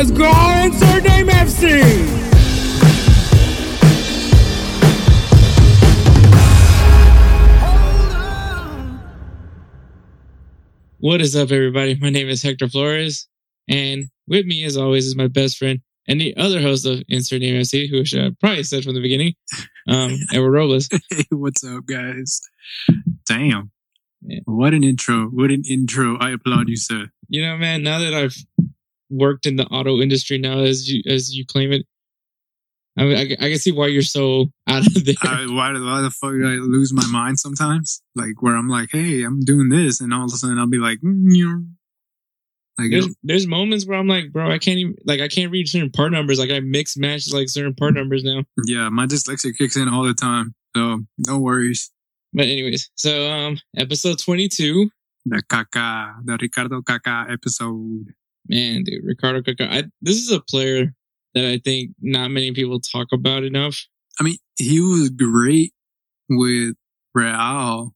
Edward Robles. Go insert name FC. What is up, everybody? My name is Hector Flores, and with me, as always, is my best friend and the other host of Insert Name FC, who I should have probably said from the beginning, um, Edward Robles. Hey, what's up, guys? Damn. Yeah. What an intro. What an intro. I applaud you, sir. You know, man, now that I've worked in the auto industry now, as you as you claim it, I mean, I, I can see why you're so out of there. I, why, why the fuck do I lose my mind sometimes? Like, where I'm like, hey, I'm doing this, and all of a sudden I'll be like, "Nyeh." like, there's there's moments where I'm like, bro, I can't even like I can't read certain part numbers. Like I mix match like certain part numbers now. yeah, my dyslexia kicks in all the time. So, no worries. But anyways, so um, episode 22, The Kaká, the Ricardo Kaká episode. Man, dude, Ricardo Kaká. I, this is a player that I think not many people talk about enough. I mean, he was great with Real,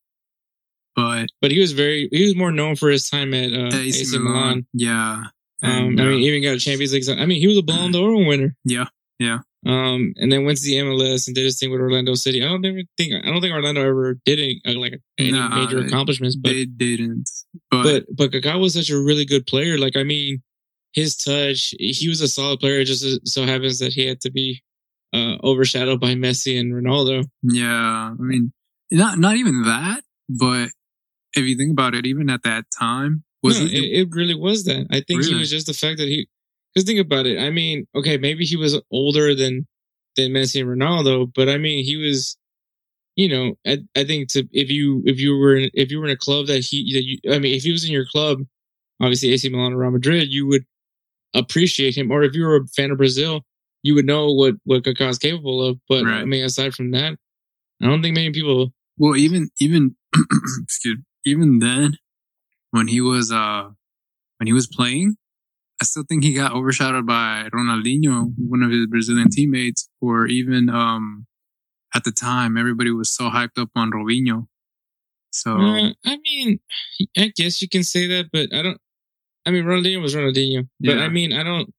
but But he was very he was more known for his time at uh, AC, AC Milan, Milan. yeah. Um, And, I uh, mean, even got a Champions League. I mean, he was a Ballon d'Or winner. yeah, yeah. Um, and then went to the MLS and did his thing with Orlando City. I don't even think I don't think Orlando ever did any uh, like any Nah, major accomplishments. But they didn't. But, but but Kaká was such a really good player. Like I mean, his touch. He was a solid player. It just so happens that he had to be uh, overshadowed by Messi and Ronaldo. yeah, I mean, not not even that. But if you think about it, even at that time, was no, he? it, it really was that. I think he was just the fact that he. Because think about it. I mean, okay, maybe he was older than than Messi and Ronaldo, but I mean, he was. You know, I, I think to if you if you were in, if you were in a club that he that you I mean if he was in your club, obviously AC Milan or Real Madrid, you would appreciate him. Or if you were a fan of Brazil, you would know what what Kaká is capable of. But I mean, aside from that, I don't think many people. well, even even excuse even then, when he was uh when he was playing, I still think he got overshadowed by Ronaldinho, one of his Brazilian teammates, or even um at the time everybody was so hyped up on Robinho. So Uh, I mean, I guess you can say that, but I don't. I mean, Ronaldinho was Ronaldinho, but Yeah. I mean, I don't.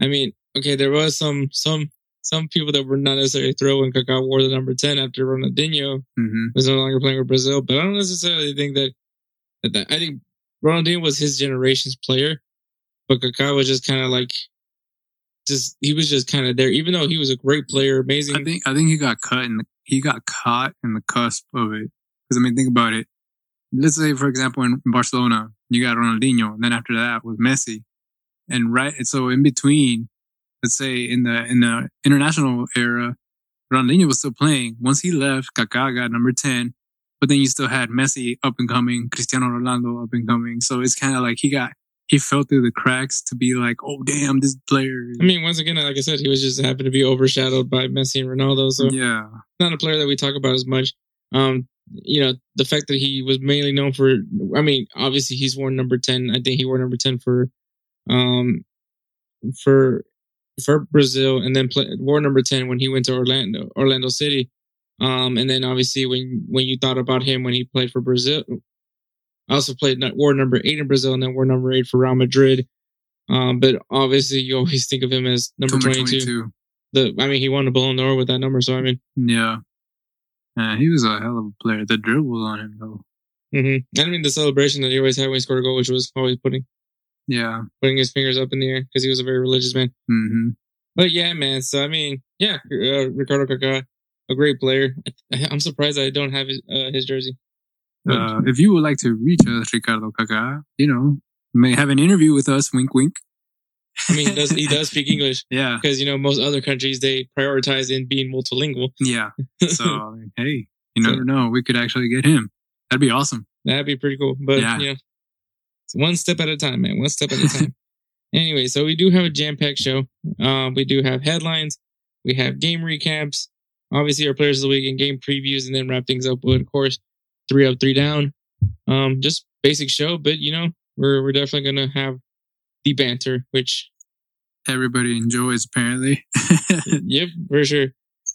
I mean, okay, there was some some some people that were not necessarily thrilled when Kaká wore the number ten after Ronaldinho mhm. was no longer playing with Brazil, but I don't necessarily think that. that, that I think Ronaldinho was his generation's player, but Kaká was just kind of like, just he was just kind of there, even though he was a great player, amazing. I think I think he got cut and he got caught in the cusp of it. Because I mean, think about it. Let's say, for example, in Barcelona, you got Ronaldinho, and then after that was Messi, and right. So in between, let's say in the in the international era, Ronaldinho was still playing. Once he left, Kaká got number ten, but then you still had Messi up and coming, Cristiano Ronaldo up and coming. So it's kind of like he got he fell through the cracks to be like, oh damn, this player. I mean, once again, like I said, he was just happened to be overshadowed by Messi and Ronaldo, so yeah, not a player that we talk about as much. Um, you know, the fact that he was mainly known for, I mean, obviously he's worn number 10. I think he wore number 10 for, um, for, for Brazil and then play, wore number 10 when he went to Orlando, Orlando City. Um, and then obviously when, when you thought about him when he played for Brazil, I also played war number eight in Brazil and then war number eight for Real Madrid. Um, but obviously you always think of him as number, 22. The, I mean, he won a Ballon d'Or with that number. So, I mean, Yeah. Yeah, he was a hell of a player. The dribbles on him though. hmm I mean, the celebration that he always had when he scored a goal, which was always putting Yeah. putting his fingers up in the air because he was a very religious man. hmm But yeah, man. So I mean, yeah, uh, Ricardo Kaká, a great player. I, I'm surprised I don't have his, uh, his jersey. Uh, if you would like to reach us, Ricardo Kaká, you know, may have an interview with us, wink, wink. I mean, he does, he does speak English yeah, because you know most other countries they prioritize in being multilingual. yeah. So I mean, hey, you never know. We could actually get him. That'd be awesome. That'd be pretty cool. But Yeah. you know, one step at a time, man. One step at a time. anyway, so we do have a jam-packed show. Um, we do have headlines. We have game recaps. Obviously, our players of the week and game previews, and then wrap things up with, of course, three up, three down. Um, just basic show, but you know, we're we're definitely gonna have the banter, which Everybody enjoys apparently. yep, for sure.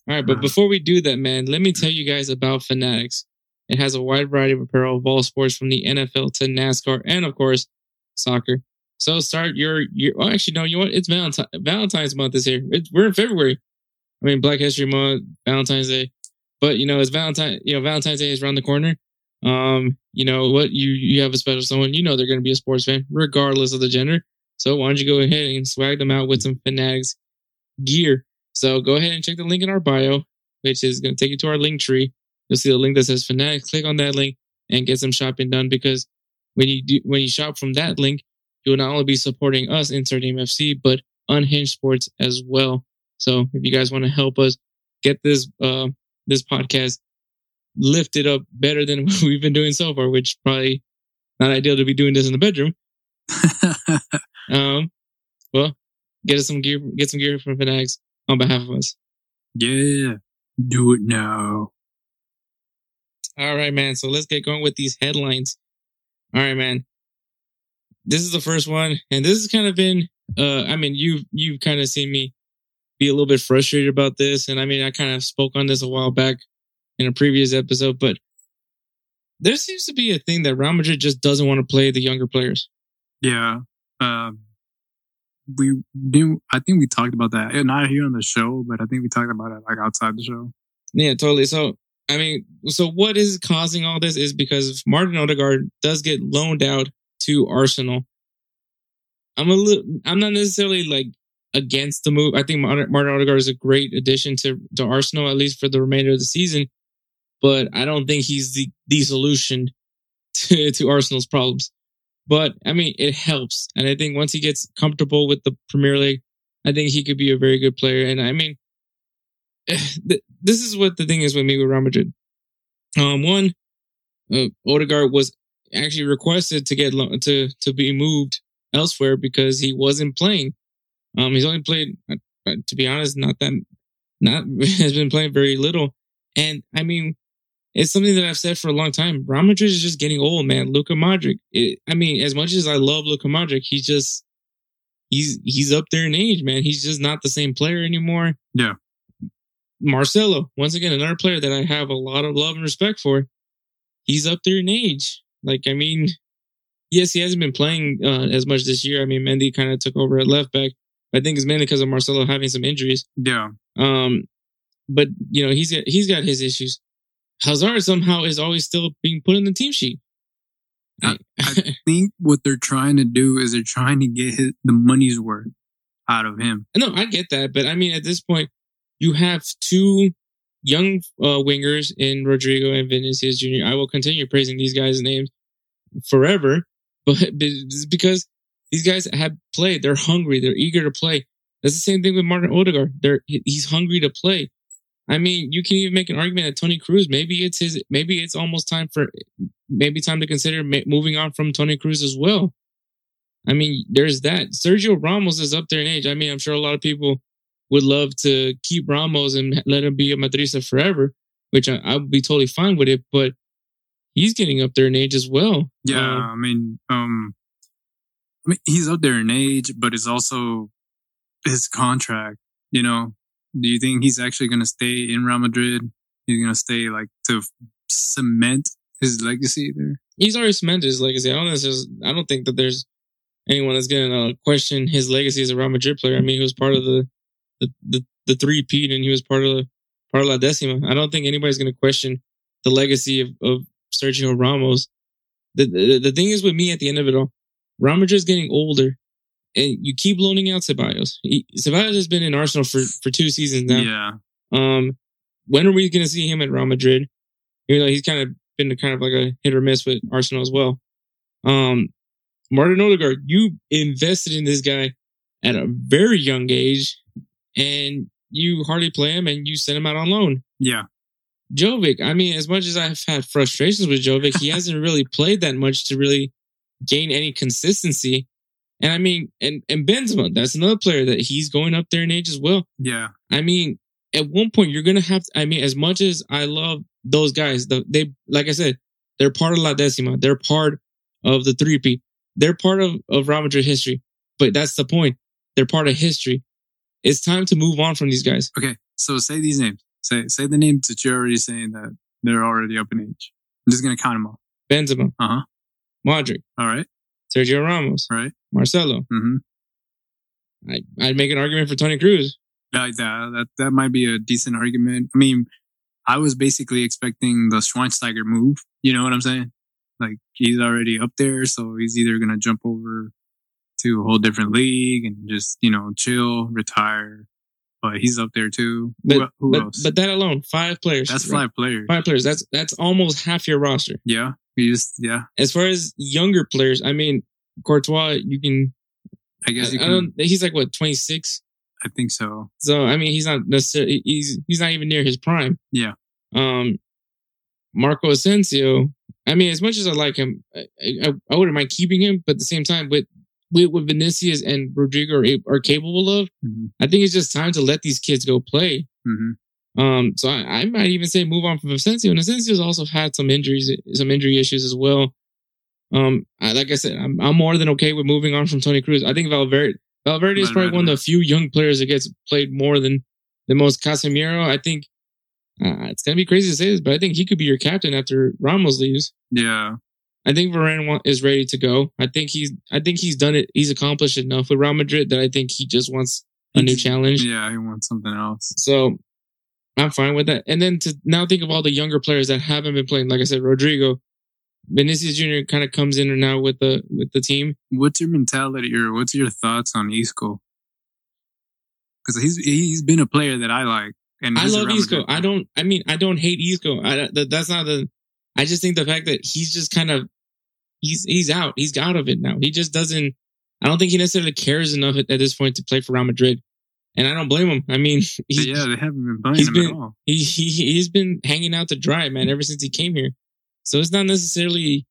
All right, but before we do that, man, let me tell you guys about Fanatics. It has a wide variety of apparel of all sports from the NFL to NASCAR and, of course, soccer. So start your your. Oh, actually, no. You know what? It's Valentine Valentine's month is here. It's, we're in February. I mean, Black History Month, Valentine's Day, but you know, it's Valentine. You know, Valentine's Day is around the corner. Um, you know what? You you have a special someone. You know they're going to be a sports fan, regardless of the gender. So why don't you go ahead and swag them out with some Fanatics gear? So go ahead and check the link in our bio, which is going to take you to our link tree. You'll see the link that says Fanatics. Click on that link and get some shopping done because when you do when you shop from that link, you'll not only be supporting us, Insert Name FC, but Unhinged Sports as well. So if you guys want to help us get this uh this podcast lifted up better than what we've been doing so far, which probably not ideal to be doing this in the bedroom. Um, well, get us some gear, get some gear from Fanatics on behalf of us. yeah, do it now. All right, man. So let's get going with these headlines. All right, man. This is the first one, and this has kind of been. Uh, I mean, you've you've kind of seen me be a little bit frustrated about this, and I mean, I kind of spoke on this a while back in a previous episode, but there seems to be a thing that Real Madrid just doesn't want to play the younger players. Yeah. Um, we do. I think we talked about that. Eh, Not here on the show, but I think we talked about it like outside the show. Yeah, totally. So, I mean, so what is causing all this is because Martin Odegaard does get loaned out to Arsenal. I'm a little, I'm not necessarily like against the move. I think Martin Odegaard is a great addition to, to Arsenal, at least for the remainder of the season. But I don't think he's the, the solution to, to Arsenal's problems. But I mean, it helps. And I think once he gets comfortable with the Premier League, I think he could be a very good player. And I mean, th- this is what the thing is with me with Real Madrid. Um, one, uh, Odegaard was actually requested to get lo- to to be moved elsewhere because he wasn't playing. Um, he's only played, uh, uh, to be honest, not that not has been playing very little. And I mean, it's something that I've said for a long time. Madrid is just getting old, man. Luka Modric. It, I mean, as much as I love Luka Modric, he's just he's he's up there in age, man. He's just not the same player anymore. Yeah. Marcelo, once again, another player that I have a lot of love and respect for. He's up there in age. Like, I mean, yes, he hasn't been playing uh, as much this year. I mean, Mendy kind of took over at left back. I think it's mainly because of Marcelo having some injuries. Yeah. Um, but you know, he's got he's got his issues. Hazard somehow is always still being put in the team sheet. I- I think what they're trying to do is they're trying to get his, the money's worth out of him. No, I get that, but I mean, at this point, you have two young uh, wingers in Rodrygo and Vinicius Jr. I will continue praising these guys' names forever, but because these guys have played. They're hungry. They're eager to play. That's the same thing with Martin Odegaard. They're he's hungry to play. I mean, you can even make an argument that Toni Kroos maybe it's his maybe it's almost time for maybe time to consider ma- moving on from Toni Kroos as well. I mean, there's that. Sergio Ramos is up there in age. I mean, I'm sure a lot of people would love to keep Ramos and let him be a Madrista forever, which I, I would be totally fine with it. But he's getting up there in age as well. Yeah. Um, I mean, um, I mean, he's up there in age, but it's also his contract. You know, do you think he's actually going to stay in Real Madrid? He's going to stay like to cement his legacy there. he's already cemented his legacy. I don't, I don't think that there's anyone that's going to uh, question his legacy as a Real Madrid player. I mean, he was part of the the the, the three peat and he was part of the part of La Decima. I don't think anybody's going to question the legacy of, of Sergio Ramos. The, the the thing is with me at the end of it all, Real Madrid's getting older, and you keep loaning out Ceballos. He, Ceballos has been in Arsenal for for two seasons now. Yeah. Um, when are we going to see him at Real Madrid? You know, he's kind of been kind of like a hit or miss with Arsenal as well. Um, Martin Odegaard, you invested in this guy at a very young age, and you hardly play him, and you send him out on loan. Yeah. Jovic, I mean, as much as I've had frustrations with Jovic, he hasn't really played that much to really gain any consistency. And I mean, and and Benzema, that's another player that he's going up there in age as well. Yeah. I mean, at one point you're gonna have. To, I mean, as much as I love those guys, the, they like I said, they're part of La Decima. They're part of the three peat. They're part of of Real Madrid history. But that's the point. They're part of history. It's time to move on from these guys. Okay. So say these names. Say say the names that you're already saying that they're already up in age. I'm just gonna count them off. Benzema, Uh huh. Modric, All right. Sergio Ramos, Right. Marcelo. Mm-hmm. I, I'd make an argument for Toni Kroos. Like that, that that might be a decent argument. I mean, I was basically expecting the Schweinsteiger move. You know what I'm saying? Like he's already up there, so he's either gonna jump over to a whole different league and just you know chill, retire. But he's up there too. But, who but, else? but that alone, five players. That's right? five players. Five players. That's that's almost half your roster. Yeah, he just yeah. As far as younger players, I mean, Courtois, you can. I guess I, you I can. don't. He's like what twenty six. I think so. So I mean, he's not necessarily. He's he's not even near his prime. Yeah. Um, Marco Asensio. I mean, as much as I like him, I, I, I wouldn't mind keeping him. But at the same time, with what Vinicius and Rodrygo are, are capable of, hmm I think it's just time to let these kids go play. hmm Um, so I, I might even say move on from Asensio. And Asensio's also had some injuries, some injury issues as well. Um, I, like I said, I'm, I'm more than okay with moving on from Toni Kroos. I think Valverde, Valverde is probably one of the few young players that gets played more than the most Casemiro. I think uh, it's gonna be crazy to say this, but I think he could be your captain after Ramos leaves. Yeah. I think Varane is ready to go. I think he's, I think he's done it. He's accomplished enough with Real Madrid that I think he just wants a new challenge. Yeah, he wants something else. So I'm fine with that. And then to now think of all the younger players that haven't been playing, like I said, Rodrygo, Vinicius Jr. kind of comes in and now with the with the team. What's your mentality or what's your thoughts on Isco? Because he's he's been a player that I like. And I love Isco. I don't. I mean, I don't hate Isco. I, that, that's not the. I just think the fact that he's just kind of he's he's out. He's out of it now. He just doesn't. I don't think he necessarily cares enough at, at this point to play for Real Madrid, and I don't blame him. I mean, he's, yeah, they haven't been he's him been- at all. he, he he's been hanging out to dry, man, ever since he came here. So it's not necessarily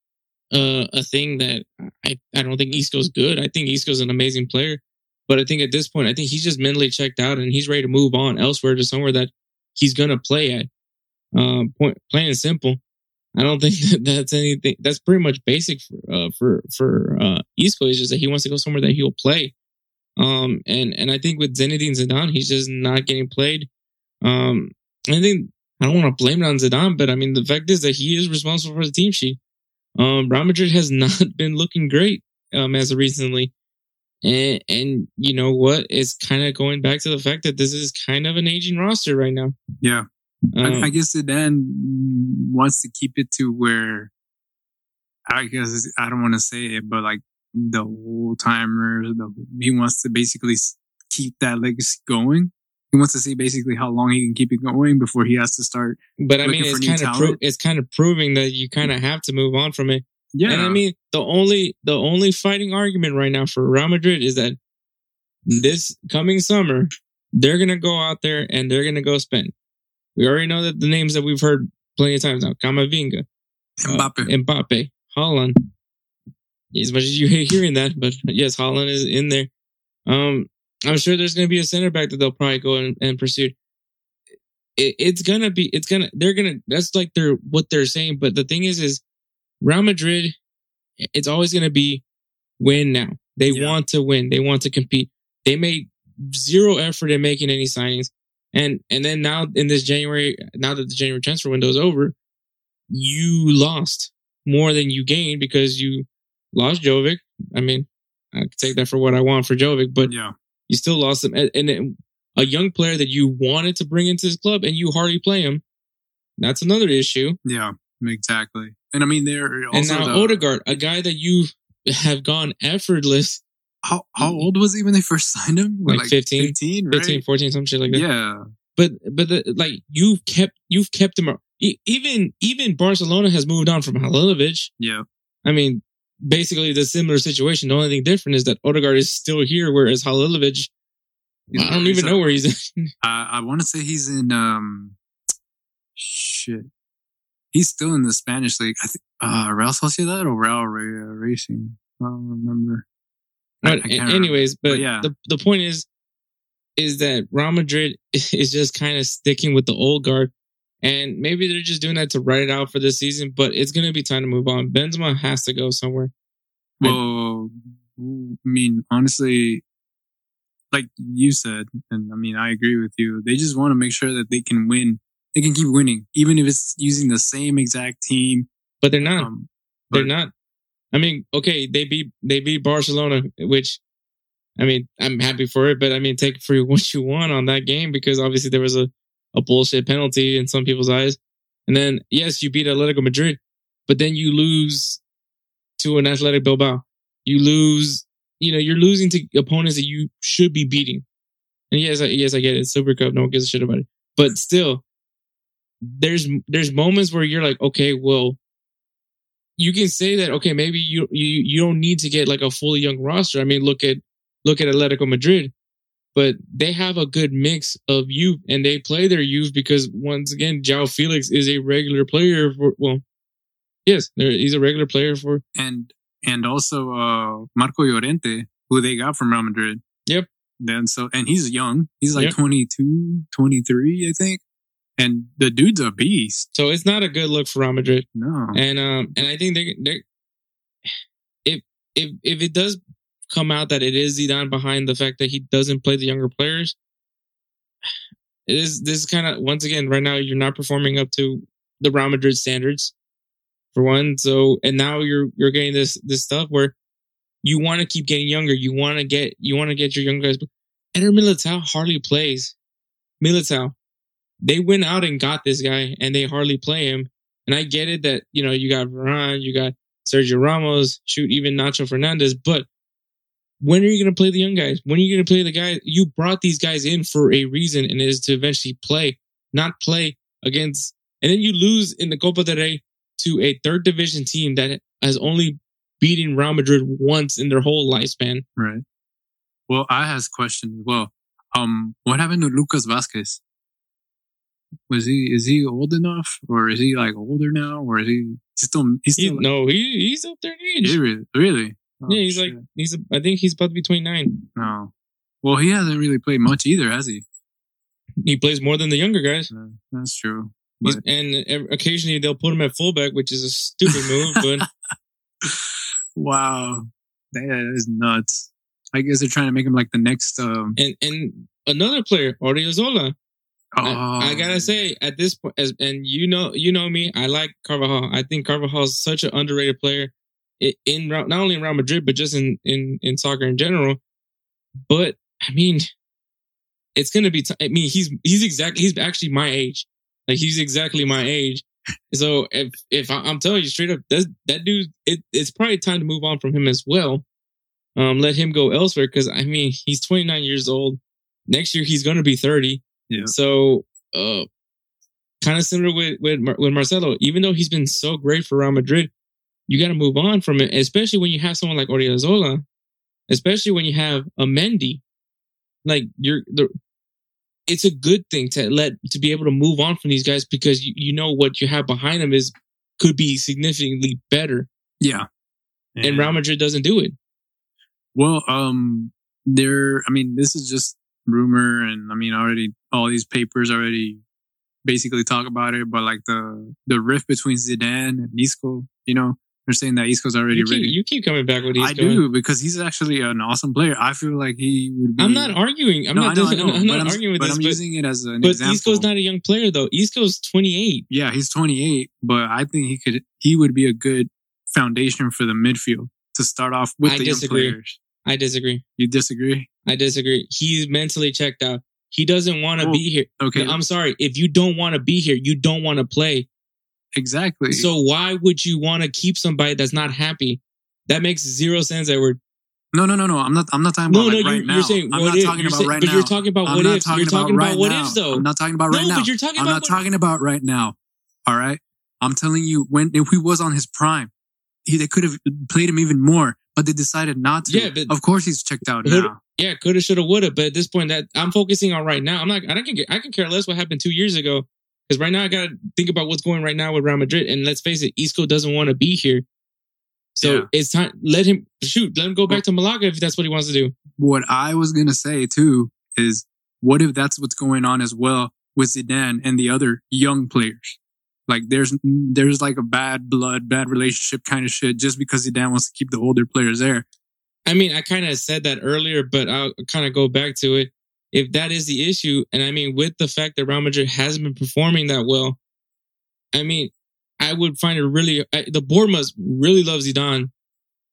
uh, a thing that I I don't think Isco's good. I think Isco's an amazing player, but I think at this point, I think he's just mentally checked out and he's ready to move on elsewhere to somewhere that he's gonna play at. Um, point plain and simple. I don't think that that's anything. That's pretty much basic for uh, for for uh, Isco. Is just that he wants to go somewhere that he'll play. Um, and and I think with Zinedine Zidane, he's just not getting played. Um, I think I don't want to blame it on Zidane, but I mean the fact is that he is responsible for the team sheet. Um, Real Madrid has not been looking great um as of recently, and and you know what? It's kind of going back to the fact that this is kind of an aging roster right now. Yeah. Um, I, I guess Zidane wants to keep it to where I guess I don't want to say it, but like the old timers, the, he wants to basically keep that legacy going. He wants to see basically how long he can keep it going before he has to start. but I mean, it's kind of pro- it's kind of proving that you kind of have to move on from it. Yeah, And I mean, the only the only fighting argument right now for Real Madrid is that this coming summer they're gonna go out there and they're gonna go spend. We already know that the names that we've heard plenty of times now: Camavinga, uh, Mbappe. Mbappe, Haaland. As much as you hate hearing that, but yes, Haaland is in there. Um, I'm sure there's gonna be a center back that they'll probably go and, and pursue. It, it's gonna be, it's gonna, they're gonna. That's like they're what they're saying. But the thing is, is Real Madrid it's always going to be win now. They Yeah. want to win. They want to compete. They made zero effort in making any signings. And and then now in this January, now that the January transfer window is over, you lost more than you gained because you lost Jovic. I mean, I could take that for what I want for Jovic, but yeah, you still lost him. And, and a young player that you wanted to bring into this club and you hardly play him. That's another issue. yeah, exactly. And I mean, they're also and now the, Odegaard, a guy that you have gone effortless How how old was he when they first signed him? Like 15, 15, right? 15, 14, some shit like that. Yeah, But but the, like you've kept you've kept him. Even even Barcelona has moved on from Halilovic. yeah, I mean, basically the similar situation. The only thing different is that Odegaard is still here, whereas Halilovic, I don't even know where he's. I, I want to say he's in um, shit. He's still in the Spanish league. I think uh, Real Sociedad or Real Ra- Racing. I don't remember. I- But I anyways, but, But yeah. the the point is, is that Real Madrid is just kind of sticking with the old guard, and maybe they're just doing that to write it out for this season. But it's gonna be time to move on. Benzema has to go somewhere. Well, I mean, honestly, like you said, and I mean, I agree with you. They just want to make sure that they can win. They can keep winning, even if it's using the same exact team. But they're not. Um, they're not. I mean, okay, they beat they beat Barcelona, which I mean, I'm happy for it, but I mean, take for what you want on that game because obviously there was a, a bullshit penalty in some people's eyes. And then, yes, you beat Atletico Madrid, but then you lose to an Athletic Bilbao. You lose, you know, you're losing to opponents that you should be beating. And yes, I, yes, I get it. Super Cup, no one gives a shit about it. But still, there's there's moments where you're like, okay, well, you can say that okay, maybe you you you don't need to get like a fully young roster. I mean, look at look at Atletico Madrid, but they have a good mix of youth and they play their youth because once again, João Felix is a regular player for well, yes, he's a regular player for and and also uh Marco Llorente, who they got from Real Madrid. Yep. Then so and he's young. He's like Yep. 22, 23, I think. And the dude's a beast. so it's not a good look for Real Madrid. No. And um and I think they they if if if it does come out that it is Zidane behind the fact that he doesn't play the younger players, it is this is kind of once again right now you're not performing up to the Real Madrid standards for one. So and now you're you're getting this this stuff where you want to keep getting younger. You want to get you want to get your young guys. Eder Militao hardly plays. Militao, they went out and got this guy, and they hardly play him. And I get it that you know you got Varane, you got Sergio Ramos, shoot even Nacho Fernandez, but when are you going to play the young guys? When are you going to play the guys? You brought these guys in for a reason, and it is to eventually play, not play against. And then you lose in the Copa del Rey to a third division team that has only beaten Real Madrid once in their whole lifespan. Right. Well, I has question well. Um, what happened to Lucas Vazquez? Was he is he old enough, or is he like older now, or is he still he's He, still like, no, he, he's up there in age. really really? Oh, yeah, he's shit. like he's. I think he's about to be twenty nine. no. Well, he hasn't really played much either, has he? He plays more than the younger guys. Uh, that's true. But and occasionally they'll put him at fullback, which is a stupid move. But wow, that is nuts. I guess they're trying to make him like the next. Um, and and another player, Odriozola. I, I gotta say, at this point, as and you know, you know me, I like Carvajal. I think Carvajal is such an underrated player i- in not only in Real Madrid but just in in in soccer in general. But I mean, it's gonna be. T- I mean, he's he's exactly he's actually my age. Like he's exactly my age. So if if I, I'm telling you straight up, that that dude, it, it's probably time to move on from him as well. Um, let him go elsewhere because I mean he's 29 years old. Next year he's gonna be 30. Yeah. So, uh, kind of similar with with Mar- with Marcelo. Even though he's been so great for Real Madrid, you got to move on from it. Especially when you have someone like Odriozola, especially when you have a Mendy. Like you're the, it's a good thing to let to be able to move on from these guys because you, you know what you have behind them is could be significantly better, yeah. and Real Madrid doesn't do it. Well, um, there. I mean, this is just rumor, and I mean, already all these papers already basically talk about it. But like the the rift between Zidane and Isco, you know, they're saying that Isco's already You keep, ready. you keep coming back with these. I do because he's actually an awesome player. I feel like he would be. I'm not arguing. I'm no, not. I know, I know, I'm not I'm, arguing with but this. I'm but- using it as an But example. But Isco's not a young player though. Isco's 28. yeah, he's 28, but I think he could. He would be a good foundation for the midfield to start off with I the disagree. young players. I disagree. You disagree? I disagree. He's mentally checked out. He doesn't want to Well, be here. Okay, I'm sorry. If you don't want to be here, you don't want to play. exactly. So why would you want to keep somebody that's not happy? That makes zero sense, Edward. No, no, no, no. I'm not. I'm not talking No, about no, like right you're, now. you're saying I'm not if. talking about saying- right but now. But you're talking about I'm what talking You're talking about right what now. ifs, though. I'm not talking about no, right now. No, but you're talking I'm about not what- talking about right now. All right. I'm telling you, when if he was on his prime, he, they could have played him even more, but they decided not to. Yeah, but- of course he's checked out now. Yeah, coulda, shoulda, woulda. But at this point, that I'm focusing on right now. I'm not. I don't. Can, I can care less what happened two years ago because right now I gotta think about what's going right now with Real Madrid. And let's face it, Isco doesn't want to be here. So Yeah. it's time. Let him shoot. Let him go back to Malaga if that's what he wants to do. What I was gonna say too is, what if that's what's going on as well with Zidane and the other young players? Like there's there's like a bad blood, bad relationship kind of shit just because Zidane wants to keep the older players there. I mean, I kind of said that earlier, but I'll kind of go back to it. If that is the issue, and I mean, with the fact that Real Madrid hasn't been performing that well, I mean, I would find it really I, the board must really love Zidane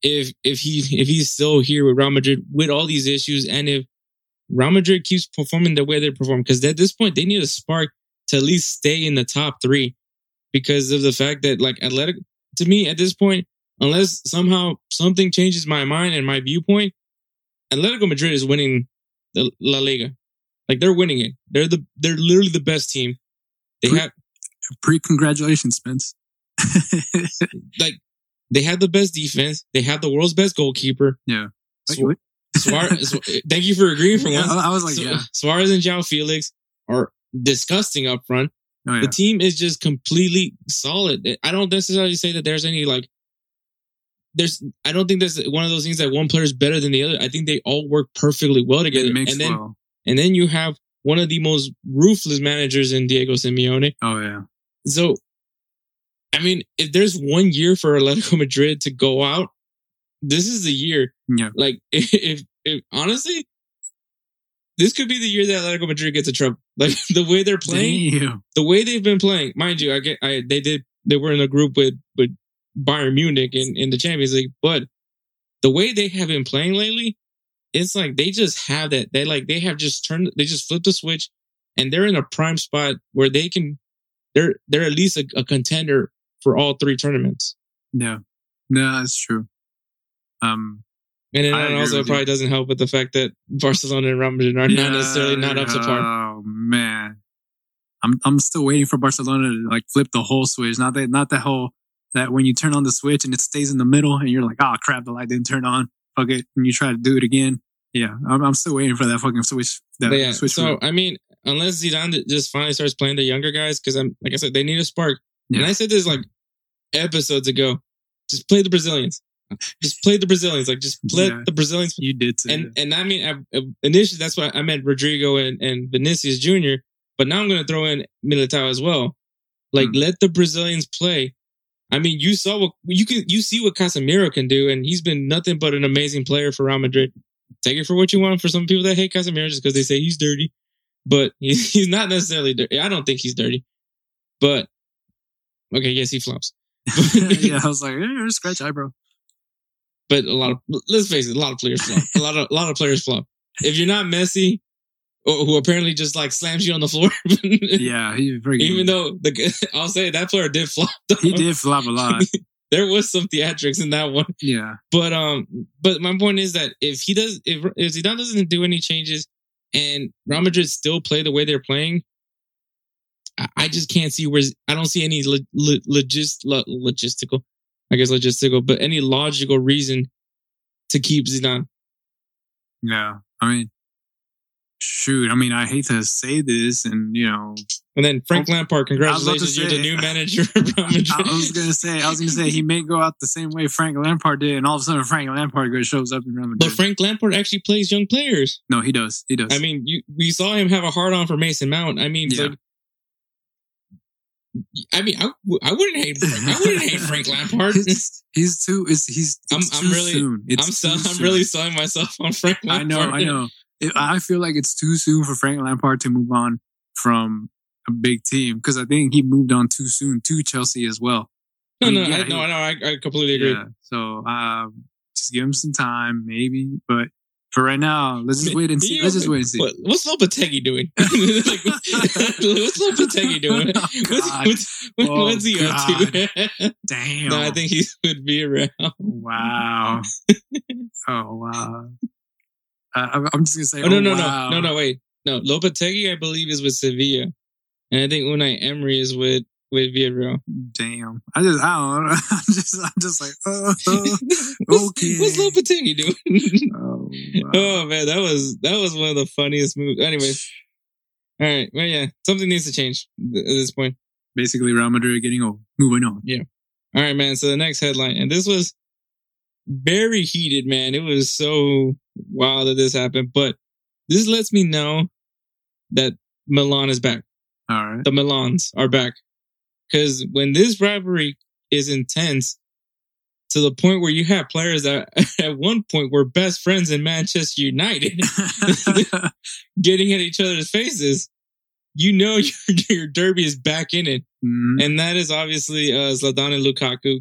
if if he if he's still here with Real Madrid with all these issues, and if Real Madrid keeps performing the way they perform, because at this point they need a spark to at least stay in the top three, because of the fact that like Athletic to me at this point unless somehow something changes my mind and my viewpoint, Atletico Madrid is winning the La Liga. Like they're winning it. They're the they're literally the best team. They Pre- have Pre congratulations, Spence. like they have the best defense. They have the world's best goalkeeper. yeah. Wait, Su- Suarez, thank you for agreeing for Yeah, once. I was like, Su- yeah. Suarez and João Felix are disgusting up front. Oh, yeah. The team is just completely solid. I don't necessarily say that there's any like there's I don't think there's one of those things that one player is better than the other. I think they all work perfectly well together. And then well. and then you have one of the most ruthless managers in Diego Simeone. Oh yeah. So I mean, if there's one year for Atletico Madrid to go out, this is the year. Yeah. Like if if honestly, this could be the year that Atletico Madrid gets a trouble. Like the way they're playing, Damn. the way they've been playing, mind you, I get, I they did, they were in a group with with Bayern Munich in in the Champions League, but the way they have been playing lately, it's like they just have that. They like they have just turned, they just flipped the switch, and they're in a prime spot where they can, they're they're at least a, a contender for all three tournaments. Yeah. No, that's true. Um. And it also with you. probably doesn't help with the fact that Barcelona and Real Madrid are not necessarily not up to par. Oh man, I'm I'm still waiting for Barcelona to like flip the whole switch. Not that not the whole that when you turn on the switch and it stays in the middle and you're like, oh crap, the light didn't turn on. Fuck it, and you try to do it again. Yeah, I'm, I'm still waiting for that fucking switch. That yeah, switch. so. I mean, unless Zidane just finally starts playing the younger guys, because I'm like I said, they need a spark. And I said this like episodes ago. Just play the Brazilians. Just play the Brazilians. Like just play Yeah. the Brazilians. you did say And and I mean, I, initially that's why I meant Rodrygo and, and Vinicius Jr. But now I'm going to throw in Militao as well. Like Hmm. let the Brazilians play. I mean, you saw what you can. You see what Casemiro can do, and he's been nothing but an amazing player for Real Madrid. Take it for what you want. For some people that hate Casemiro just because they say he's dirty, but he's, he's not necessarily dirty. I don't think he's dirty, but okay, yes, he flops. yeah, I was like, eh, scratch eyebrow. But a lot of let's face it, a lot of players flop. A lot of a lot of players flop. If you're not Messi, or who apparently just like slams you on the floor, Yeah, he even though the I'll say that player did flop. though. he did flop a lot. there was some theatrics in that one. Yeah, But um, but my point is that if he does, if if Zidane doesn't do any changes, and Real Madrid still play the way they're playing, I, I just can't see where I don't see any lo, lo, logist, lo, logistical, I guess logistical, but any logical reason to keep Zidane. yeah. I mean, shoot. I mean, I hate to say this, and you know, And then Frank Lampard, I was about to congratulations, you're the new manager of Real Madrid. I was gonna say, I was gonna say he may go out the same way Frank Lampard did, and all of a sudden Frank Lampard goes shows up in Real Madrid. but Frank Lampard actually plays young players. no, he does. He does. I mean, you we saw him have a hard on for Mason Mount. I mean, Yeah. like, I mean, I wouldn't hate Frank. I wouldn't hate Frank Lampard. he's, he's too. It's, he's. I'm- It's I'm really- soon. It's I'm so, I'm really selling myself on Frank I know. I know. I feel like it's too soon for Frank Lampard to move on from a big team because I think he moved on too soon to Chelsea as well. No, I no, yeah, I, he- no, I. I, completely agree. Yeah. So um, just give him some time, maybe. But for right now, let's just wait and see. Let's just wait and see. What, what's Lopetegui doing? like, what's Lopetegui doing? Oh, What's, God. what's, what- Oh, what's he up to? Damn. no, I think he would be around. Wow. oh wow. Uh, I'm- just gonna say. Oh, no, oh, no, wow. no, no, no, wait. No, Lopetegui, I believe, is with Sevilla. And I think Unai Emery is with, with Villarreal. Damn. I just I don't know. I'm just I'm just like uh, what's, okay. what's Lopetegui doing? oh, wow. oh man, that was that was one of the funniest moves. Anyways, all right, well yeah, something needs to change at this point. Basically, Real Madrid getting old. Moving on. Yeah. All right, man. So the next headline, and this was very heated, man. It was so wild that this happened, but this lets me know that Milan is back. All right. The Milans are back. Because when this rivalry is intense to the point where you have players that at one point were best friends in Manchester United getting at each other's faces, you know your, your derby is back in it. Mm, And that is obviously uh, Zlatan and Lukaku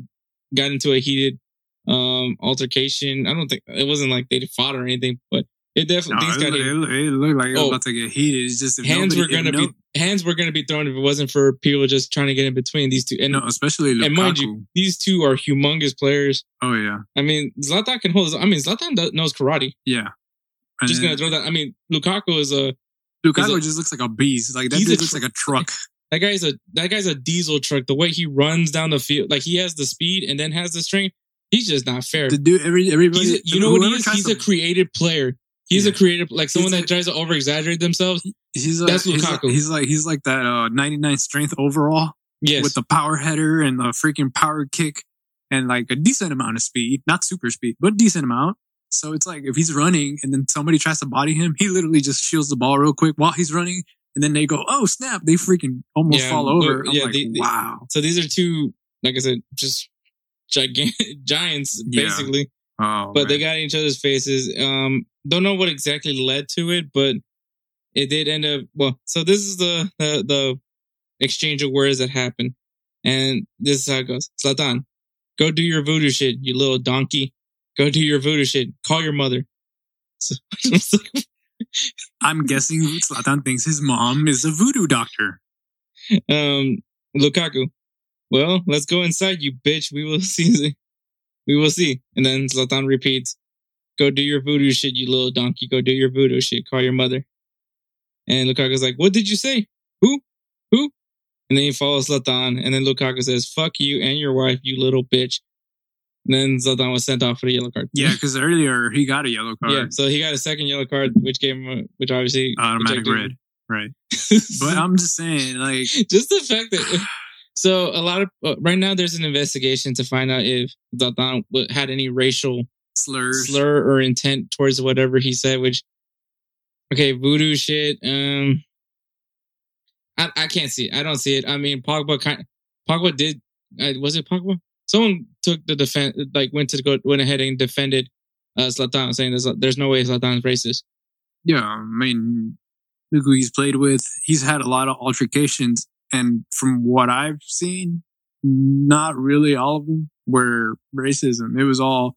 got into a heated um, altercation. I don't think it wasn't like they fought or anything, but it no, definitely things it, got looked- it, looked- like it was Oh. about to get heated. It's just Hands nobody, were gonna no, be hands were gonna be thrown if it wasn't for people just trying to get in between these two. And no, especially Lukaku. and mind you, these two are humongous players. oh yeah, I mean, Zlatan can hold. I mean, Zlatan knows karate. yeah. And Just then gonna throw that. I mean, Lukaku is a Lukaku a- just looks like a beast. Like that dude looks tr- like a truck. that guy's a that guy's a diesel truck. The way he runs down the field, like he has the speed and then has the strength. He's just not fair. The dude, every everybody, He's you know what he is? He's to- a creative player. He's Yeah. a creative, like someone He's that tries to over exaggerate themselves. He's a, That's he's like- Lukaku. He's like he's like that uh 99 strength overall Yes, with the power header and the freaking power kick and like a decent amount of speed, not super speed, but decent amount. So it's like if he's running and then somebody tries to body him, he literally just shields the ball real quick while he's running, and then they go, "Oh snap!" They freaking almost Yeah, fall over. yeah, like, the- the- wow. so these are two, like I said, just gigantic giants, Yeah. basically. Oh, but they got in each other's faces. Um, don't know what exactly led to it, but it did end up. Well, so this is the the, the exchange of words that happened, and this is how it goes. Zlatan, go do your voodoo shit, you little donkey. Go do your voodoo shit. Call your mother. So, I'm guessing Zlatan thinks his mom is a voodoo doctor. um, Lukaku. Well, let's go inside, you bitch. We will see. We will see. And then Zlatan repeats, "Go do your voodoo shit, you little donkey. Go do your voodoo shit. Call your mother." And Lukaku's like, "What did you say? Who? Who?" And then he follows Zlatan, and then Lukaku says, "Fuck you and your wife, you little bitch." And then Zlatan was sent off for the yellow card. Yeah, because earlier he got a yellow card, yeah. So he got a second yellow card, which gave him, a, which obviously automatic red, him. right? But I'm just saying, like, just the fact that so a lot of uh, right now there's an investigation to find out if Zlatan had any racial slurs. slur or intent towards whatever he said which okay voodoo shit um I, I can't see it. I don't see it. I mean Pogba kind Pogba did uh, was it Pogba? Someone took the defense like went to go went ahead and defended uh Zlatan saying there's there's no way Zlatan's racist. Yeah, I mean, look who he's played with. He's had a lot of altercations, and from what I've seen, not really all of them were racism. It was all,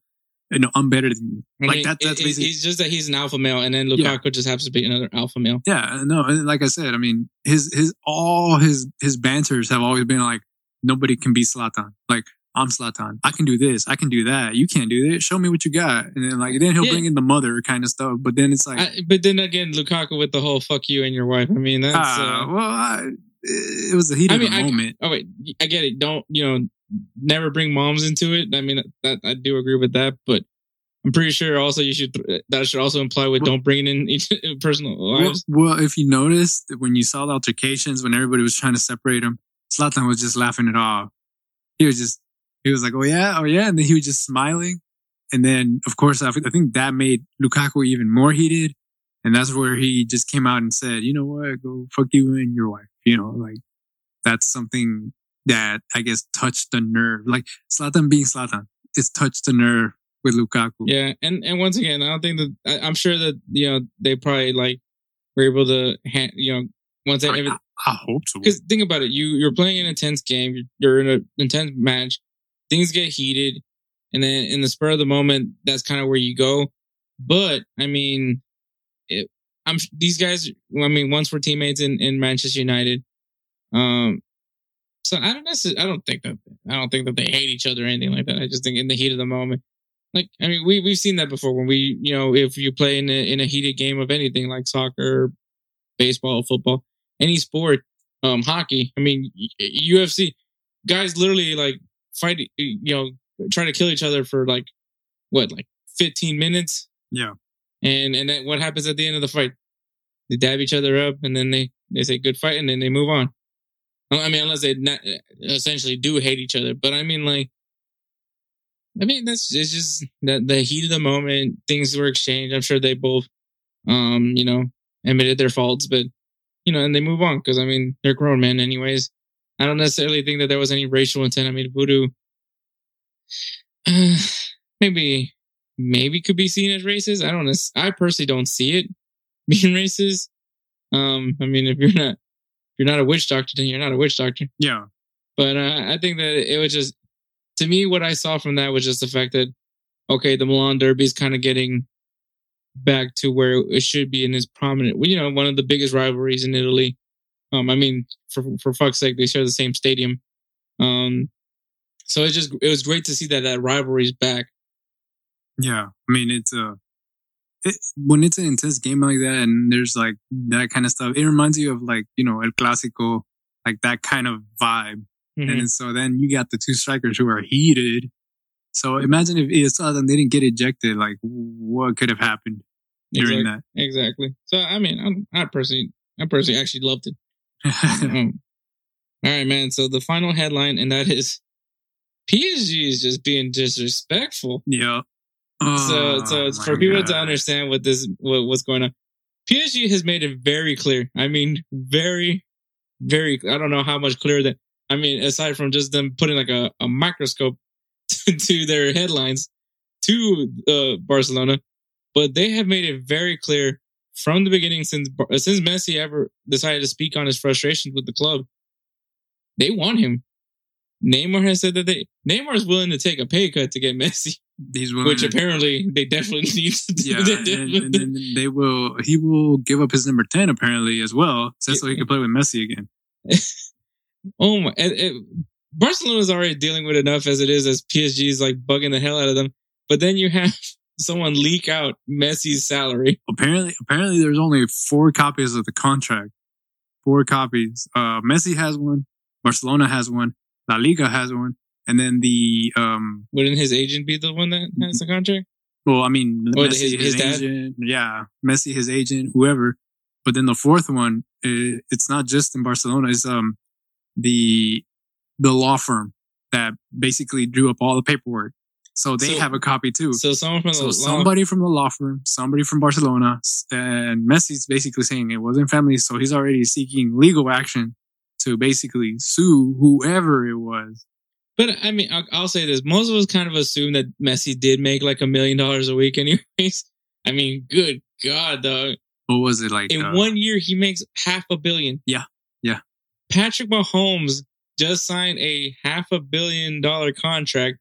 you know, I'm better than you. Like that. That's it- it- basically. it's just that he's an alpha male and then Lukaku Yeah. just happens to be another alpha male. Yeah, no, and like I said, I mean, his his all his his banters have always been like, nobody can be Zlatan. Like I'm Zlatan. I can do this. I can do that. You can't do that. Show me what you got. And then like then he'll Yeah. bring in the mother kind of stuff. But then it's like, I, but then again, Lukaku with the whole "fuck you" and your wife. I mean, that's. ah, uh, well, I, it was the heat I of mean, the I, moment. oh wait, I get it. Don't you know? Never bring moms into it. I mean, that I do agree with that, but I'm pretty sure also you should that should also imply with Well- don't bring it in each personal lives. well, if you noticed when you saw the altercations when everybody was trying to separate him, Zlatan was just laughing it off. He was just he was like, "Oh yeah, oh yeah," and then he was just smiling. And then, of course, I I think that made Lukaku even more heated. And that's where he just came out and said, "You know what? Go fuck you and your wife." You know, like that's something that I guess touched the nerve. Like Zlatan being Zlatan, it's touched the nerve with Lukaku. Yeah, and and once again, I don't think that I, I'm sure that you know they probably like were able to ha- you know once that I, every, I, I hope so. Because think about it, you you're playing an intense game, you're, you're in an intense match, things get heated, and then in the spur of the moment, that's kind of where you go. But I mean, I'm these guys. I mean, once we're teammates in in Manchester United, um. So I don't necessarily, I don't think that I don't think that they hate each other or anything like that. I just think in the heat of the moment, like I mean, we we've seen that before when we you know if you play in a in a heated game of anything like soccer, baseball, football, any sport, um hockey. I mean, UFC guys literally like fight, you know, try to kill each other for like what, like 15 minutes, Yeah. And and then what happens at the end of the fight? They dab each other up, and then they they say good fight, and then they move on. I mean, unless they not, essentially do hate each other, but I mean, like, I mean, that's it's just that the heat of the moment, things were exchanged. I'm sure they both, um, you know, admitted their faults, but you know, and they move on because I mean, they're grown men, anyways. I don't necessarily think that there was any racial intent. I mean, voodoo, uh, maybe, maybe could be seen as racist. I don't. I personally don't see it being racist. Um, I mean, if you're not, if you're not a witch doctor, then you're not a witch doctor. Yeah. But uh, I think that it was just, to me, what I saw from that was just the fact that, okay, the Milan Derby is kind of getting back to where it should be and is prominent. You know, one of the biggest rivalries in Italy. Um, I mean, for for fuck's sake, they share the same stadium. Um, so it's just it was great to see that that rivalry's back. Yeah. I mean, it's uh, it, when it's an intense game like that and there's like that kind of stuff, it reminds you of like, you know, El Clásico, like that kind of vibe. Mhm. And so then you got the two strikers who are heated. So imagine if they didn't get ejected, like what could have happened during that? Exactly. So I mean, I, I personally, I personally actually loved it. Um, all right, man. So the final headline, and that is PSG is just being disrespectful. yeah. So, Oh, so for people to understand what this, what, what's going on. PSG has made it very clear. I mean, very, very. I don't know how much clearer that. I mean, aside from just them putting like a, a microscope to their headlines to uh, Barcelona, but they have made it very clear from the beginning since since Messi ever decided to speak on his frustrations with the club. They want him. Neymar has said that they Neymar is willing to take a pay cut to get Messi, These women, which apparently they definitely need to do. yeah, and, and then they will. He will give up his number ten apparently as well, so, so he can play with Messi again. oh my! It, it, Barcelona's already dealing with enough as it is, as PSG is like bugging the hell out of them. But then you have someone leak out Messi's salary. Apparently, apparently, there's only four copies of the contract. Four copies. Uh, Messi has one. Barcelona has one. La Liga has one, and then the um. Wouldn't his agent be the one that has the contract? Well, I mean, Or Messi, his- his, his agent. Yeah, Messi, his agent, whoever. But then the fourth one, i it's not just in Barcelona. It's um the the law firm that basically drew up all the paperwork. So they So- have a copy too. So someone from the So law- somebody from the law firm, somebody from Barcelona, and Messi's basically saying it wasn't family. So he's already seeking legal action to basically sue whoever it was. But I mean, I'll, I'll say this: most of us kind of assume that Messi did make like a million dollars a week, anyways. I mean, good God, dog! What was it like? In uh, one year, he makes half a billion. Yeah, yeah. Patrick Mahomes just signed a half a billion dollar contract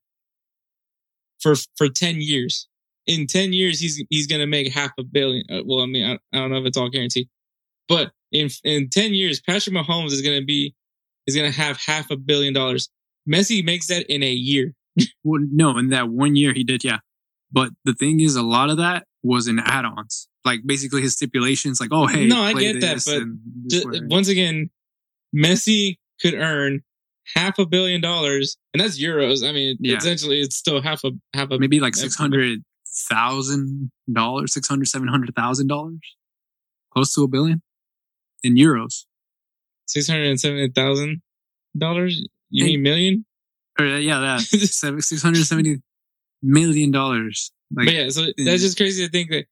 for for ten years. In ten years, he's he's gonna make half a billion. Uh, well, I mean, I, I don't know if it's all guaranteed, but in in ten years, Patrick Mahomes is gonna be is gonna have half a billion dollars. Messi makes that in a year. Well, no, in that one year he did, yeah. But the thing is, a lot of that was in add-ons, like basically his stipulations, like, oh, hey, No, I get that, but and this Ju- way. once again, Messi could earn half a billion dollars, and that's euros. I mean, Yeah. essentially, it's still half a half a maybe like six hundred thousand dollars, six hundred, seven hundred thousand dollars, close to a billion in euros. six hundred and seventy thousand dollars. You Hey. mean million? Or uh, yeah, that six hundred seventy million dollars. Like, but yeah, so that's just crazy to think that.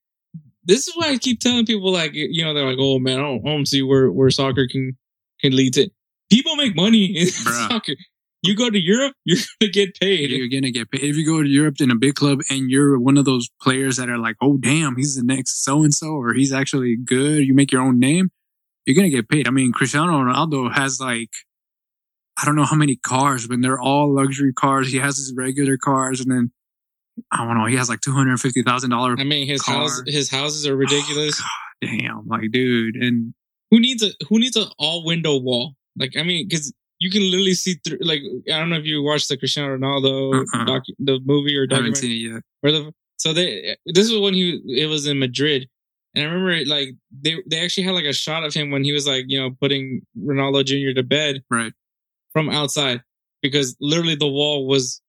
This is why I keep telling people, like you know, they're like, "Oh man, I don't, I don't see where where soccer can can lead to." People make money in Bruh. soccer. You go to Europe, you're gonna get paid. you're gonna get paid if you go to Europe in a big club and you're one of those players that are like, oh damn, he's the next so and so, or he's actually good. You make your own name. You're gonna get paid. I mean, Cristiano Ronaldo has like, I don't know how many cars, but they're all luxury cars. He has his regular cars, and then I don't know, he has like two hundred fifty thousand dollars. I mean, his Car. house, his houses are ridiculous. Damn, like dude, and who needs a who needs an all window wall? Like, I mean, because you can literally see through. Like, I don't know if you watched the Cristiano Ronaldo Uh-uh. docu- the movie or I haven't documentary. seen it yet. Or the, so they this was when he it was in Madrid, And I remember like they they actually had like a shot of him when he was like you know putting Ronaldo Jr. to bed Right. From outside because literally the wall was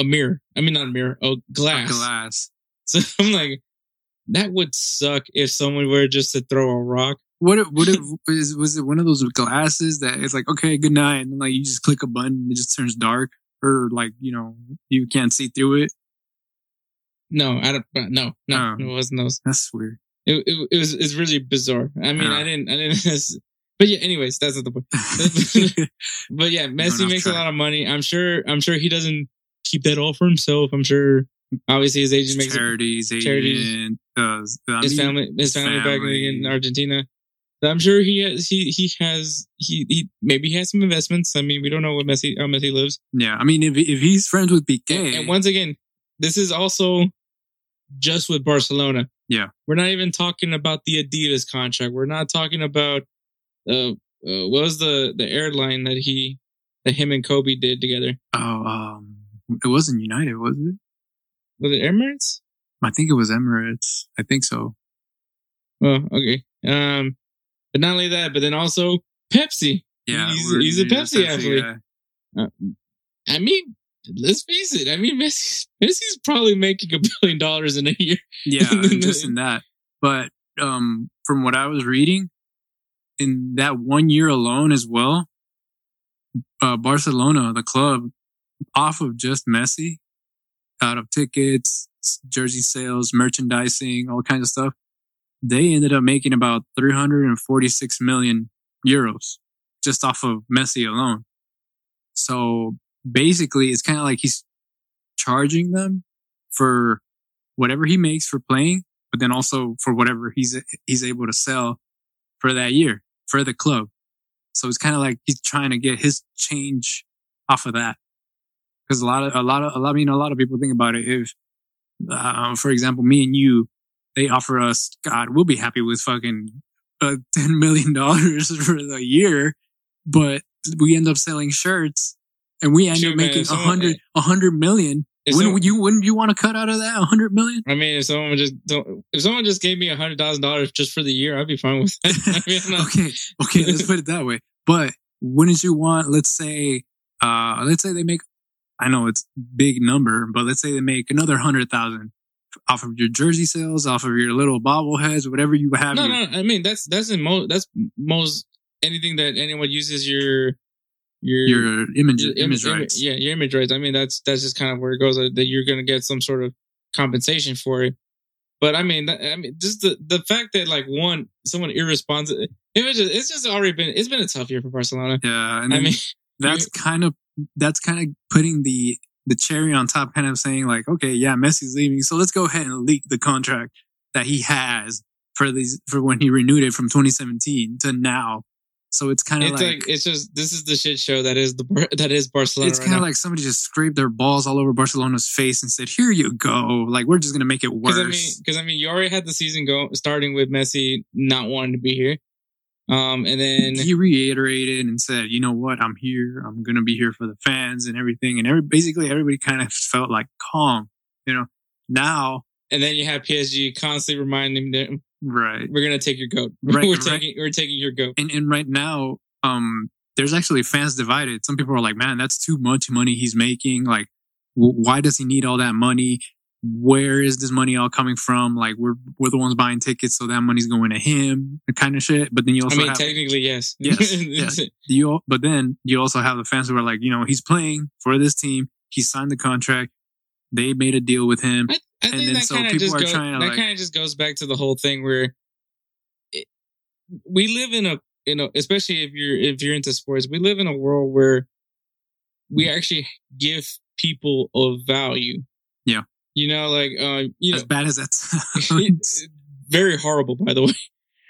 a mirror. I mean not a mirror, a glass. Glass. So I'm like, that would suck if someone were just to throw a rock. What if, what if was, was it one of those glasses that it's like okay good night and like you just click a button and it just turns dark or like you know you can't see through it No, I don't. uh, No, no, Oh. it wasn't those. that's weird It, it, it was it's really bizarre. I mean, Yeah. I didn't, I didn't. But yeah, anyways, that's not the point. But yeah, Messi makes a lot of money. I'm sure. I'm sure he doesn't keep that all for himself. I'm sure. Obviously, his agent makes charities charities. agent uh, I his mean, family, his family, back family. in Argentina. I'm sure he has. He he has. He he maybe he has some investments. I mean, we don't know what Messi how Messi lives. yeah I mean if if he's friends with Piqué And, and once again, this is also just with Barcelona. Yeah. We're not even talking about the Adidas contract. We're not talking about uh, uh what was the the airline that he that him and Kobe did together? oh um it wasn't United was it Was it Emirates? I think it was Emirates I think so Oh, okay. Um, but not only that, but then also Pepsi. yeah He's- he's a Pepsi athlete. guy. I mean, let's face it. I mean, Messi's, Messi's probably making a billion dollars in a year. yeah just in that but um from what i was reading in that one year alone as well uh barcelona the club off of just messi out of tickets jersey sales merchandising all kinds of stuff they ended up making about 346 million euros just off of messi alone. So basically it's kind of like he's charging them for whatever he makes for playing, but then also for whatever he's he's able to sell for that year for the club. So it's kind of like he's trying to get his change off of that. Because a lot of a lot of a lot, I mean, a lot of people think about it. If, uh, for example, me and you, they offer us, God, we'll be happy with fucking uh, ten million dollars for the year, but we end up selling shirts and we end Shoot, up making a hundred a hundred million. If Wouldn't someone- you wouldn't you want to cut out of that a hundred million? I mean, if someone just don't, if someone just gave me a hundred thousand dollars just for the year, I'd be fine with that. I mean, not- okay, okay, let's put it that way. But wouldn't you want, let's say, uh, let's say they make, I know it's big number, but let's say they make another hundred thousand off of your jersey sales, off of your little bobbleheads, whatever you have. no, your- no. I mean, that's that's in most that's most anything that anyone uses your your your image, your image im- im- rights. yeah, your image rights. I mean, that's that's just kind of where it goes. That you're going to get some sort of compensation for it. But I mean, I mean, just the the fact that like one someone irresponsible. It was just, it's just already been it's been a tough year for Barcelona. Yeah, and I mean, that's kind of that's kind of putting the the cherry on top, kind of saying like, okay, yeah, Messi's leaving, so let's go ahead and leak the contract that he has for these for when he renewed it from 2017 to now. So it's kind of it's like, like, it's just this is the shit show that is the that is Barcelona. it's kind of now. like somebody just scraped their balls all over Barcelona's face and said, "Here you go." Like we're just gonna make it worse. Because I mean, I mean, you already had the season go starting with Messi not wanting to be here, um, and then he reiterated and said, "You know what? I'm here. I'm gonna be here for the fans and everything." And every basically everybody kind of felt like calm. You know, now and then you have PSG constantly reminding them, right "We're gonna take your goat. Right, we're right. taking, we're taking your goat." and and right now, um, there's actually fans divided. Some people are like, "Man, that's too much money he's making. Like, w- why does he need all that money? Where is this money all coming from? Like, we're we're the ones buying tickets, so that money's going to him, the kind of shit." But then you also, I mean, have technically, yes. Yes, yes. you, but then you also have the fans who are like, you know, he's playing for this team. He signed the contract. They made a deal with him. I, I And think then that so kind of people just are goes, trying to, that like- kind of just goes back to the whole thing where it, we live in a you know especially if you're if you're into sports we live in a world where we actually give people of value Yeah. you know like uh you know As bad as that sounds. very horrible by the way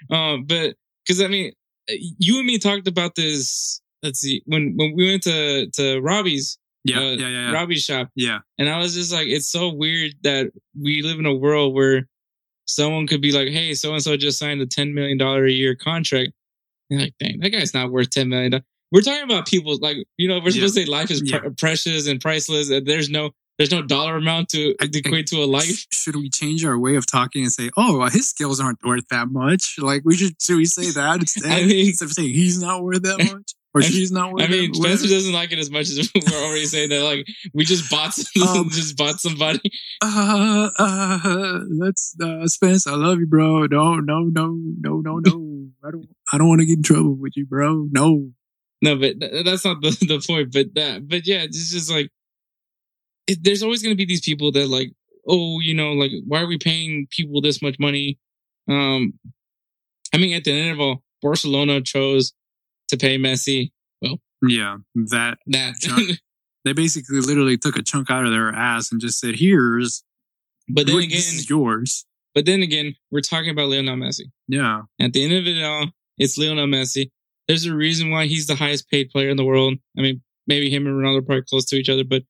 um but because i mean you and me talked about this let's see when when we went to to robbie's yeah, uh, yeah, yeah, yeah, robbie's shop yeah. and I was just like, it's so weird that we live in a world where someone could be like, hey, so and so just signed a $10 million a year contract. And you're like, dang, that guy's not worth $10 million. We're talking about people like, you know, we're supposed to say life is pre- Yeah. precious and priceless. And there's no, there's no dollar amount to I- equate to a life. Should we change our way of talking and say, "Oh, his skills aren't worth that much"? Like we should should we say that instead, I mean- instead of saying he's not worth that much or she's not I mean, Spencer doesn't like it as much as we're already saying that. Like, we just bought, some, Um, just bought somebody. Uh, uh, let's uh, Spence. I love you, bro. No, no, no, no, no, no. I don't. I don't want to get in trouble with you, bro. No. No, but th- that's not the, the point. But that, but yeah, it's just like it, there's always going to be these people that like, oh, you know, like why are we paying people this much money? Um, I mean, at the end of all, Barcelona chose to pay Messi Well, Yeah, that that. Sure. they basically literally took a chunk out of their ass and just said, "Here's, but then again, yours." but then again, we're talking about Lionel Messi. Yeah, At the end of it all, it's Lionel Messi. There's a reason why he's the highest paid player in the world. I mean, maybe him and Ronaldo are probably close to each other, but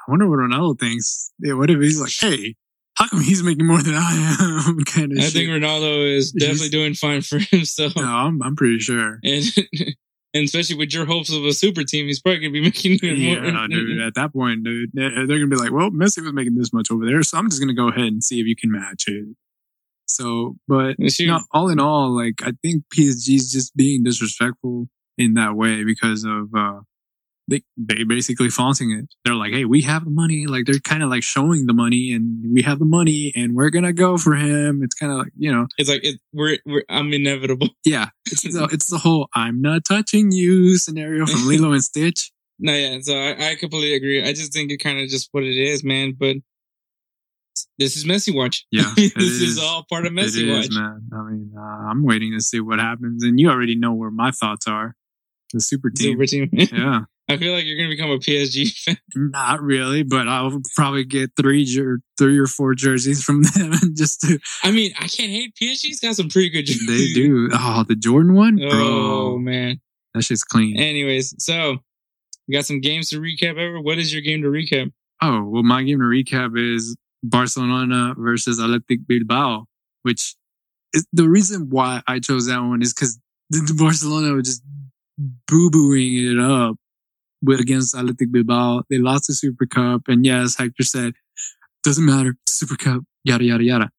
I wonder what Ronaldo thinks. Yeah, what if he's like, "Hey, how come he's making more than I am?" kind of I shit. think Ronaldo is He's- definitely doing fine for himself. no, I'm, I'm pretty sure. And and especially with your hopes of a super team, he's probably gonna be making even more. Yeah, dude. At that point, dude, they're gonna be like, "Well, Messi was making this much over there, so I'm just gonna go ahead and see if you can match it." So, but you know, all in all, like I think PSG's just being disrespectful in that way because of uh they they basically flaunting it. They're like, "Hey, we have the money." Like they're kind of like showing the money, and we have the money, and we're gonna go for him. It's kind of like you know, It's like it, we're we're I'm inevitable. yeah. It's the, it's the whole "I'm not touching you" scenario from Lilo and Stitch. No, yeah. So I, I completely agree. I just think it kind of just what it is, man. But this is Messi watch. Yeah, this is, is. all part of It Messi is, watch. man. I mean, uh, I'm waiting to see what happens, and you already know where my thoughts are. The super team. Super team. Yeah, I feel like you're gonna become a PSG fan. not really, but I'll probably get three, jer- three or four jerseys from them, just to. I mean, I can't hate PSG's got some pretty good. jerseys. They do. Oh, the Jordan one, Oh bro. man. That shit's clean. Anyways, so we got some games to recap. Ever, what is your game to recap? Oh, well, my game to recap is Barcelona versus Athletic Bilbao, which is the reason why I chose that one is because the Barcelona was just boo booing it up with against Athletic Bilbao. They lost the Super Cup, and yes, Hector said, doesn't matter, Super Cup, yada yada yada.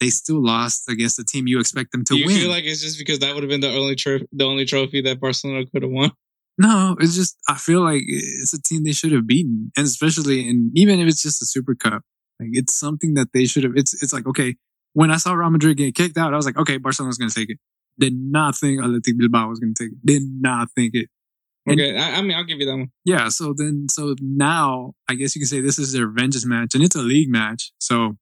They still lost against the team you expect them to Do you win. feel like it's just because that would have been the only tro- the only trophy that Barcelona could have won? No, it's just I feel like it's a team they should have beaten, and especially and even if it's just a Super Cup, like it's something that they should have. It's it's like okay, when I saw Real Madrid get kicked out, I was like, okay, Barcelona's gonna take it. Did not think Athletic Bilbao was gonna take it. Did not think it. And- Okay, I, I mean, I'll give you that one. Yeah, so then so now I guess you can say this is their vengeance match, and it's a league match. So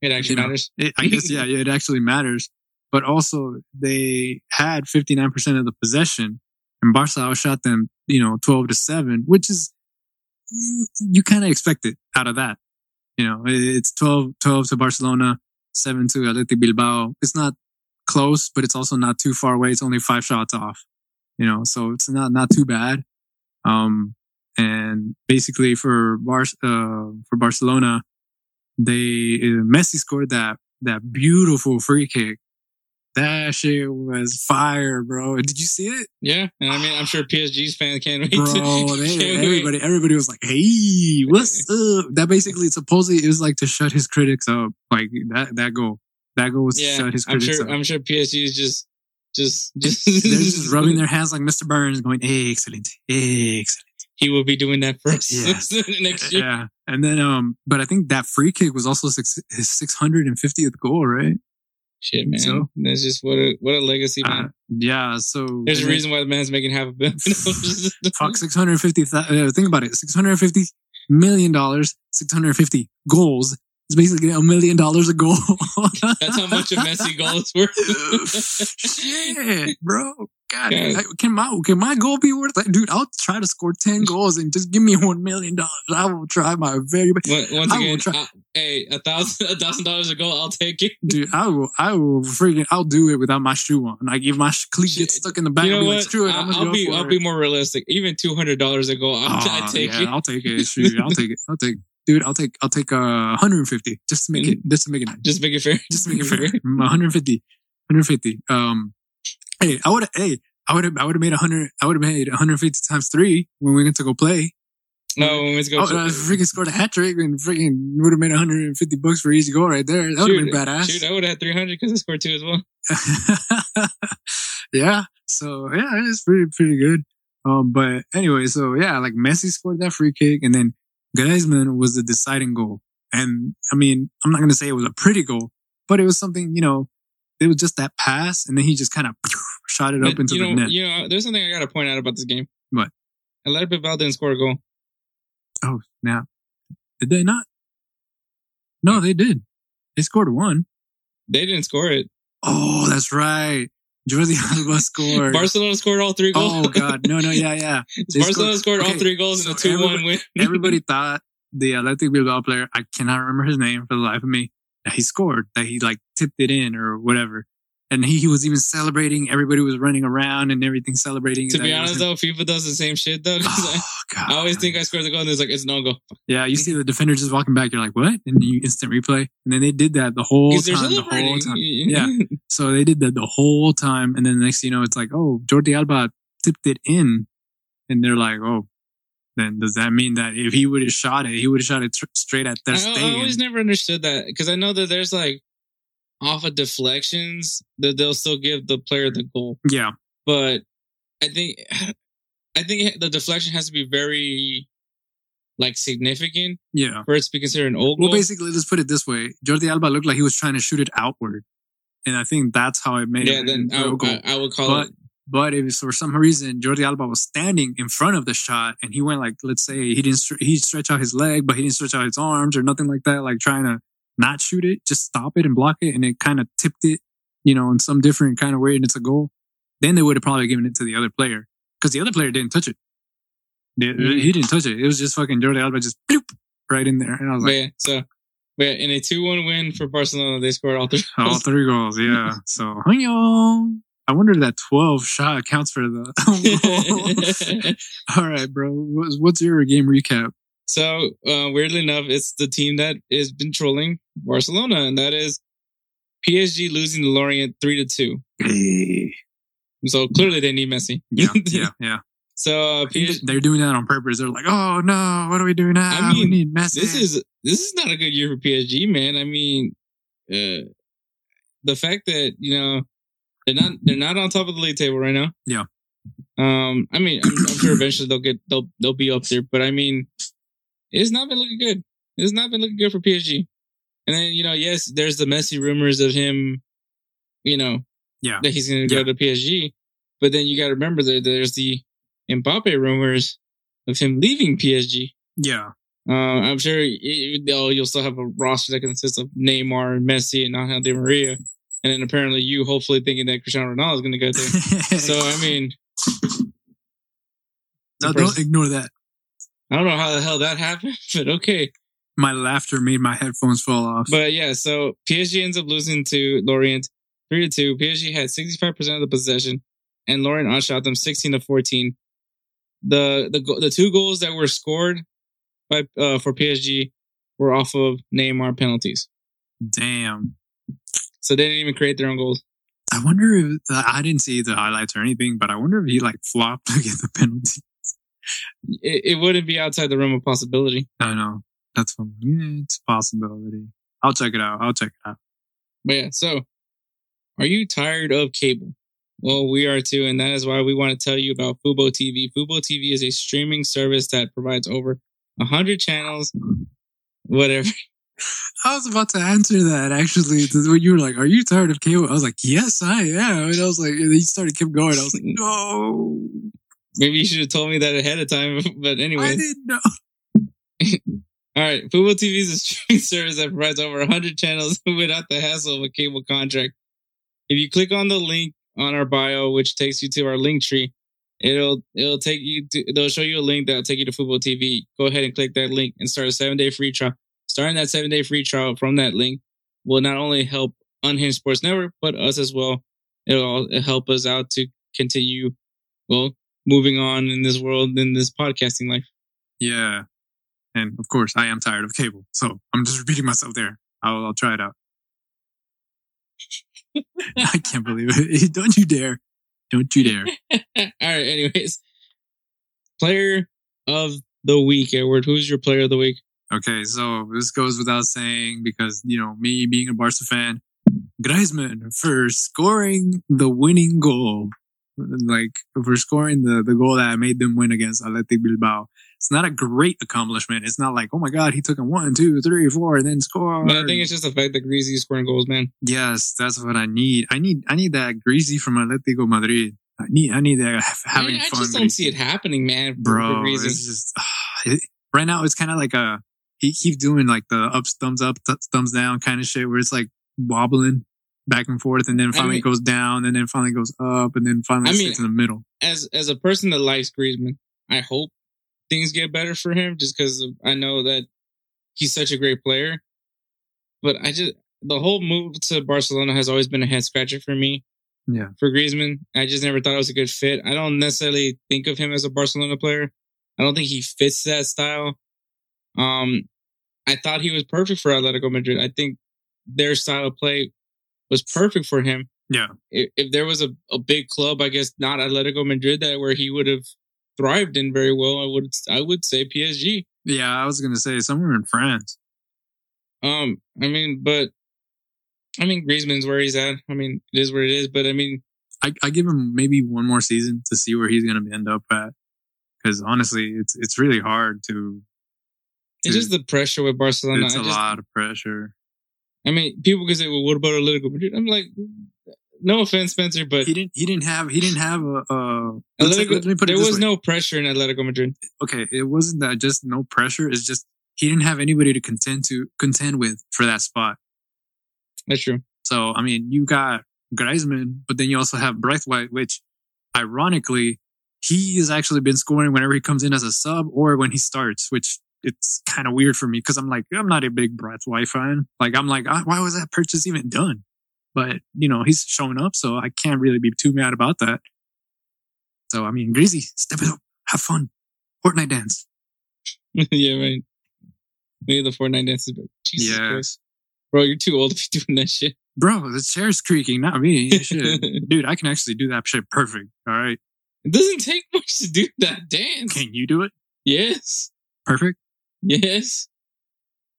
It actually You know, matters. it, I guess yeah, yeah, it actually matters. But also they had fifty nine percent of the possession, and Barca outshot them, you know, twelve to seven, which is you kind of expect it out of that. You know, it- it's 12, 12 to Barcelona, seven to Athletic Bilbao. It's not close, but it's also not too far away. It's only five shots off. You know, so it's not not too bad. Um, and basically for Bar uh, for Barcelona, they uh, Messi scored that that beautiful free kick. That shit was fire, bro. Did you see it, Yeah, and I mean, I'm sure PSG's fan can't wait. bro? to, They, can't wait. everybody, everybody was like, "Hey, what's up?" That basically supposedly it was like to shut his critics up. Like that that goal, that goal was Yeah, to shut his I'm critics sure. up. I'm sure PSG is just, just, just. They're just rubbing their hands like Mr. Burns, going, "Excellent, excellent." He will be doing that for us next year. Yeah, and then um, but I think that free kick was also six, his six hundred and fiftieth goal, right? Shit, man. So? That's just what a what a legacy, man. Uh, yeah, so There's a reason why the man's making half a billion. Fuck, six hundred fifty. Uh, think about it, six hundred fifty million dollars, six hundred fifty goals. It's basically a million dollars a goal. That's how much a Messi goal is worth. Shit, bro. God, I- can my can my goal be worth that, dude? I'll try to score ten goals and just give me one million dollars. I will try my very best, Once I will again, try- uh, hey, a thousand a thousand dollars a goal, I'll take it. dude. I will, I will freaking, I'll do it without my shoe on. Like if my cleat gets stuck in the back, You know I'll be what? like, screw it. I- I'm gonna I'll be I'll it. be more realistic. Even two hundred dollars a goal, I'll, I take yeah, it. I'll take it. Shoot, I'll take it. I'll take, dude. I'll take, I'll take uh 150 just to make it, just to make it nice. Just make it fair. just to make it fair. 150, 150. Um, hey, I would have, hey, I would have, I would have made 100, I would have made 150 times three when we went to go play. No, women's goal. Oh, uh, freaking scored a hat trick and freaking would have made 150 bucks for easy goal right there. That would have been badass. Shoot, I would have had 300 because I scored two as well. yeah. So yeah, it's pretty pretty good. Um, but anyway, so yeah, like Messi scored that free kick, and then Griezmann was the deciding goal. And I mean, I'm not gonna say it was a pretty goal, but it was something you know. It was just that pass, and then he just kind of shot it up into you the know, net. you know, there's something I got to point out about this game. What? Atletico Bilbao didn't score a goal. Oh, now did they not? No, they did. They scored one. They didn't score it. Oh, that's right. Jordi Alba scored. Barcelona scored all three goals. Oh God, no, no, yeah, yeah. They Barcelona scored, all okay, three goals in a 2 1 win. Everybody thought the Athletic Bilbao player, I cannot remember his name for the life of me, that he scored, that he like tipped it in or whatever. And he, he was even celebrating. Everybody was running around and everything celebrating. to be honest, though, FIFA does the same shit, though. Oh, I- Oh, God. I always think I scored the goal and it's like, it's no goal. Yeah, you see the defender just walking back. You're like, what? And you instant replay. And then they did that the whole time. The whole time. Yeah. So they did that the whole time. And then the next thing you know, it's like, oh, Jordi Alba tipped it in. And they're like, oh, then does that mean that if he would have shot it, he would have shot it tr- straight at Ter I, I always never understood that because I know that there's like off of deflections that they'll still give the player the goal, Yeah. but I think I think the deflection has to be very like significant Yeah. for it to be considered an old Well, basically, let's put it this way: Jordi Alba looked like he was trying to shoot it outward, and I think that's how it made yeah, it then I, goal. I, I would call But it. but if for some reason Jordi Alba was standing in front of the shot and he went like, let's say he didn't he stretch out his leg, but he didn't stretch out his arms or nothing like that, like trying to not shoot it, just stop it and block it, and it kind of tipped it, you know, in some different kind of way, and it's a goal. Then they would have probably given it to the other player because the other player didn't touch it. They- Mhm. He didn't touch it. It was just fucking Jordi Alba just bloop, right in there, and I was like. yeah, so but in a two-one win for Barcelona, they scored all three. All three goals, yeah. So, I wonder if that 12 shot counts for the. All right, bro. What's, what's your game recap? So uh, weirdly enough, it's the team that has been trolling Barcelona, and that is PSG losing to Lorient three to two. So clearly they need Messi. Yeah, yeah, yeah. So uh, PSG, They're doing that on purpose. They're like, oh no, what do we do now? I mean, we need Messi. this is this is not a good year for PSG, man. I mean, uh, the fact that you know they're not they're not on top of the league table right now. Yeah. Um, I mean, I'm, I'm sure eventually they'll get they'll they'll be up there, but I mean, it's not been looking good. It's not been looking good for PSG. And then you know, yes, there's the Messi rumors of him, you know, Yeah. that he's going to Yeah. go to PSG. But then you got to remember that there's the Mbappe rumors of him leaving PSG. yeah, Uh, I'm sure it, they'll, you'll still have a roster that consists of Neymar and Messi and Angel Di Maria. And then apparently you hopefully thinking that Cristiano Ronaldo is going to go there. so, I mean, no, don't ignore that. I don't know how the hell that happened, but okay. My laughter made my headphones fall off. But yeah, so PSG ends up losing to Lorient 3 to 2. PSG had 65% of the possession and Lorient outshot them 16 to 14. The the the two goals that were scored by uh, for PSG were off of Neymar penalties. Damn. So they didn't even create their own goals. I wonder if I didn't see the highlights or anything, but I wonder if he like flopped to get the penalty. It, it wouldn't be outside the realm of possibility. I know. That's fun. Yeah, it's a possibility. I'll check it out. I'll check it out. But yeah, so are you tired of cable? Well, we are too, and that is why we want to tell you about Fubo TV. Fubo TV is a streaming service that provides over 100 channels, whatever. I was about to answer that actually. When you were like, "Are you tired of cable?" I was like, "Yes, I am." And I was like, and he started kept going. I was like, "No, Maybe you should have told me that ahead of time. But anyway, I didn't know." all right. Fubo TV is a streaming service that provides over 100 channels without the hassle of a cable contract. If you click on the link on our bio, which takes you to our link tree, it'll it'll take you to they'll show you a link that'll take you to Fubo TV. Go ahead and click that link and start a seven day free trial. Starting that seven day free trial from that link will not only help Unhinged Sports Network, but us as well. It'll it'll help us out to continue, well, moving on in this world, in this podcasting life. Yeah, and of course, I am tired of cable, so I'm just repeating myself there. I'll, I'll try it out. I can't believe it! Don't you dare! Don't you dare! All right. Anyways, player of the week, Edward? Who's your player of the week? Okay, so this goes without saying because you know me being a Barca fan, Griezmann for scoring the winning goal, like for scoring the the goal that made them win against Athletic Bilbao. It's not a great accomplishment. It's not like oh my god, he took a one, two, three, four, and then scored. But I think it's just the fact that Greasy scoring goals, man. yes, that's what I need. I need I need that greasy from Atletico Madrid. I need I need that having I, I fun. just don't Greasy see it happening, man. bro. It's just it, right now. It's kind of like a he keeps doing like the ups, thumbs up, th- thumbs down kind of shit, where it's like wobbling back and forth, and then finally mean- goes down, and then finally goes up, and then finally I mean- sits in the middle. as as a person that likes Griezmann, I hope things get better for him just because I know that he's such a great player. But I just the whole move to Barcelona has always been a head scratcher for me. Yeah. For Griezmann, I just never thought it was a good fit. I don't necessarily think of him as a Barcelona player. I don't think he fits that style. Um, I thought he was perfect for Atletico Madrid. I think their style of play was perfect for him Yeah, if, if there was a, a big club, I guess not Atletico Madrid, that where he would have thrived in very well, I would I would say PSG. yeah. I was gonna say somewhere in France. Um, I mean, but I mean Griezmann's where he's at. I mean, it is where it is. But I mean, I, I give him maybe one more season to see where he's gonna end up at. Because honestly, it's it's really hard to. it's just the pressure with Barcelona. it's I a just, lot of pressure. I mean, people can say, "Well, what about Atletico Madrid?" I'm like, no offense, Spencer, but He didn't. He didn't have. He didn't have a. a let's- Atletico, let me put it there this was way. no pressure in Atletico Madrid. okay, it wasn't that just no pressure. It's just he didn't have anybody to contend to contend with for that spot. That's true. So I mean, you got Griezmann, but then you also have Braithwaite, which ironically he has actually been scoring whenever he comes in as a sub or when he starts, which it's kind of weird for me because I'm like I'm not a big Braithwaite fan. Like I'm like ah, why was that purchase even done? But you know he's showing up, so I can't really be too mad about that. So I mean, Greasy, step it up, have fun, Fortnite dance. yeah, right. Maybe the Fortnite dances, but Jesus Yeah. Christ, bro, you're too old to be doing that shit. Bro, the chair's creaking, not me. Dude, I can actually do that shit perfect. All right. It doesn't take much to do that dance. Can you do it? Yes. Perfect. Yes.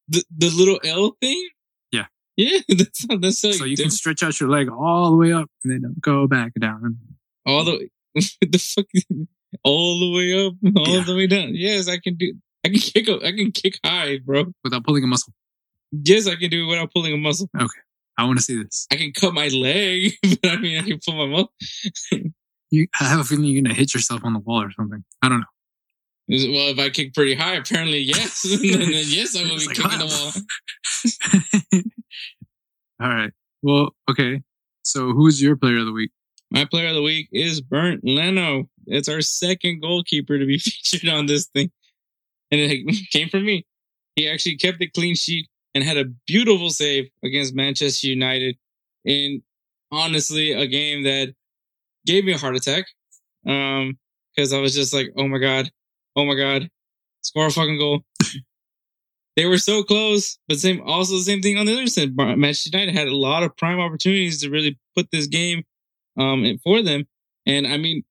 The the little L thing? Yeah. That's that's how So you, you can stretch out your leg all the way up and then go back down. all the the fuck all the way up, all Yeah. the way down. Yes, I can do I can kick up I can kick high, bro. without pulling a muscle. Yes, I can do it without pulling a muscle. Okay, I want to see this. I can cut my leg, but I mean I can pull my muscle. You, I have a feeling you're gonna hit yourself on the wall or something. I don't know. Well, if I kick pretty high, apparently yes. yes, I will be like, kicking the wall. all right. Well, okay. So who's your player of the week? My player of the week is Bernd Leno. It's our second goalkeeper to be featured on this thing. And it came from me. He actually kept a clean sheet and had a beautiful save against Manchester United in honestly a game that gave me a heart attack. Um, because I was just like, oh my God, oh my God, score a fucking goal. they were so close, but same also the same thing on the other side. Manchester United had a lot of prime opportunities to really put this game um for them. And I mean,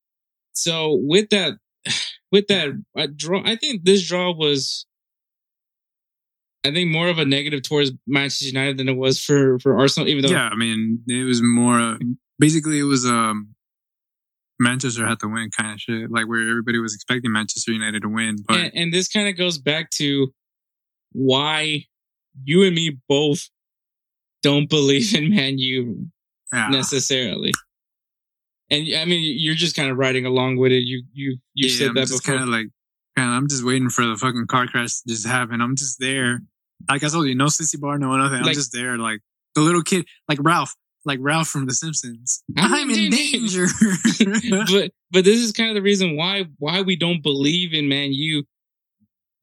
so with that, with that I draw, I think this draw was, I think more of a negative towards Manchester United than it was for for Arsenal. Even though, Yeah, I mean, it was more. Basically, it was um, Manchester had to win kind of shit, like where everybody was expecting Manchester United to win, but and, and this kind of goes back to why you and me both don't believe in Man U yeah, necessarily. And I mean, you're just kind of riding along with it. You you you yeah, said I'm that just before. kind of like, of, I'm just waiting for the fucking car crash to just happen. I'm just there, like I told you, no sissy bar, no nothing. I'm Like- just there, like the little kid, like Ralph, like Ralph from The Simpsons. I'm in danger. but but this is kind of the reason why why we don't believe in Man U.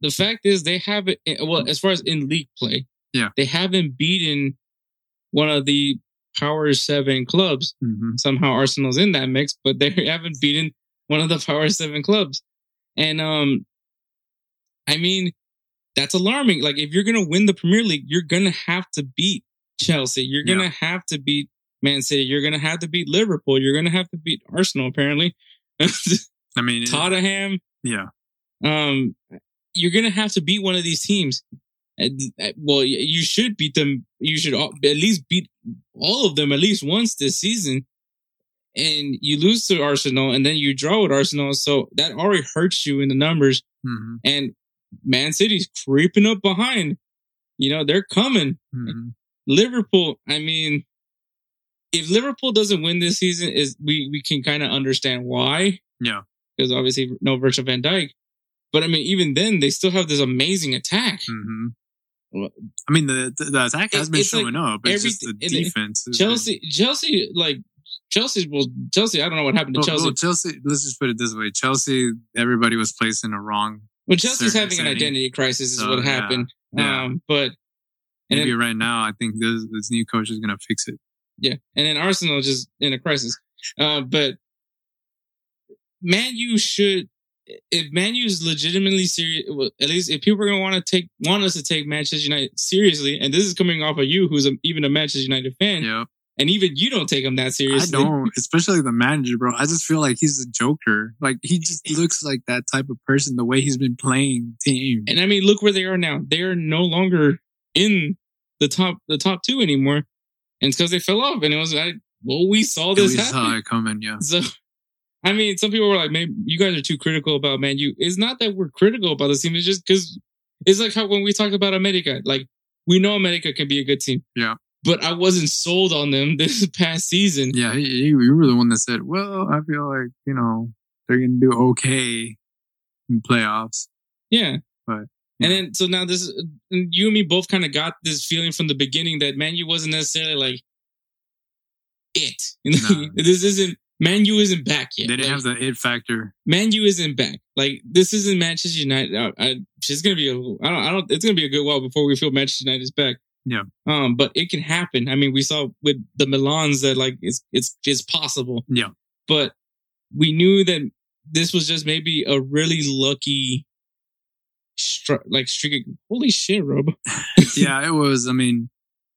The fact is they haven't well as far as in league play, Yeah. they haven't beaten one of the Power Seven clubs. Mhm. Somehow Arsenal's in that mix, but they haven't beaten one of the Power Seven clubs. And um, I mean, that's alarming. Like if you're gonna win the Premier League, you're gonna have to beat Chelsea. You're gonna have to beat Man City. You're gonna have to beat Liverpool. You're gonna have to beat Arsenal. Apparently, I mean, Tottenham. yeah, Um, you're gonna have to beat one of these teams. Uh, well, you should beat them. You should at least beat all of them at least once this season. And you lose to Arsenal, and then you draw with Arsenal, so that already hurts you in the numbers. Mhm. And Man City's creeping up behind. You know they're coming. Mhm. Liverpool, I mean, if Liverpool doesn't win this season, is we we can kind of understand why. Yeah. Because obviously no Virgil van Dijk. But I mean, even then, they still have this amazing attack. Mhm. Well- I mean, the the, the attack has It- been it's like showing up. It's just the everything- and it- defense. Chelsea, Chelsea, like Chelsea, well, Chelsea. I don't know what happened to Well, Chelsea. well, Chelsea. Let's just put it this way: Chelsea. Everybody was placed in a wrong. Well, Chelsea's having an identity crisis, is So, what happened. yeah. Um, but Maybe right now, I think this this new coach is gonna fix it. yeah, and then Arsenal is just in a crisis. Uh, but Man U should, if Man U is legitimately serious, well, at least if people are gonna want to take want us to take Manchester United seriously, and this is coming off of you, who's a, even a Manchester United fan, Yeah, and even you don't take them that seriously. I don't. Especially the manager, bro. I just feel like he's a joker. Like he just looks like that type of person. The way he's been playing team. And I mean, look where they are now. They are no longer in the top the top two anymore, and it's because they fell off. And it was like, well, we saw this. we this saw happen. it coming. Yeah. So, I mean, some people were like, "Maybe you guys are too critical about Man U." It's not that we're critical about the team. It's just because it's like how when we talk about America, like we know America can be a good team. Yeah. But I wasn't sold on them this past season. Yeah, you were the one that said, "Well, I feel like you know they're gonna do okay in playoffs." Yeah. And then, so now this, you and me both kind of got this feeling from the beginning that Man U wasn't necessarily like it. You know, No. this isn't Man U isn't back yet. They didn't Like, have the it factor. Man U isn't back. Like this isn't Manchester United. I, I, it's gonna be a. I don't. I don't. It's gonna be a good while before we feel Manchester United is back. Yeah. Um, but it can happen. I mean, we saw with the Milans that like it's it's it's possible. Yeah. But we knew that this was just maybe a really lucky, str- like streak. Holy shit, Rob. yeah, it was. I mean,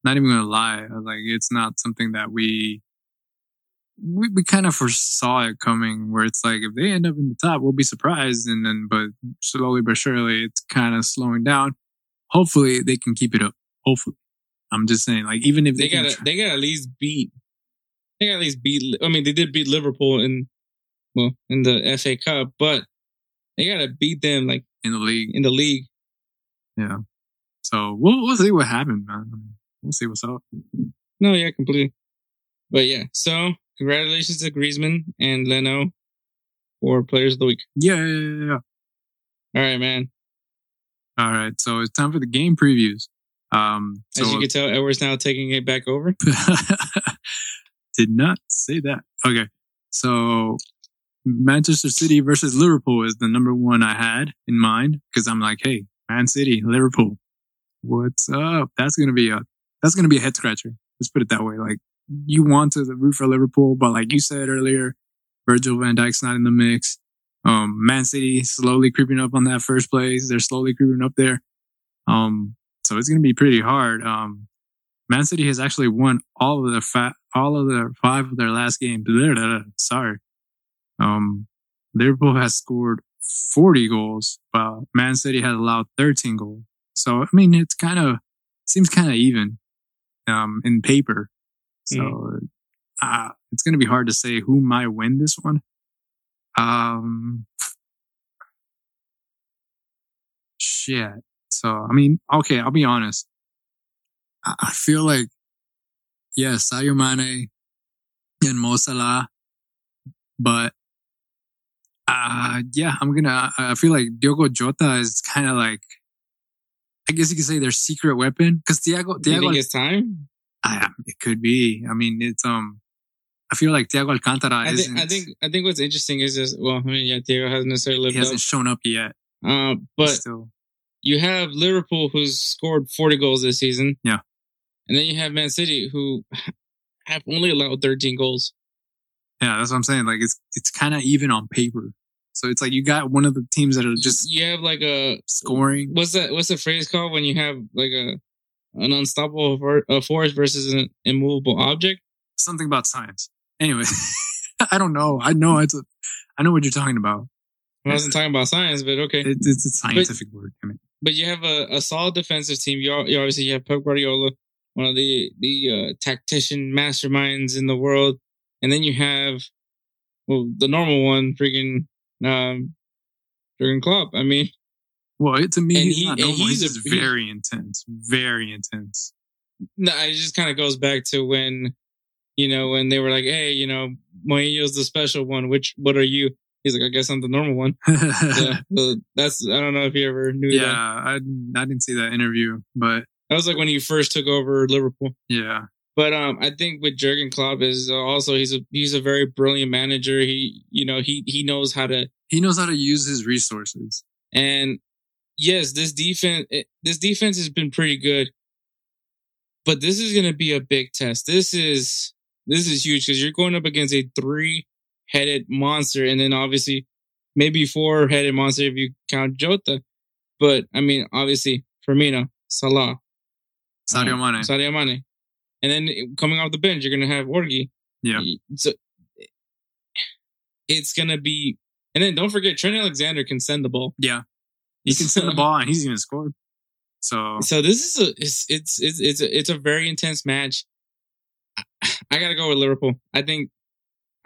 not even gonna lie. I was Like, it's not something that we we, we kind of foresaw it coming. Where it's like, if they end up in the top, we'll be surprised. And then, but slowly but surely, it's kind of slowing down. Hopefully, they can keep it up. Hopefully, I'm just saying. Like, even if they, They gotta try- they gotta at least beat. They gotta at least beat. I mean, they did beat Liverpool in, well, in the FA Cup, but they gotta beat them like in the league, in the league. yeah. So we'll we'll see what happens, man. We'll see what's up. No, yeah, completely. But yeah, so congratulations to Griezmann and Leno for Players of the Week. Yeah, yeah, yeah, yeah. All right, man. All right, so it's time for the game previews. Um, so As you can tell, Edward's now taking it back over. Did not say that. Okay. So Manchester City versus Liverpool is the number one I had in mind because I'm like, hey, Man City, Liverpool, what's up? That's gonna be a that's gonna be a head scratcher. Let's put it that way. Like you want to the root for Liverpool, but like you said earlier, Virgil van Dijk's not in the mix. Um, Man City slowly creeping up on that first place. They're slowly creeping up there. Um, so it's gonna be pretty hard. Um, Man City has actually won all of their fa- all of their five of their last games. Sorry. Um, Liverpool has scored 40 goals, while Man City has allowed 13 goals. So, I mean, it's kind of, seems kind of even, um, in paper. So, uh, it's going to be hard to say who might win this one. Um, shit. So, I mean, okay, I'll be honest. I, I feel like, yes, Sadio Mane and Mo Salah, but uh, yeah, I'm gonna. I I feel like Diogo Jota is kind of like, I guess you could say their secret weapon because Thiago, Thiago, it's time? I, it could be. I mean, it's um, I feel like Thiago Alcantara I think, I think I think what's interesting is just well, I mean, yeah, Diego hasn't necessarily he hasn't up. shown up yet. Uh, but still, you have Liverpool who's scored 40 goals this season. Yeah. And then you have Man City who have only allowed 13 goals. Yeah, that's what I'm saying. Like it's it's kind of even on paper. So it's like you got one of the teams that are just You have like a scoring. what's that? What's the phrase called when you have like a an unstoppable for- a force versus an immovable object? Something about science. Anyway, I don't know. I know it's. A, I know what you're talking about. I wasn't talking about science, but okay. It, it's a scientific word. I mean, But you have a, a solid defensive team. You, you obviously you have Pep Guardiola, one of the the uh, tactician masterminds in the world, and then you have well the normal one, freaking um, Jurgen Klopp. I mean, well, to me, he's he- he's He's, a- very intense, very intense. no, it just kind of goes back to when you know when they were like, hey, you know, Mourinho's the special one. Which what are you? He's like, I guess I'm the normal one. Yeah, so that's I don't know if you ever knew yeah, that. I, I didn't see that interview, but That was like when he first took over Liverpool. yeah, But um, I think with Jurgen Klopp is also he's a he's a very brilliant manager. He you know he he knows how to he knows how to use his resources. and yes, this defense this defense has been pretty good, but this is going to be a big test. This is this is huge because you're going up against a three headed monster, and then obviously maybe four headed monster if you count Jota. But I mean, obviously Firmino, Salah, Sadio uh, Mane. Sadio Mane. And then coming off the bench, you're gonna have Origi. Yeah. So it's gonna be, and then don't forget Trent Alexander can send the ball. Yeah, he can send the ball and he's even scored. So So this is a it's it's it's it's a, it's a very intense match. I, I gotta go with Liverpool. I think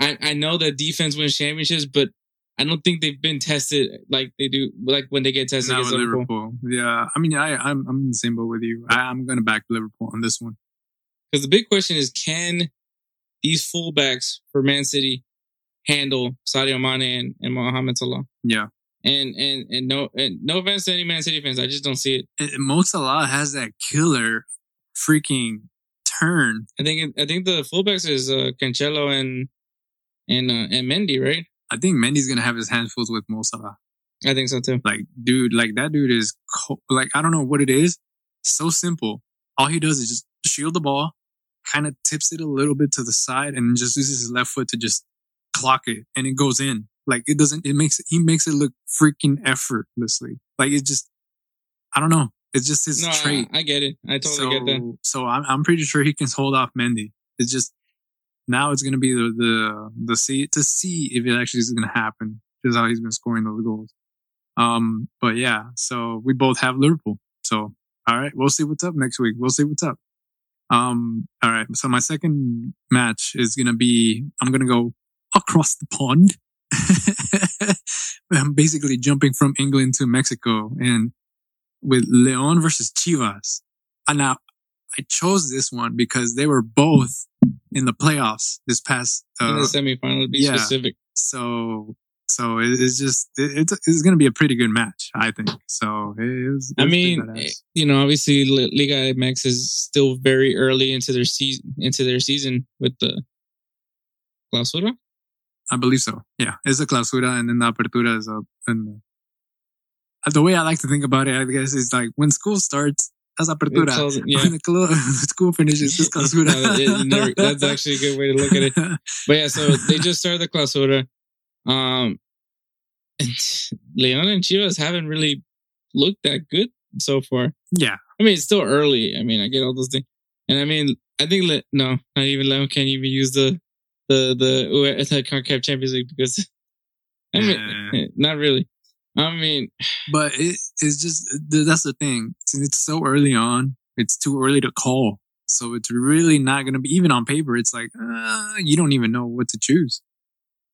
I I know that defense wins championships, but I don't think they've been tested like they do like when they get tested now against with Liverpool. Liverpool. Yeah, I mean, I I'm I'm in the same boat with you. I, I'm going to back Liverpool on this one. Because the big question is, can these fullbacks for Man City handle Sadio Mane and, and Mohamed Salah? Yeah, And and and no and no offense to any Man City fans, I just don't see it. and Mo Salah has that killer freaking turn. I think I think the fullbacks is uh, Cancelo and and uh, and Mendy, right? I think Mendy's going to have his hands full with Mo Salah. I think so too. Like, dude, like that dude is co- like I don't know what it is. So simple. All he does is just shield the ball, kind of tips it a little bit to the side, and just uses his left foot to just clock it, and it goes in. Like it doesn't. It makes he makes it look freaking effortlessly. Like it just. I don't know. It's just his No, I, trait. I get it. I totally so, get that. So I'm I'm pretty sure he can hold off Mendy. It's just now it's gonna be the the the see to see if it actually is gonna happen. Just how he's been scoring those goals. Um, but yeah, so we both have Liverpool. So all right, we'll see what's up next week. We'll see what's up. Um, all right. So my second match is gonna be I'm gonna go across the pond. I'm basically jumping from England to Mexico and with Leon versus Chivas. And now I chose this one because they were both in the playoffs this past. In Uh, the semifinal, to be yeah. specific. so so it, it's just it, it's it's going to be a pretty good match, I think. So it was. I mean, eh, you know, obviously Li- Liga MX is still very early into their season into their season with the Clausura. I believe so. Yeah, it's a clausura, and then the apertura is up. And uh, the way I like to think about it, I guess, is like when school starts, that's apertura. close- yeah. When the school finishes, it's clausura. No, it- it never- that's actually a good way to look at it. But yeah, so they just started the Clausura. Um, Leon and Chivas haven't really looked that good so far. yeah, I mean, it's still early. I mean, I get all those things, and I mean, I think Le- no, not even Leon can even use the the the the Concacaf Champions League because I mean, Yeah. not really. I mean, but it, it's just that's the thing. It's so early on, it's too early to call. So it's really not going to be even on paper. It's like uh, you don't even know what to choose.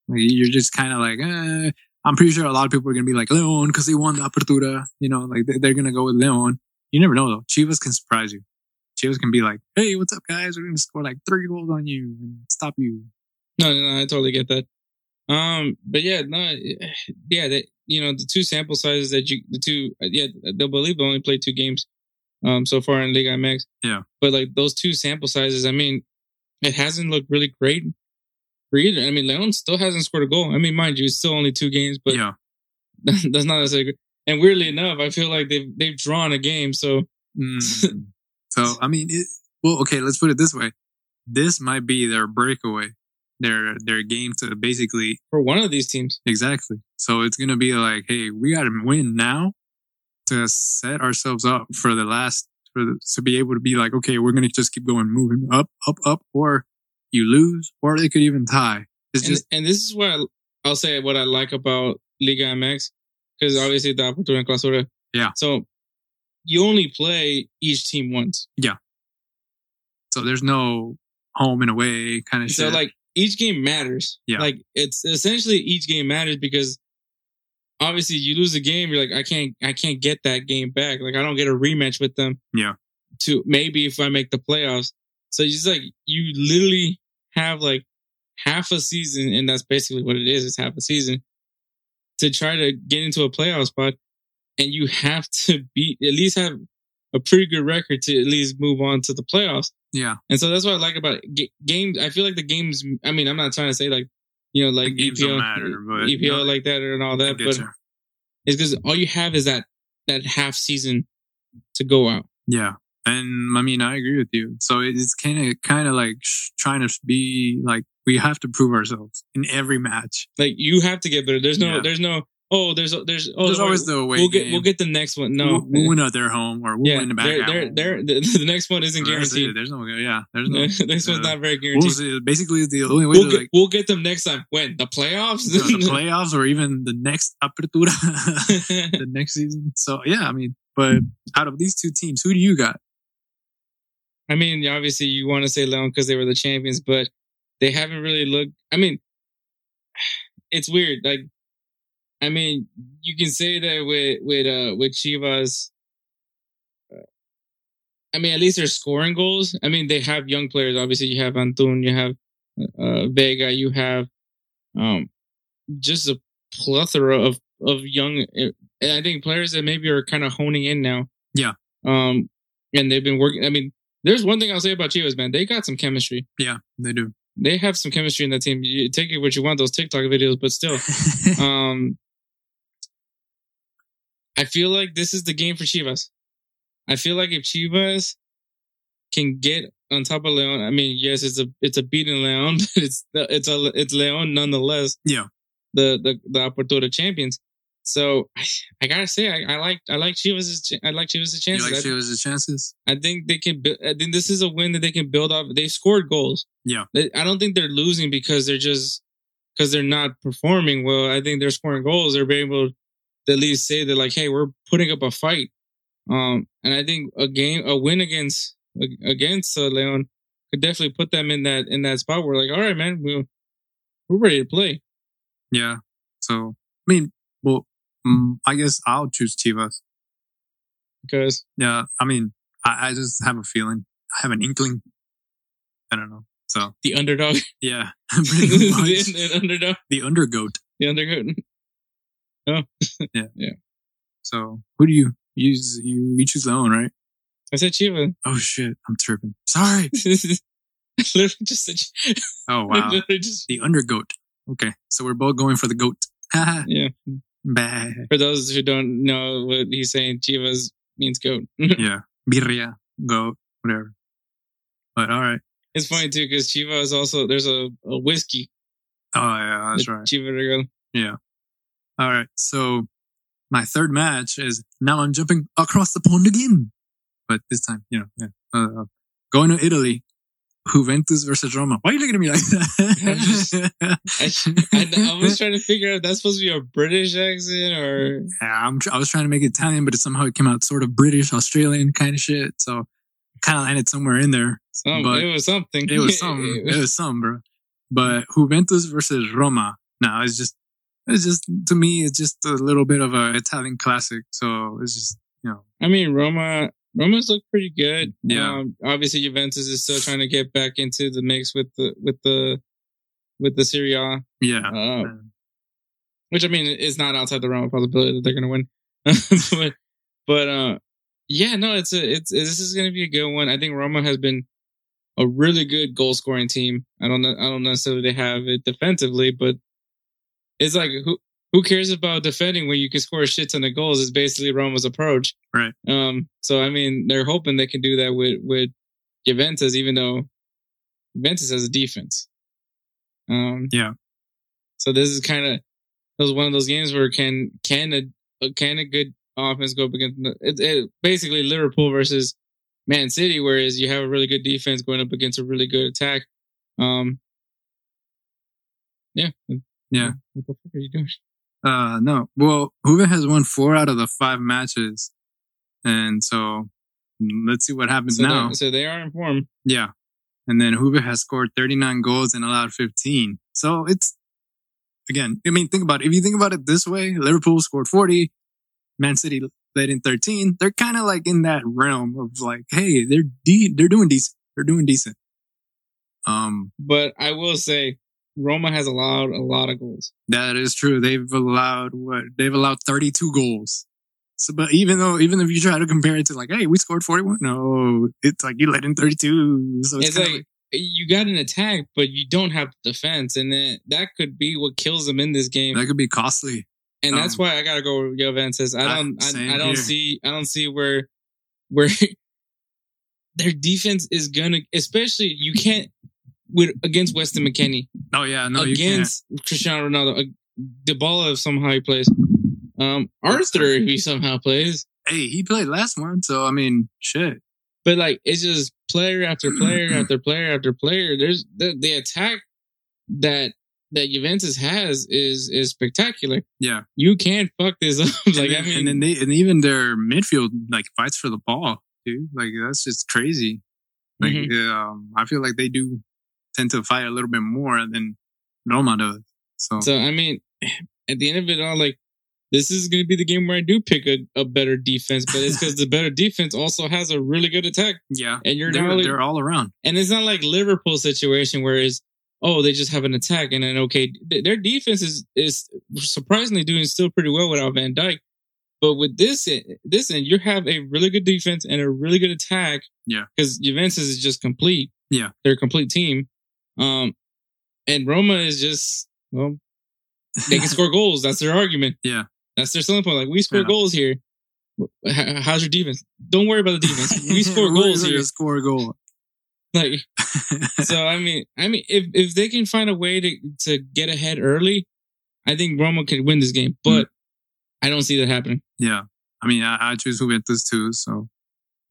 Like, you're just kind of like, uh, I'm pretty sure a lot of people are going to be like Leon because they won the Apertura. You know, like they- they're going to go with Leon. You never know though. Chivas can surprise you. Chivas can be like, hey, what's up, guys? We're going to score like three goals on you and stop you. no, no, no, I totally get that. Um, but yeah, no, yeah, that you know the two sample sizes that you the two yeah they'll believe they only played two games um so far in Liga MX. Yeah. but like those two sample sizes, I mean, it hasn't looked really great. I mean, Leon still hasn't scored a goal. I mean, mind you, it's still only two games, but yeah. that's not necessarily good. And weirdly enough, I feel like they've they've drawn a game, so Mm. so I mean, it, well, okay, let's put it this way: this might be their breakaway, their their game to basically for one of these teams, exactly. So it's gonna be like, hey, we got to win now to set ourselves up for the last for the, to be able to be like, okay, we're gonna just keep going, moving up, up, up, or you lose, or they could even tie. It's and, just and this is what I, I'll say what I like about Liga MX because obviously the Apertura and Clausura. Yeah. So you only play each team once. Yeah. So there's no home and away kind of So shit. like each game matters. Yeah. Like it's essentially each game matters because obviously you lose a game, you're like, I can't I can't get that game back. Like I don't get a rematch with them. Yeah. To maybe if I make the playoffs. So it's just like you literally have like half a season, and that's basically what it is, it's half a season to try to get into a playoff spot. And you have to beat at least have a pretty good record to at least move on to the playoffs. yeah, And so that's what I like about ga- games. I feel like the games. I mean, I'm not trying to say like you know like The games EPL, don't matter, but- EPL no, like that and all that, but it's because all you have is that that half season to go out. Yeah. And I mean, I agree with you. So it's kind of, kind of like sh- trying to be like, we have to prove ourselves in every match. Like you have to get better. There's no. Yeah. There's no. Oh, there's there's. Oh, There's always the away We'll get game. we'll get the next one. No, we'll, we'll win at their home or we'll yeah, win back they're, they're, they're, the, the next one isn't guaranteed. There's no, yeah, there's no. The next one's uh, not very we'll guaranteed. see. Basically, the only way We'll to get, like we'll get them next time. When the playoffs? the, the playoffs or even the next apertura, the next season. So yeah, I mean, but out of these two teams, who do you got? I mean, obviously you want to say Leon because they were the champions, but they haven't really looked. I mean, it's weird. Like, I mean, you can say that with with uh with Chivas. uh, I mean, at least they're scoring goals. I mean, they have young players. Obviously, you have Antun, you have uh, Vega, you have um just a plethora of of young. uh, I think players that maybe are kind of honing in now. Yeah. Um, and they've been working. I mean, there's one thing I'll say about Chivas, man. They got some chemistry. Yeah, they do. They have some chemistry in that team. You take it what you want, those TikTok videos, but still, um, I feel like this is the game for Chivas. I feel like if Chivas can get on top of Leon, I mean, yes, it's a it's a beating Leon, but it's it's a it's Leon nonetheless. Yeah. The the the Apertura champions. So I, gotta say, I, I like I like Chivas. I like Chivas' you chances. like I, Chivas' chances? I think they can. I think this is a win that they can build off. They scored goals. Yeah. I don't think they're losing because they're just because they're not performing well. I think they're scoring goals. They're being able to at least say that like, hey, we're putting up a fight. Um, and I think a game, a win against against uh, Leon could definitely put them in that in that spot where like, all right, man, we're we're ready to play. Yeah. So I mean, well, mm, I guess I'll choose Chivas. Because Yeah, I mean, I, I just have a feeling. I have an inkling. I don't know. So the underdog, yeah, the, the underdog, the undergoat. the yeah. So who do you use? You you choose Leon, right? I said Chiva. Oh shit, I'm tripping. Sorry. Literally just said. Oh wow, just the undergoat. Okay, so we're both going for the goat. Yeah. Bah. For those who don't know what he's saying, Chivas means goat. yeah, birria, goat, whatever. But all right. it's funny too because Chiva is also there's a, a whiskey. Oh yeah, that's right. Chiva Regal. Yeah. All right. So my third match is now I'm jumping across the pond again, but this time, you know, yeah, uh, going to Italy. Juventus versus Roma. Why are you looking at me like that? I'm just, I, I was trying to figure out that's supposed to be a British accent or Yeah, I'm, I was trying to make it Italian, but it somehow it came out sort of British, Australian kind of shit. So kind of landed somewhere in there. some. But it was something. It was something. it was some, bro. But Juventus versus Roma. Now it's just, it's just to me, it's just a little bit of a Italian classic. So it's just, you know, I mean, Roma. Roma's look pretty good. Yeah. Um, obviously, Juventus is still trying to get back into the mix with the with the with the Serie A. yeah. Uh, which I mean is not outside the realm of possibility that they're going to win. but, but uh, yeah, no, it's a it's this is going to be a good one. I think Roma has been a really good goal scoring team. I don't know, I don't necessarily have it defensively, but it's like who who cares about defending when you can score shits on the goals? Is basically Roma's approach, Right. Um, so I mean, they're hoping they can do that with with Juventus, even though Juventus has a defense. Um, Yeah. so this is kind of was one of those games where can can a can a good offense go up against it, it, basically Liverpool versus Man City, whereas you have a really good defense going up against a really good attack. Um, yeah, Yeah. What the fuck are you doing? Uh, no. Well, Juve has won four out of the five matches, and so let's see what happens So, now. so they are in form. Yeah. And then Juve has scored 39 goals and allowed 15. So it's, again, I mean, think about it. If you think about it this way, Liverpool scored 40, Man City led in 13. They're kind of like in that realm of like, hey, they're de- they're doing decent. They're doing decent. Um, But I will say, Roma has allowed a lot of goals. that is true. They've allowed what? They've allowed 32 goals. So, but even though, even if you try to compare it to like, hey, we scored 41, no, it's like you let in 32. So it's, It's kinda like, you got an attack, but you don't have defense, and then that could be what kills them in this game. that could be costly. and that's um, why I gotta go with Juventus. I I- don't, I, I don't here. see, I don't see where, where their defense is gonna, especially you can't with against Weston McKennie, Oh yeah, no, against Cristiano Ronaldo, Dybala if somehow he plays, um, Arthur if he somehow plays, Hey, he played last one, so I mean, shit. but like it's just player after player after player after player. There's the, the attack that that Juventus has is is spectacular. Yeah, You can't fuck this up. like and, I then, mean, and then they and even their midfield like fights for the ball, dude. Like that's just crazy. Like Mhm. um, I feel like they do tend to fight a little bit more than Roma does. So, So I mean, at the end of it all, like this is going to be the game where I do pick a, a better defense, but it's because the better defense also has a really good attack, yeah, and you're they're. They're all around. and it's not like Liverpool situation where it's oh they just have an attack and then okay th- their defense is is surprisingly doing still pretty well without Van Dijk, but with this eh, this end you have a really good defense and a really good attack. Yeah. because Juventus is just complete. Yeah. they're a complete team. Um, and Roma is just well they can score goals. That's their argument. Yeah. That's their selling point. Like we score Yeah. goals here. How's your defense? Don't worry about the defense. We score goals here. Score a goal. Like so, I mean, I mean, if if they can find a way to to get ahead early, I think Roma could win this game. But I don't see that happening. yeah, I mean, I, I choose Juventus too. So,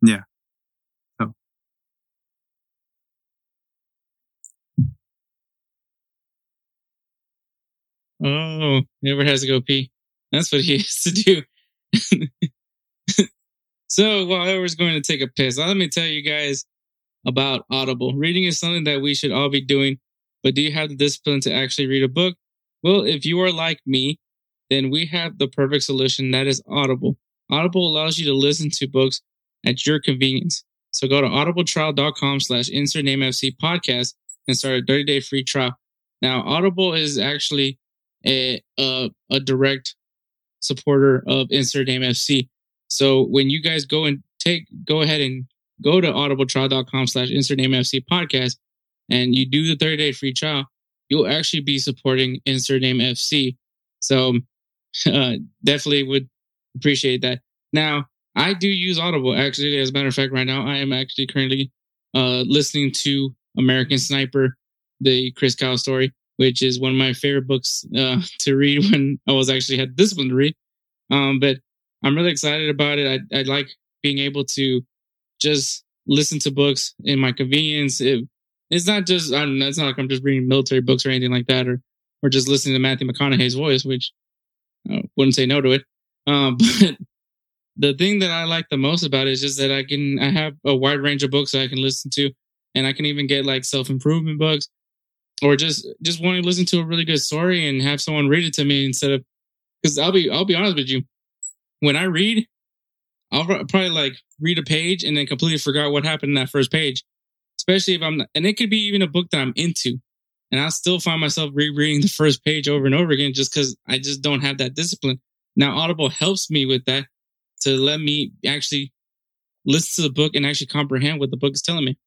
yeah. Oh, never has to go pee. That's what he has to do. so while Edward's going to take a piss, let me tell you guys about Audible. Reading is something that we should all be doing, but do you have the discipline to actually read a book? Well, if you are like me, then we have the perfect solution. That is Audible. Audible allows you to listen to books at your convenience. So go to audibletrial.com slash insert name FC podcast and start a 30 day free trial. Now, Audible is actually a, a, a direct supporter of Insert FC. So when you guys go and take, go ahead and go to audibletrial.com slash insert FC podcast and you do the 30 day free trial, you'll actually be supporting Insert FC. So uh, definitely would appreciate that. Now, I do use Audible. Actually, as a matter of fact, right now I am actually currently uh, listening to American Sniper, the Chris Kyle story, which is one of my favorite books uh, to read when I was actually had discipline to read. Um, but I'm really excited about it. I, I like being able to just listen to books in my convenience. It, it's not just I don't know, it's not like I'm just reading military books or anything like that, or or just listening to Matthew McConaughey's voice, which I wouldn't say no to it. Um, but the thing that I like the most about it is just that I can I have a wide range of books that I can listen to, and I can even get like self improvement books, or just just want to listen to a really good story and have someone read it to me instead of because I'll be I'll be honest with you, when I read, I'll probably like read a page and then completely forgot what happened in that first page, especially if I'm not, and it could be even a book that I'm into, and I'll still find myself rereading the first page over and over again just because I just don't have that discipline. Now Audible helps me with that to let me actually listen to the book and actually comprehend what the book is telling me.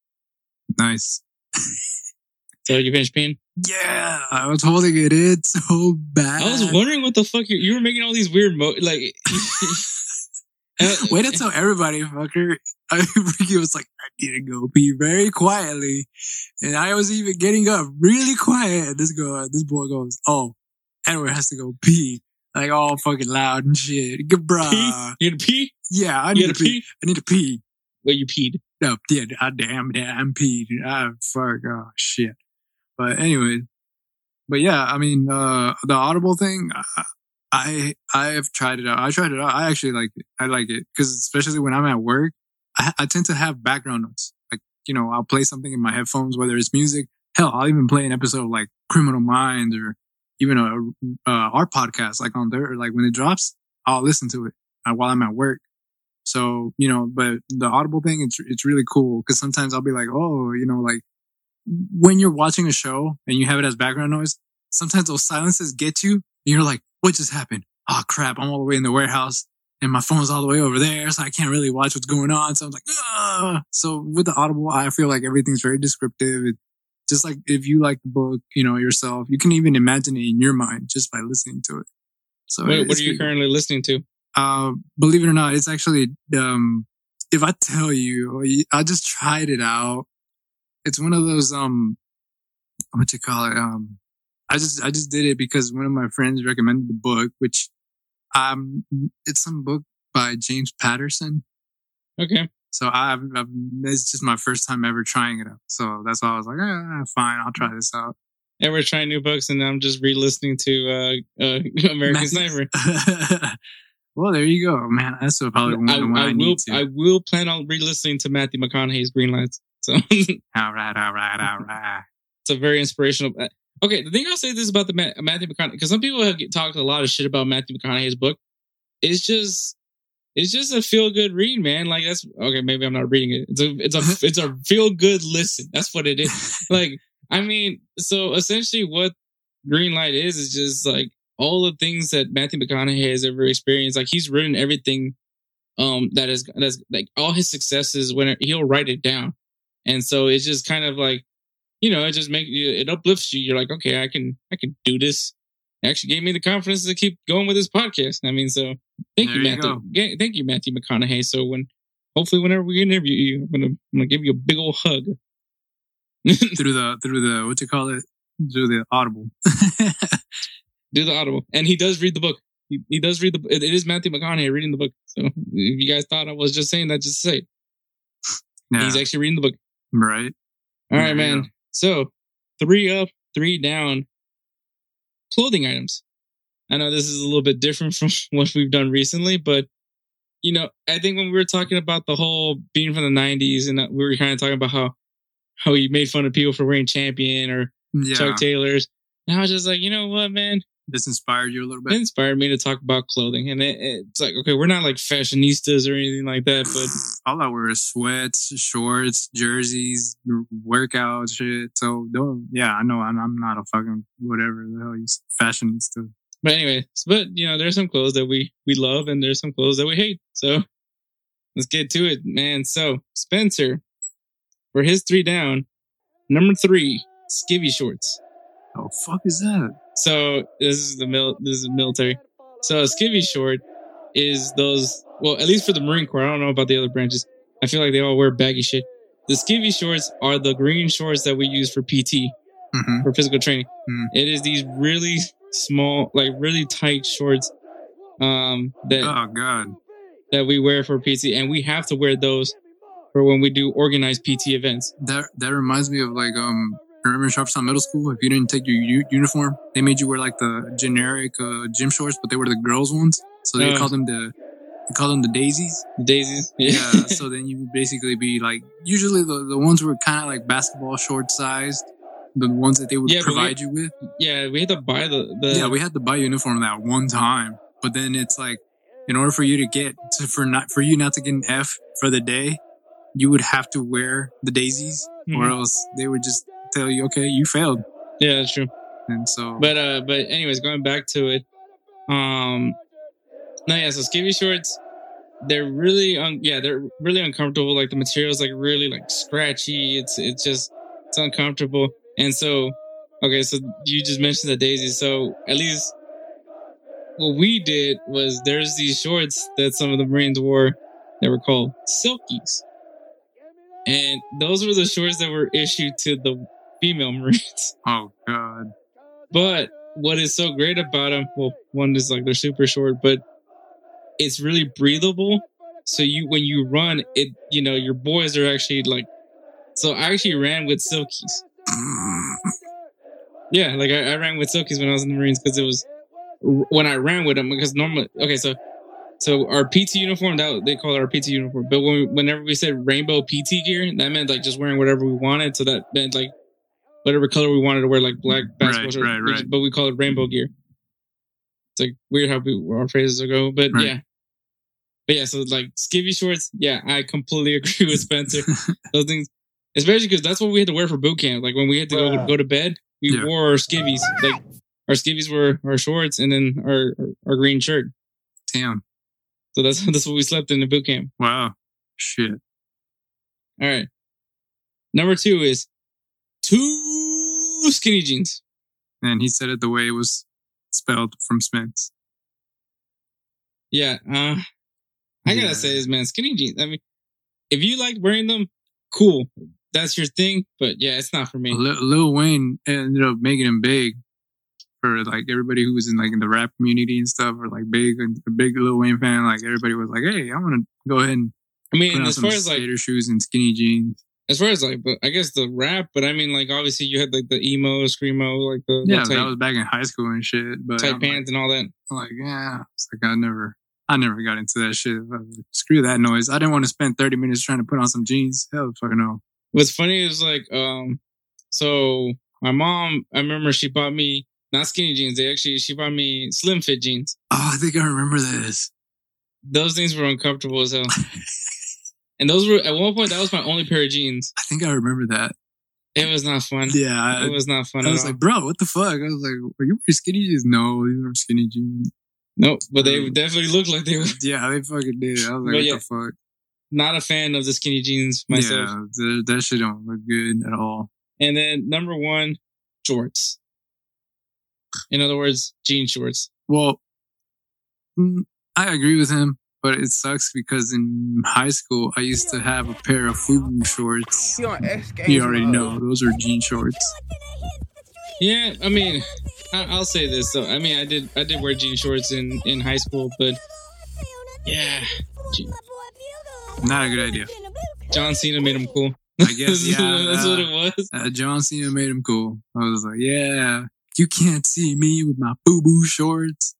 nice. So you finished peeing? Yeah, I was holding it in so bad. I was wondering what the fuck you, you were making all these weird mo like. Wait until everybody, fucker. I Ricky was like, I need to go pee very quietly. And I was even getting up really quiet. This girl, this boy goes, Oh, Edward has to go pee. Like all fucking loud and shit. Good bruh. Pee? You had to pee? Yeah, I You need to pee. pee? I need to pee. Well, you peed. No, yeah, I damn, I'm peed. Ah, fuck, oh shit. But anyway, but yeah, I mean, uh, the Audible thing, I I have tried it out. I tried it out. I actually like it. I like it because especially when I'm at work, I, I tend to have background notes. Like you know, I'll play something in my headphones, whether it's music. Hell, I'll even play an episode of like Criminal Minds or even a uh, our podcast, like on there, like when it drops, I'll listen to it uh, while I'm at work. So you know, but the Audible thing, it's it's really cool because sometimes I'll be like, oh, you know, like when you're watching a show and you have it as background noise, sometimes those silences get you, and you're like, what just happened? Oh crap, I'm all the way in the warehouse and my phone's all the way over there, so I can't really watch what's going on. So I'm like, Ugh. so with the Audible, I feel like everything's very descriptive. It, just like if you like the book, you know, yourself, you can even imagine it in your mind just by listening to it. So What, it's what are you currently listening to? uh, believe it or not, it's actually, um, if I tell you, I just tried it out. It's one of those, um, what you call it? Um, I just, I just did it because one of my friends recommended the book, which, um, it's some book by James Patterson. Okay. So I've, I've, it's just my first time ever trying it out. So that's why I was like, ah, fine, I'll try this out. And we're trying new books, and I'm just re-listening to uh, uh, American Sniper. well, there you go, man. That's probably one I, I I, will. to. I will plan on re-listening to Matthew McConaughey's Green Lights. So it's all right, all right, all right. a very inspirational. uh, Okay, the thing I'll say this about the Ma- Matthew McConaughey because some people have talked a lot of shit about Matthew McConaughey's book. It's just, it's just a feel good read, man. Like that's okay. Maybe I'm not reading it. It's a, it's a, it's a feel good listen. That's what it is. like I mean, so essentially, what Green Light is is just like all the things that Matthew McConaughey has ever experienced. Like he's written everything, um, that is that's like all his successes when he'll write it down, and so it's just kind of like, you know, it just makes you, it uplifts you. You're like, okay, I can, I can do this. It actually gave me the confidence to keep going with this podcast. I mean, so thank you, you Matthew. go. Thank you, Matthew McConaughey. So when, hopefully, whenever we interview you, I'm gonna, I'm gonna give you a big old hug. through the through the what you call it through the audible. do the audible and he does read the book he, he does read the it, it is matthew mcconaughey reading the book so if you guys thought i was just saying that just say it. he's actually reading the book right. all right man. so three up three down. Clothing items. I know this is a little bit different from what we've done recently but you know i think when we were talking about the whole being from the 90s and we were kind of talking about how how you made fun of people for wearing champion or Yeah, chuck taylors and i was just like you know what man this inspired you a little bit? it inspired me to talk about clothing. And it, it's like, okay, we're not like fashionistas or anything like that, but All I wear is sweats, shorts, jerseys, workout shit. So don't. Yeah, I know. I'm, I'm not a fucking whatever the hell you fashionista. but anyway, but you know, there's some clothes that we we love and there's some clothes that we hate. So let's get to it, man. So Spencer, for his three down, number three, skivvy shorts. Oh fuck is that? So this is the mil this is military. So a skivvy short is those well, at least for the Marine Corps. I don't know about the other branches. I feel like they all wear baggy shit. The skivvy shorts are the green shorts that we use for PT Mm-hmm. for physical training. Mm. It is these really small, like really tight shorts um that Oh god. that we wear for PT, and we have to wear those for when we do organized PT events. That that reminds me of like um. Remember in Sharpstown Middle School? If you didn't take your u- uniform, they made you wear like the generic uh, gym shorts, but they were the girls' ones. So they Uh. called them the they called them the daisies. Daisies, yeah so then you would basically be like usually the, the ones were kind of like basketball short sized the ones that they would Yeah, we- provide you with yeah. We had to buy the the yeah we had to buy uniform that one time but then it's like in order for you to get to, for not for you not to get an f for the day you would have to wear the daisies or Mhm. else they would just tell you okay you failed yeah, that's true. and so But uh, but anyways, going back to it, um, no, yeah. So skivvy shorts, they're really un- yeah, they're really uncomfortable. Like the material's like really like scratchy. It's it's just it's uncomfortable. And so, okay, so you just mentioned the daisy. So at least what we did was there's these shorts that some of the Marines wore that were called silkies, and those were the shorts that were issued to the female Marines. oh god But what is so great about them? Well, one is like they're super short, but it's really breathable. So you, when you run, it you know your boys are actually like. So I actually ran with silkies. Yeah, like I, I ran with silkies when I was in the Marines because it was when I ran with them because normally, okay, so so our PT uniform that they call it our PT uniform, but when we, whenever we said rainbow PT gear, that meant like just wearing whatever we wanted. So that meant like whatever color we wanted to wear, like black basketball Right, shorts, right, which- right. but we call it rainbow gear. It's like weird how we, our phrases go, but Right. yeah. But yeah, so like skivvy shorts, yeah, I completely agree with Spencer. Those things, especially because that's what we had to wear for boot camp. Like when we had to go go to bed, we Yeah. wore our skivvies. Like our skivvies were our shorts and then our our, our green shirt. Damn. So that's that's what we slept in the boot camp. Wow. Shit. All right. Number two is two skinny jeans. And he said it the way it was spelled from Spence. Yeah. Uh, I gotta Yeah. say this, man. Skinny jeans. I mean, if you like wearing them, cool. That's your thing. But yeah, it's not for me. Lil, Lil Wayne ended up making him big for like everybody who was in like in the rap community and stuff, or like big and a big Lil Wayne fan. Like everybody was like, "Hey, I want to go ahead and I mean, as far as like skater shoes and skinny jeans." As far as like, but I guess the rap. But I mean, like obviously you had like the emo, screamo, like the, the Yeah, tight, that was back in high school and shit. But tight I'm pants and all that. Like, I'm like, yeah, it's like I never, I never got into that shit. Like, Screw that noise. I didn't want to spend 30 minutes trying to put on some jeans. Hell, fucking no. What's funny is like, um, so my mom, I remember she bought me not skinny jeans. They actually she bought me slim fit jeans. Oh, I think I remember this. Those things were uncomfortable as hell. and those were at one point that was my only pair of jeans. I think I remember that. It was not fun. Yeah, I, It was not fun I was all. like, bro, what the fuck? I was like, are you wearing skinny jeans? No, these are skinny jeans. nope, but they Um, definitely looked like they were Yeah, they fucking did. I was like, what yeah. the fuck? not a fan of the skinny jeans myself. Yeah, that shit don't look good at all. And then number one, shorts. In other words, jean shorts. Well, mm, I agree with him, but it sucks because in high school I used to have a pair of FUBU shorts. You already know those are jean shorts. Yeah, I mean, I, I'll say this though. I mean, I did I did wear jean shorts in in high school, but yeah, Not a good idea. John Cena made him cool. I guess yeah. that's what uh, it was. uh, John Cena made him cool. I was like, yeah, you can't see me with my FUBU shorts.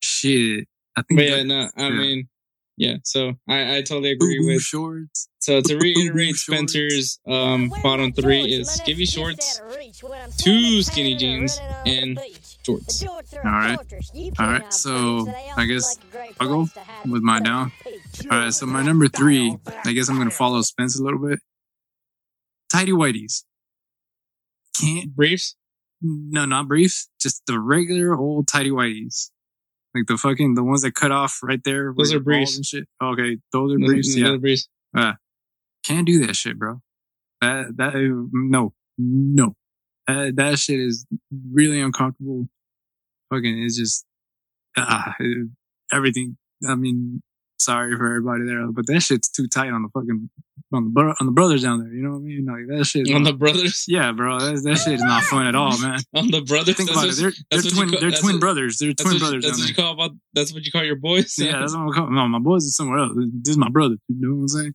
Shit, I think But yeah, no, I yeah. mean, yeah. So I I totally agree FUBU with. shorts. So to reiterate. Spencer's um bottom three is skivvy shorts, two skinny jeans, and shorts. All right. All right. So I guess I'll go with my down. All right. So my number three, I guess I'm going to follow Spence a little bit. Tidy whities. Can't, Briefs. no, not briefs. Just the regular old tidy whities. Like the fucking, the ones that cut off right there. Those are briefs. And shit. Okay. Those are briefs. No, mm, Yeah. briefs. Uh, can't do that shit, bro. That, that, uh, no, no. That, that shit is really uncomfortable. Fucking, it's just, it- everything. I mean, sorry for everybody there, but that shit's too tight on the fucking, on the, bro- on the brothers down there. You know what I mean? Like that shit. On the brothers. yeah, bro. That, that shit is not fun at all, man. On the brothers. Think about what- it. They're, they're that's what you twin, call- they're twin what- brothers. They're twin you, brothers that's down what there. you call about. That's what you call your boys. Yeah, that's what I'm calling. No, my boys is somewhere else. This is my brother. You know what I'm saying?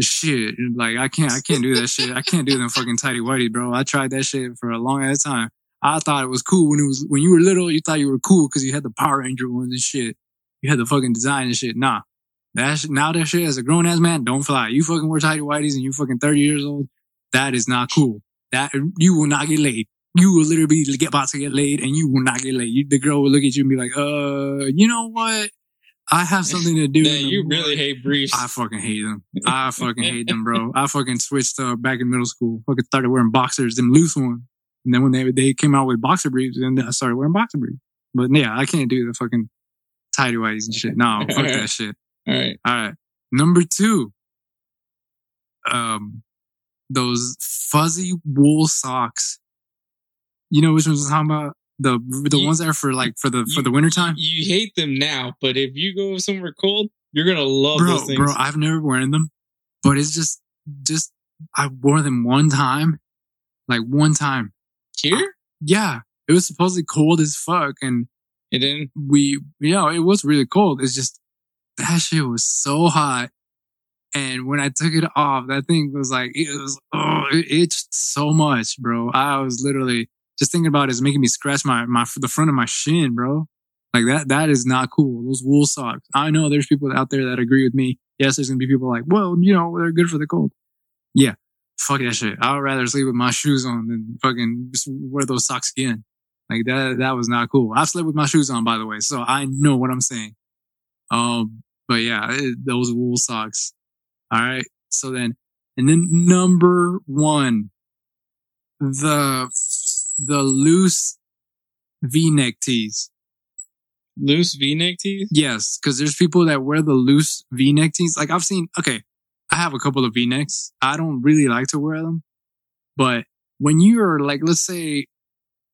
Shit, like I can't, I can't do that shit. I can't do them fucking tidy whitey, bro. I tried that shit for a long ass time. I thought it was cool when it was when you were little. You thought you were cool because you had the Power Ranger ones and shit. You had the fucking design and shit. Nah, that now that shit as a grown ass man don't fly. You fucking wear tidy whiteys and you fucking thirty years old. That is not cool. That you will not get laid. You will literally get about to get laid and you will not get laid. You, the girl will look at you and be like, uh, you know what? I have something to do. you morning." really hate briefs. I fucking hate them. I fucking hate them, bro. I fucking switched uh, back in middle school. Fucking started wearing boxers, them loose ones. And then when they they came out with boxer briefs, then I started wearing boxer briefs. But yeah, I can't do the fucking tidy whities and shit. No, fuck that shit. All right. All right. Number two. Um, those fuzzy wool socks. You know which ones I'm talking about? The the You- ones that are for like for the for you- the wintertime? You hate them now, but if you go somewhere cold, you're gonna love bro, those things. bro, I've never worn them, but it's just, just I wore them one time, like one time. Here? Yeah, it was supposedly cold as fuck, and it didn't. we, you know, it was really cold. It's just that shit was so hot, and when I took it off, that thing was like it was, oh, it itched so much, bro. I was literally just thinking about it is making me scratch my my the front of my shin, bro. Like that, that is not cool. Those wool socks. I know there's people out there that agree with me. Yes, there's gonna be people like, well, you know, they're good for the cold. Yeah, fuck that shit. I would rather sleep with my shoes on than fucking just wear those socks again. Like that, that was not cool. I've slept with my shoes on, by the way, so I know what I'm saying. Um, but yeah, it, those wool socks. All right. So then, and then number one, the the loose V-neck tees. Loose V-neck tees. Yes, because there's people that wear the loose V-neck tees. Like I've seen. Okay, I have a couple of V-necks. I don't really like to wear them, but when you're like, let's say,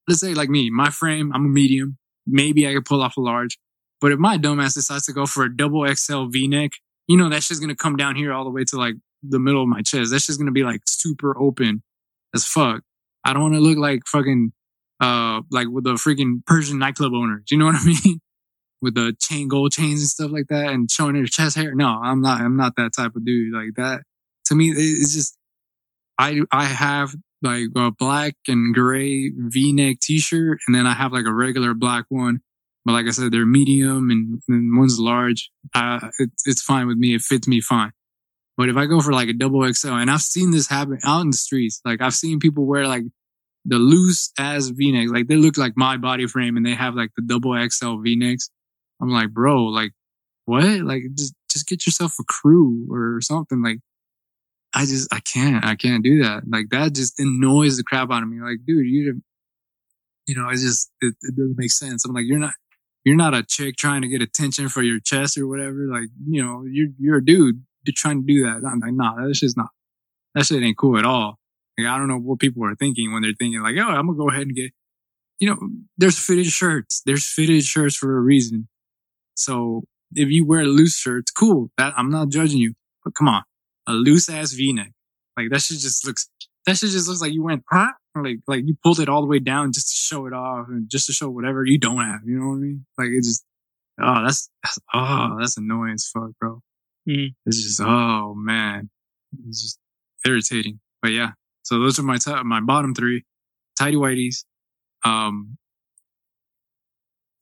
let's say like me, my frame, I'm a medium. Maybe I could pull off a large. But if my dumbass decides to go for a double XL V-neck, you know that's just gonna come down here all the way to like the middle of my chest. That's just gonna be like super open as fuck. I don't want to look like fucking uh like with the freaking Persian nightclub owners. You know what I mean? with the chain gold chains and stuff like that and showing their chest hair. No, I'm not. I'm not that type of dude like that. To me, it's just I I have like a black and gray V-neck T-shirt, and then I have like a regular black one. But like I said, they're medium and, and one's large. Uh, it, it's fine with me. It fits me fine. But if I go for like a double XL, and I've seen this happen out in the streets, like I've seen people wear like the loose as V-necks, like they look like my body frame, and they have like the double XL V-necks. I'm like, bro, like what? Like just just get yourself a crew or something. Like I just I can't I can't do that. Like that just annoys the crap out of me. Like, dude, you you know, it just it, it doesn't make sense. I'm like, you're not you're not a chick trying to get attention for your chest or whatever. Like, you know, you're you're a dude. You're trying to do that. I'm like, nah, that's just not that shit ain't cool at all. Like, I don't know what people are thinking when they're thinking like, oh, I'm gonna go ahead and get. You know, there's fitted shirts. There's fitted shirts for a reason. So if you wear loose shirts, cool. That I'm not judging you, but come on, a loose ass V-neck, like that shit just looks. That shit just looks like you went, huh? Like, like you pulled it all the way down just to show it off and just to show whatever you don't have. You know what I mean? Like it just, oh, that's, that's oh, that's annoying as fuck, bro. Mhm. It's just, oh man, it's just irritating. But yeah, so those are my top, my bottom three, tidy whiteys. Um,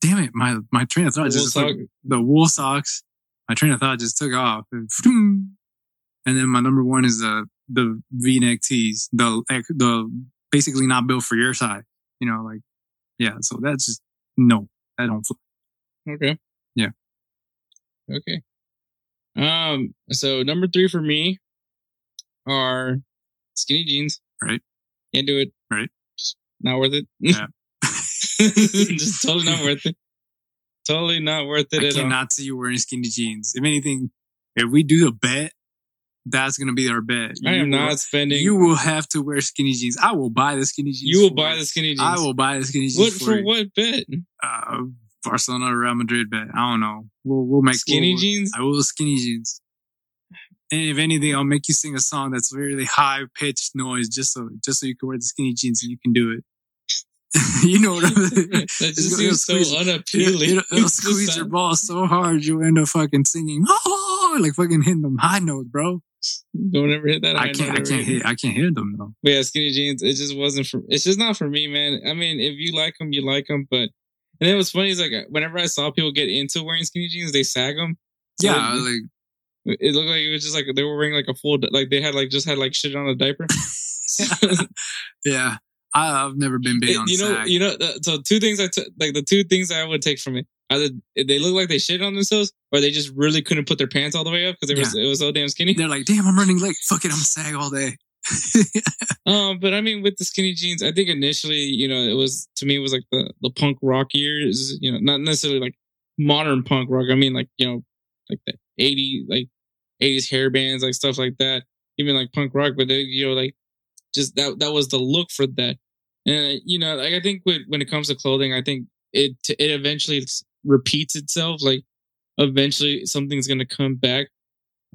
damn it, my my train of thought Wool just like, the wool socks. My train of thought just took off, and, and then my number one is the the V neck tees, the the basically not built for your size. You know, like yeah. So that's just no, I don't. Fly. Okay. Yeah. Okay. Um. So number three for me are skinny jeans. Right. Can't do it. Right. Just not worth it. Yeah. Just totally not worth it. Totally not worth it I at all. cannot see you wearing skinny jeans. If anything, if we do the bet, that's gonna be our bet. I You am will- not spending. You will have to wear skinny jeans. I will buy the skinny jeans. You will buy you. the skinny jeans. I will buy the skinny jeans. What for, for what bet? Uh, Barcelona or Real Madrid bet. I don't know. We'll we'll make Skinny we'll- jeans. I will skinny jeans. And if anything, I'll make you sing a song that's really high pitched noise, just so just so you can wear the skinny jeans and you can do it. you know what I'm saying? That just seems so squeeze- unappealing. It'll, it'll just squeeze your balls so hard you'll end up fucking singing, oh, like fucking hitting them high notes, bro. Don't ever hit that. I can't, I can't hit, I can't hear them though. But yeah, skinny jeans. It just wasn't for. It's just not for me, man. I mean, if you like them, you like them. But and it was funny is like whenever I saw people get into wearing skinny jeans, they sag them. Yeah, like It looked like it was just like they were wearing like a full like they had like just had like shit on a diaper. yeah. I've never been big It- on you know, sag. you know. So two things I took, like the two things I would take from it, either they look like they shit on themselves, or they just really couldn't put their pants all the way up because it was it was so damn skinny. They're like, damn, I'm running late. Fuck it, I'm sag all day. Um, but I mean, with the skinny jeans, I think initially, you know, it was to me it was like the the punk rock years. You know, not necessarily like modern punk rock. I mean, like you know, like the eighty like eighties hair bands, like stuff like that. Even like punk rock, but they, you know, like just that that was the look for that. And you know, like I think with, when it comes to clothing, I think it it eventually repeats itself. Like eventually something's gonna come back.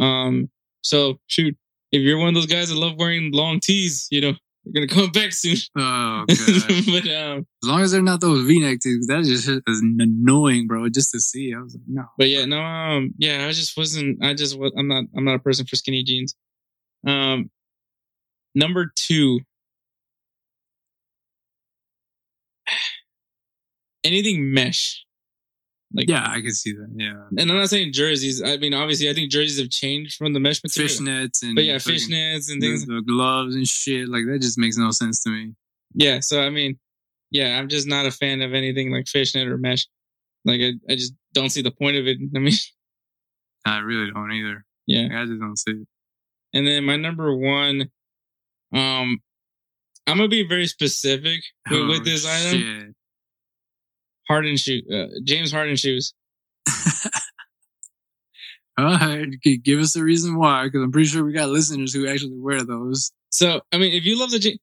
Um, so shoot, if you're one of those guys that love wearing long tees, you know, they're gonna come back soon. Oh, God. but um, as long as they're not those V-neck tees, that just is annoying, bro. Just to see, I was like, no. but yeah, no, um, yeah, I just wasn't. I just was. I'm not. I'm not a person for skinny jeans. Um, number two, anything mesh. Like, Yeah, I can see that. Yeah, And I'm not saying jerseys. I mean, obviously, I think jerseys have changed from the mesh material. fishnets and But yeah, fishnets and things. the gloves and shit. Like that just makes no sense to me. Yeah. So I mean, yeah, I'm just not a fan of anything like fishnet or mesh. Like I, I just don't see the point of it. I mean, I really don't either. yeah. I just don't see it. And then my number one, um, I'm gonna be very specific with, Oh, with this item. shit. Harden shoe, uh, James Harden shoes. All right, give us a reason why, because I'm pretty sure we got listeners who actually wear those. So I mean, if you love the, J-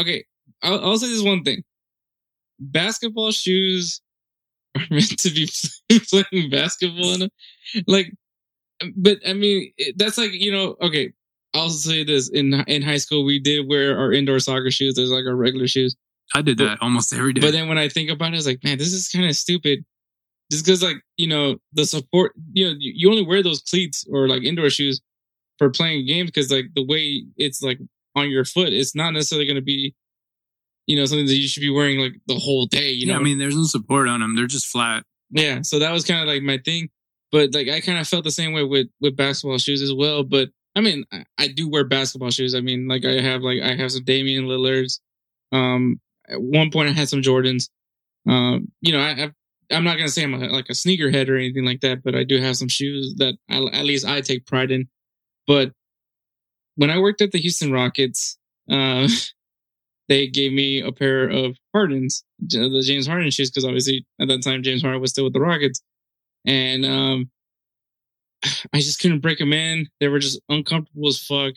okay, I'll, I'll say this one thing: basketball shoes are meant to be playing basketball in them. Like, but I mean, that's like you know, okay. I'll say this: in in high school, we did wear our indoor soccer shoes. There's like our regular shoes. I did But- that almost every day. But then when I think about it, it's like, man, this is kind of stupid. Just because, like, you know, the support, you know, you, you only wear those cleats or like indoor shoes for playing games because, like, the way it's like on your foot, it's not necessarily going to be, you know, something that you should be wearing like the whole day. You yeah, know, I mean, there's no support on them. They're just flat. yeah. So that was kind of like my thing. But like, I kind of felt the same way with with basketball shoes as well. But I mean, I, I do wear basketball shoes. I mean, like, I have like I have some Damian Lillards. Um, at one point, I had some Jordans. Um, you know, I, I've, I'm not gonna say I'm a, like a sneakerhead or anything like that, but I do have some shoes that I, at least I take pride in. But when I worked at the Houston Rockets, uh, they gave me a pair of Hardens, the James Harden shoes, because obviously at that time James Harden was still with the Rockets, and um, I just couldn't break them in. They were just uncomfortable as fuck.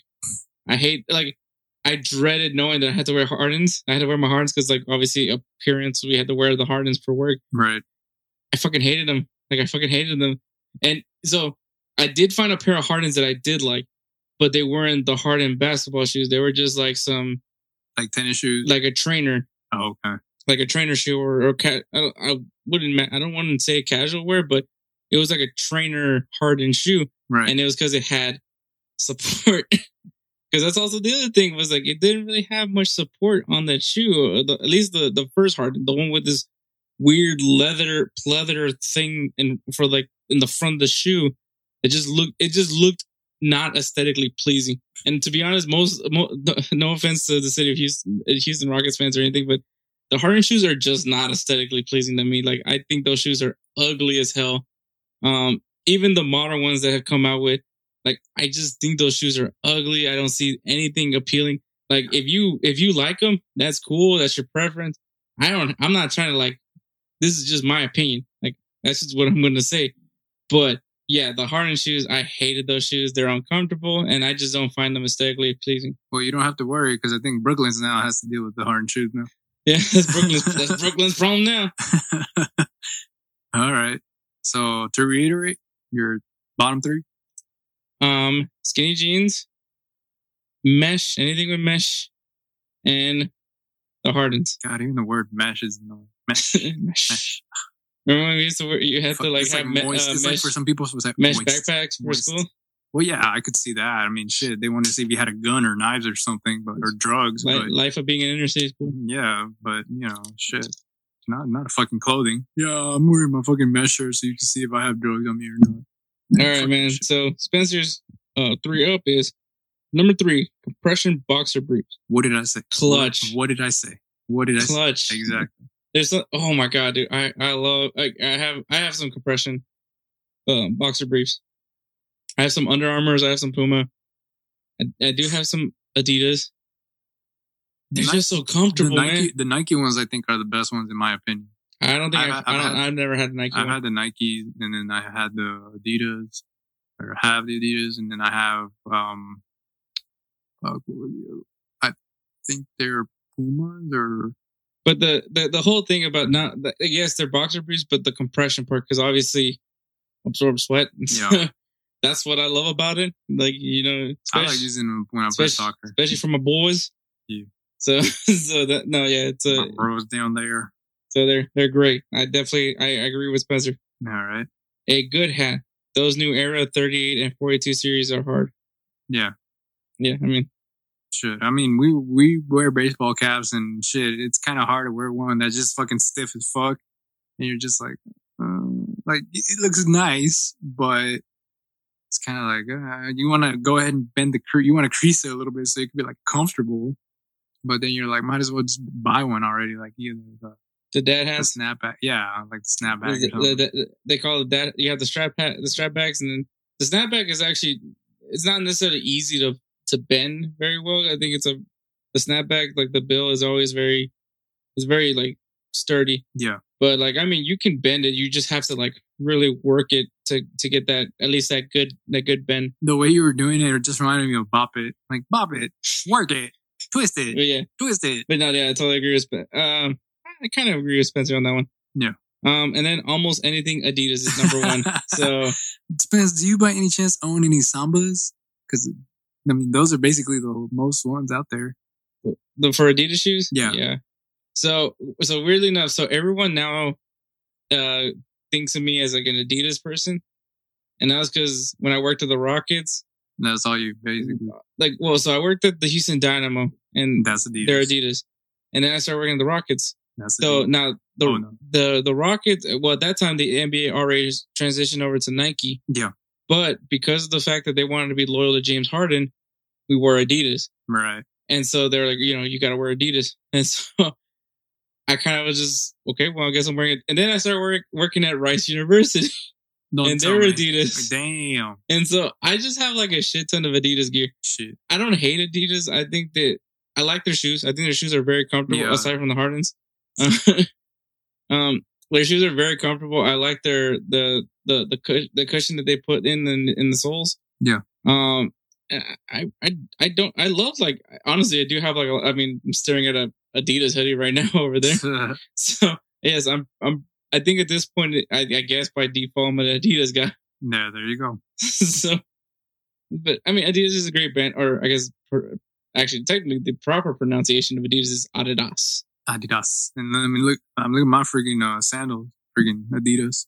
I hate like I dreaded knowing that I had to wear Hardens. I had to wear my Hardens because like obviously appearance we had to wear the Hardens for work. Right. I fucking hated them. Like I fucking hated them. And so I did find a pair of Hardens that I did like, but they weren't the Harden basketball shoes. They were just like some Like tennis shoes. like a trainer, oh, okay. like a trainer shoe or, or ca- I, I wouldn't I don't want to say casual wear, but it was like a trainer Harden shoe, Right. and it was because it had support. Because that's also the other thing was like it didn't really have much support on that shoe. uh, The, at least the the first Harden, the one with this weird leather pleather thing in for like in the front of the shoe. It just looked it just looked not aesthetically pleasing. And to be honest, most mo, no offense to the city of Houston, uh, Houston Rockets fans or anything, but the Harden shoes are just not aesthetically pleasing to me. Like I think those shoes are ugly as hell. Um, even the modern ones that have come out with, like I just think those shoes are ugly. I don't see anything appealing. Like if you if you like them, that's cool. That's your preference. I don't. I'm not trying to like. This is just my opinion. Like that's just what I'm going to say. But yeah, the Harden shoes, I hated those shoes. They're uncomfortable, and I just don't find them aesthetically pleasing. well, you don't have to worry because I think Brooklyn's now has to deal with the hard shoes now. Yeah, that's Brooklyn's. that's Brooklyn's problem now. All right. So to reiterate, your bottom three. Um, skinny jeans, mesh, anything with mesh, and the Hardens. God, even the word mesh is annoying. Mesh. mesh. mesh. Remember when we used to wear, you had to like have me- moist. uh, mesh, like for some people, it's like mesh moist. backpacks for Moist. school. Well, yeah, I could see that. I mean, shit, they want to see if you had a gun or knives or something, but or drugs. But life of being an inner city school. yeah, but you know, shit, not not a fucking clothing. Yeah, I'm wearing my fucking mesh shirt so you can see if I have drugs on me or not. All right, man. So Spencer's uh three up is number three, compression boxer briefs. What did I say? Clutch. What, what did I say? What did I say? Clutch. Exactly. There's some, oh my god, dude. I I love I, I have I have some compression um boxer briefs. I have some Under Armours. I have some Puma. I, I do have some Adidas. They're just so The comfortable, Nike, man. the Nike ones, I think, are the best ones in my opinion. I don't think I don't, had- I've never had Nike. I've one. had the Nike, and then I had the Adidas, or have the Adidas, and then I have um, uh, what were the other- I think they're Pumas or But the, the the whole thing about not the, yes, they're boxer briefs, but the compression part because obviously absorb sweat. Yeah. That's what I love about it. Like you know, I like using them when I play soccer. especially for my boys. Yeah. So so that no yeah it's My a bros down there. So they're they're great. I definitely I, I agree with Spencer. All right. A good hat. Those new era 38 and 42 series are hard. Yeah. Yeah, I mean Shit. I mean, we we wear baseball caps and shit. It's kind of hard to wear one that's just fucking stiff as fuck, and you're just like, uh, like it looks nice, but it's kind of like uh, you want to go ahead and bend the cre- you want to crease it a little bit so it can be like comfortable. But then you're like, might as well just buy one already, like either the, The dad the has snapback, yeah, like the snapback. the, the, the, they call it that. You have the strap hat, the strap backs, and then the snapback is actually it's not necessarily easy to to bend very well. I think it's a the snapback like the bill is always very is very like sturdy. yeah, But like I mean, you can bend it. You just have to like really work it to to get that at least that good that good bend. the way you were doing it, it just reminded me of bop it, like bop it, work it, twist it, But yeah, twist it. but no, yeah, I totally agree with. Spen- Um, I kind of agree with Spencer on that one. Yeah. Um, and then almost anything Adidas is number one. So Depends. Do you by any chance own any Sambas? Because I mean, those are basically the most ones out there. the for Adidas shoes. Yeah. yeah. So so weirdly enough, so everyone now uh thinks of me as like an Adidas person, and that was because when I worked at the Rockets, That's all you basically. like well, so I worked at the Houston Dynamo, and That's Adidas. they're Adidas, and then I started working at the Rockets. That's So Adidas. now the Oh, no. the the Rockets, well at that time the NBA already transitioned over to Nike. Yeah. But because of the fact that they wanted to be loyal to James Harden, we wore Adidas. right. And so they're like, you know, you got to wear Adidas. And so I kind of was just, okay, well, I guess I'm wearing it. And then I started work, working at Rice University Don't and they're. Adidas. Damn. And so I just have like a shit ton of Adidas gear. Shit. I don't hate Adidas. I think that I like their shoes. I think their shoes are very comfortable Yeah. aside from the Hardens. um, their shoes are very comfortable. I like their, the, the, the, cush- the cushion that they put in, in, in the soles. Yeah. Um, I, I, I don't, I love like, honestly, I do have like, a, I mean, I'm staring at a Adidas hoodie right now over there. So yes, I'm, I'm, I think at this point, I, I guess by default, I'm an Adidas guy. yeah, there you go. so, but I mean, Adidas is a great brand, or I guess, per, actually, technically, the proper pronunciation of Adidas is Adidas. Adidas. And I mean, look, I'm looking at my freaking uh, sandals, freaking Adidas.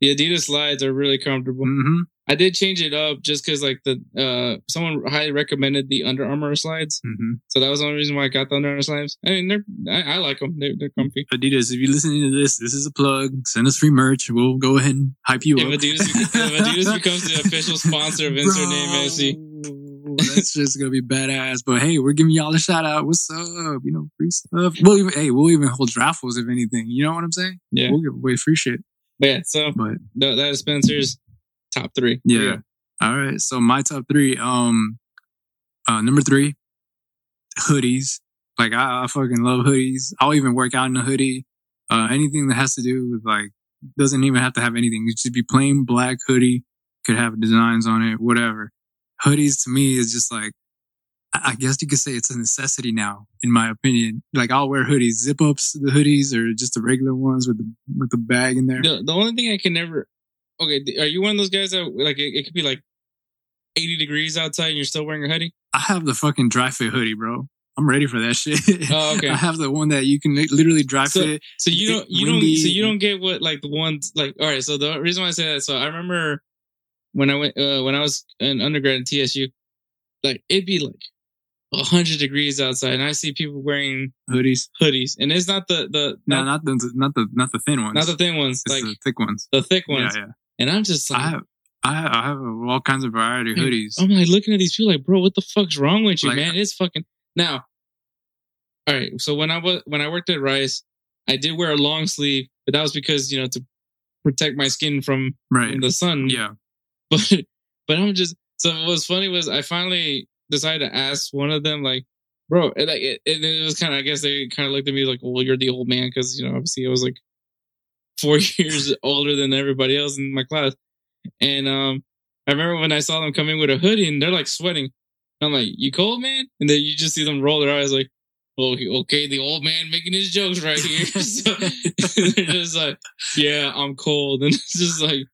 The Adidas slides are really comfortable. Mm-hmm. I did change it up just because, like, the uh, someone highly recommended the Under Armour slides, Mm-hmm. so that was the only reason why I got the Under Armour slides. I mean, they're I, I like them. They're, they're comfy. Adidas, if you're listening to this, this is a plug. Send us free merch. We'll go ahead and hype you If up. Adidas, if Adidas becomes the official sponsor of Insert Name FC, That's just gonna be badass. But hey, we're giving y'all a shout out. What's up? You know, free stuff. We'll even hey, we'll even hold raffles if anything. You know what I'm saying? yeah. We'll give away free shit. But yeah, so But that, that is Spencer's top three. yeah. All right. So my top three. Um, uh, number three, hoodies. Like I, I fucking love hoodies. I'll even work out in a hoodie. Uh, anything that has to do with like doesn't even have to have anything. It should be plain black hoodie. Could have designs on it, whatever. Hoodies to me is just like, I guess you could say it's a necessity now, in my opinion. Like I'll wear hoodies, zip ups the hoodies, or just the regular ones with the with the bag in there. The the only thing I can never okay, are you one of those guys that like it, it could be like eighty degrees outside and you're still wearing a hoodie? I have the fucking Dri-FIT hoodie, bro. I'm ready for that shit. Oh, okay. I have the one that you can literally dry So- fit. So you don't you Windy. don't so you don't get what like the ones like all right. So the reason why I say that so I remember when I went uh, when I was an undergrad at TSU, like it'd be like hundred degrees outside, and I see people wearing hoodies. hoodies, and it's not the the No, not, not the not the not the thin ones. not the thin ones, It's like the thick ones. the thick ones. Yeah, yeah. And I'm just like I have I have, I have all kinds of variety of hoodies. I'm like looking at these people like, bro, what the fuck's wrong with you, Like- man? It's fucking now. All right, so when I was when I worked at Rice, I did wear a long sleeve, but that was because you know to protect my skin from, right. from the sun. Yeah. But but I'm just so what was funny was I finally decided to ask one of them like, bro, and like it, it was kind of I guess they kind of looked at me like, well, you're the old man because you know obviously I was like four years older than everybody else in my class, and um I remember when I saw them come in with a hoodie and they're like sweating. I'm like, you cold, man? And then you just see them roll their eyes like, well, okay, the old man making his jokes right here. so they're just like, yeah, I'm cold. And it's just like,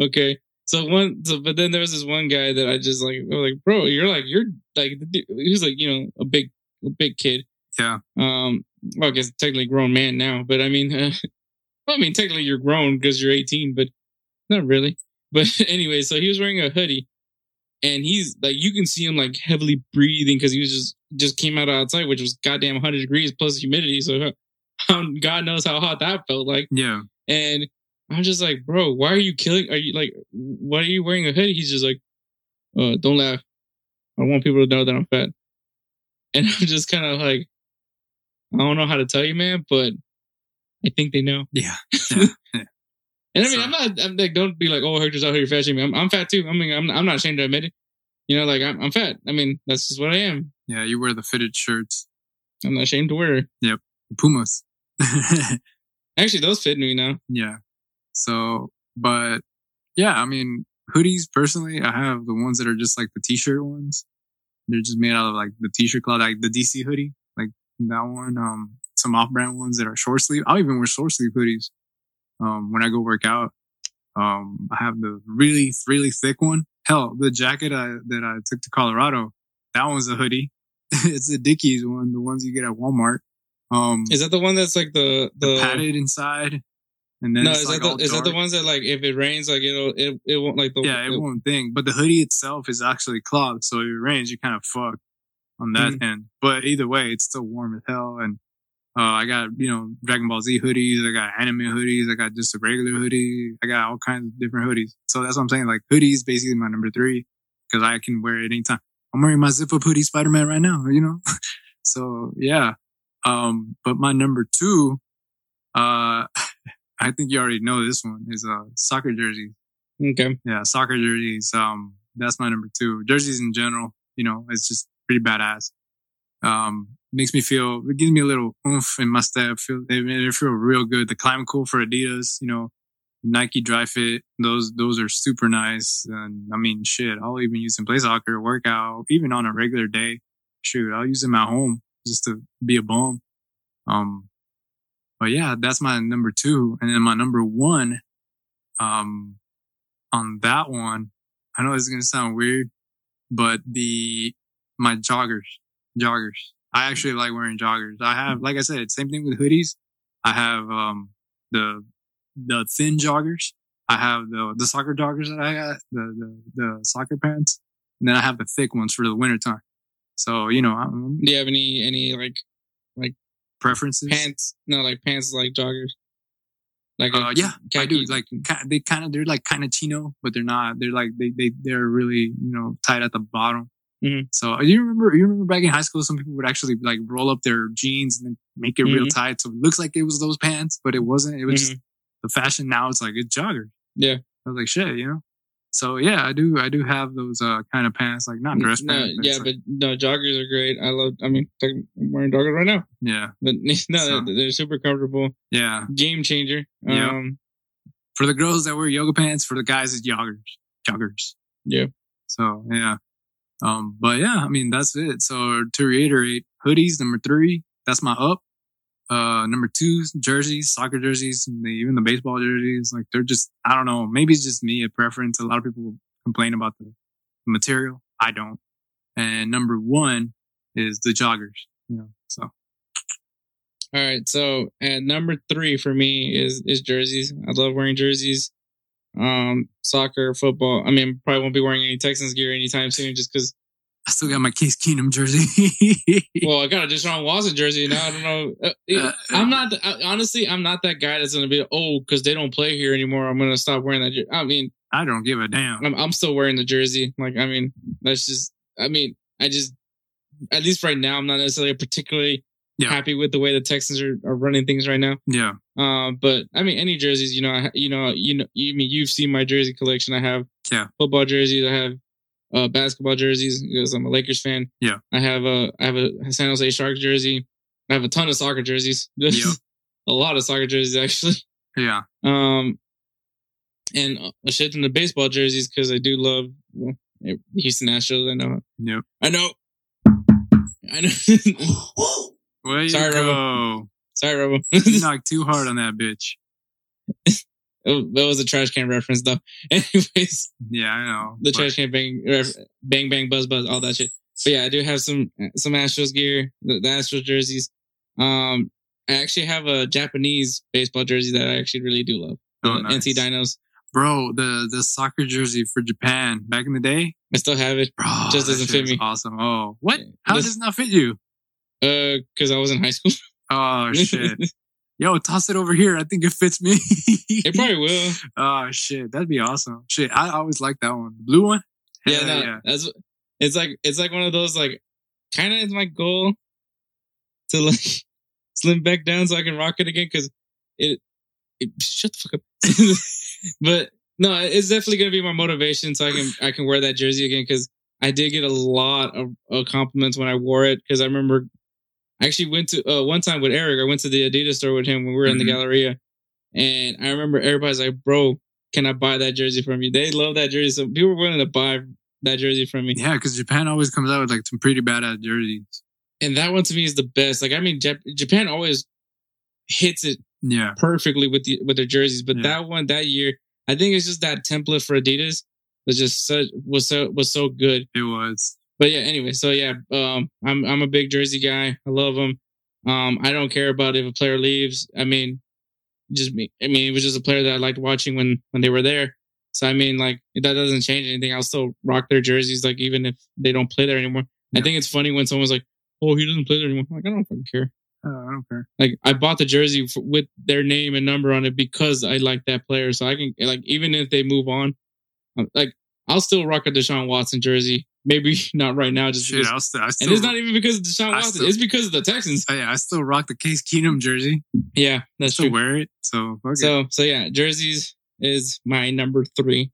okay. So one, so, but then there was this one guy that I just like, I was like, bro, you're like, you're like, he was like, you know, a big, a big kid. Yeah. Um, well, I guess technically grown man now, but I mean, uh, well, I mean, technically you're grown because you're 18, but not really. But anyway, so he was wearing a hoodie and he's like, you can see him like heavily breathing because he was just, just came out outside, which was goddamn 100 degrees plus humidity. So um, God knows how hot that felt like. Yeah. And I'm just like, bro, why are you killing? Are you like, why are you wearing a hoodie? He's just like, uh, don't laugh. I want people to know that I'm fat. And I'm just kind of like, I don't know how to tell you, man, but I think they know. Yeah. And I mean, I'm not, I'm like, don't be like, oh, Hector's out here fat shaming. I'm, I'm fat too. I mean, I'm, I'm not ashamed to admit it. You know, like I'm, I'm fat. I mean, that's just what I am. Yeah, you wear the fitted shirts, I'm not ashamed to wear it. Pumas. Actually, those fit me now. yeah. So, but yeah, I mean, hoodies personally, I have the ones that are just like the t-shirt ones. They're just made out of like the t-shirt cloth, like the DC hoodie, like that one. Um, some off-brand ones that are short sleeve. I'll even wear short sleeve hoodies. Um, when I go work out, um, I have the really, really thick one. Hell, the jacket I, that I took to Colorado, that one's a hoodie. it's a Dickies one, the ones you get at Walmart. Um, Is that the one that's like the, the, the padded inside. And then no, it's is like that the, is that the ones that like, if it rains, like it'll, it, it won't like the, Yeah, it won't thing. But the hoodie itself is actually cloth, so if it rains, you kind of fucked on that Mm-hmm. end. But either way, it's still warm as hell. And uh, I got you know Dragon Ball Z hoodies, I got anime hoodies, I got just a regular hoodie, I got all kinds of different hoodies. So that's what I'm saying. Like hoodies, basically my number three because I can wear it anytime. I'm wearing my zip up hoodie Spider Man right now. You know, so yeah. Um, but my number two, uh, I think you already know this one is a soccer jersey Okay. yeah, soccer jerseys. Um, that's my number two. Jerseys in general, you know, it's just pretty badass. Um, makes me feel, it gives me a little oomph in my step. Feel, they, they feel real good. The ClimaCool for Adidas, you know, Nike Dri-FIT, those, those are super nice. And I mean, shit, I'll even use them play soccer, workout, even on a regular day. Shoot, I'll use them at home just to be a bum. Um, but yeah, that's my number two. And then my number one, um, on that one, I know is going to sound weird, but the, my joggers, joggers. I actually like wearing joggers. I have, like I said, same thing with hoodies. I have, um, the, the thin joggers. I have the, the soccer joggers that I got, the, the, the soccer pants. And then I have the thick ones for the winter time. So, you know, I'm, Do you have any, any like, like preferences. pants? No, like pants like joggers. Like Uh, yeah, I do. Like they kind of they're like kind of chino, but they're not. They're like they they they're really you know tight at the bottom. Mhm. So you remember you remember back in high school, some people would actually like roll up their jeans and then make it real Mhm. tight, so it looks like it was those pants, but it wasn't. It was Mhm. just the fashion. Now it's like it's jogger. Yeah. I was like shit, you know. So yeah, I do. I do have those uh kind of pants, like not dress no, pants. yeah, it's like- but no, joggers are great. I love. I mean, I'm wearing joggers right now, yeah, but no, So- they're, they're super comfortable. yeah. Game changer. Yeah. Um, For the girls that wear yoga pants, for the guys it's joggers, joggers. Yeah. So yeah. Um, but yeah, I mean, that's it. So to reiterate, hoodies, number three, that's my up. Uh, number two, jerseys, soccer jerseys, the, even the baseball jerseys. Like they're just, I don't know, maybe it's just me, a preference. A lot of people complain about the material. I don't. And number one is the joggers, you know, so all right. So and number three for me is is jerseys. I love wearing jerseys. Um, soccer, football. I mean, probably won't be wearing any Texans gear anytime soon, just because. I still got my Case Keenum jersey. Well, I got a Deshaun Watson jersey now. I don't know. Uh, Uh, I'm not I- honestly. I'm not that guy that's gonna be oh because they don't play here anymore. I'm gonna stop wearing that. jer-" I mean, I don't give a damn. I'm, I'm still wearing the jersey. Like, I mean, that's just, I mean, I just, at least right now, I'm not necessarily particularly Yeah. happy with the way the Texans are, are running things right now. Yeah. Uh, but I mean, any jerseys, you know, I, you know, you know, you mean you've seen my jersey collection. I have Yeah. football jerseys. I have uh, basketball jerseys because I'm a Lakers fan. Yeah. I have a, I have a San Jose Sharks jersey. I have a ton of soccer jerseys. Yep. a lot of soccer jerseys actually. Yeah. Um, and a shit ton of baseball jerseys because I do love well, Houston Astros. I know. Yep. I know. I know. Where you Sorry, go? Sorry, Robo. you knocked too hard on that bitch. That was a trash can reference, though. Anyways, Yeah, I know. the but- trash can bang, bang, bang, buzz, buzz, all that shit. But yeah, I do have some some Astros gear, the, the Astros jerseys. Um, I actually have a Japanese baseball jersey that I actually really do love. Oh, nice. NC Dinos. Bro, the the soccer jersey for Japan back in the day, I still have it. bro, Just doesn't fit me. Awesome. Oh, what? How This- does it not fit you? Uh, because I was in high school. Oh shit. Yo, toss it over here. I think it fits me. It probably will. Oh shit, that'd be awesome. Shit, I always like that one. The blue one. Yeah, no, that's it's like it's like one of those like kind of is my goal to like slim back down so I can rock it again because it, it shut the fuck up. but no, it's definitely gonna be my motivation so I can I can wear that jersey again because I did get a lot of, of compliments when I wore it because I remember I actually went to uh, one time with Eric. I went to the Adidas store with him when we were in the Mhm. Galleria, and I remember everybody's like, "Bro, can I buy that jersey from you?" They love that jersey, so people were willing to buy that jersey from me. Yeah, because Japan always comes out with like some pretty badass jerseys. and that one to me is the best. Like I mean, Jap- Japan always hits it Yeah, perfectly with the with their jerseys, but Yeah. that one that year, I think it's just that template for Adidas was just such was so was so good. it was. But yeah, anyway, so yeah, um, I'm I'm a big jersey guy. I love them. Um, I don't care about if a player leaves. I mean, just me. I mean, it was just a player that I liked watching when when they were there. So I mean, like that doesn't change anything. I'll still rock their jerseys, like even if they don't play there anymore. I think it's funny when someone's like, "Oh, he doesn't play there anymore." I'm like, I don't fucking care. Oh, I don't care. Like I bought the jersey with their name and number on it because I like that player. So I can like even if they move on, um, like I'll still rock a Deshaun Watson jersey. Maybe not right now, just Shit, because. I'll still, still, and it's not even because of Deshaun Watson. still- it's because of the Texans. oh, yeah, I still rock the Case Keenum jersey. Yeah, that's true. wear it. So, it. So so yeah, jerseys is my number three.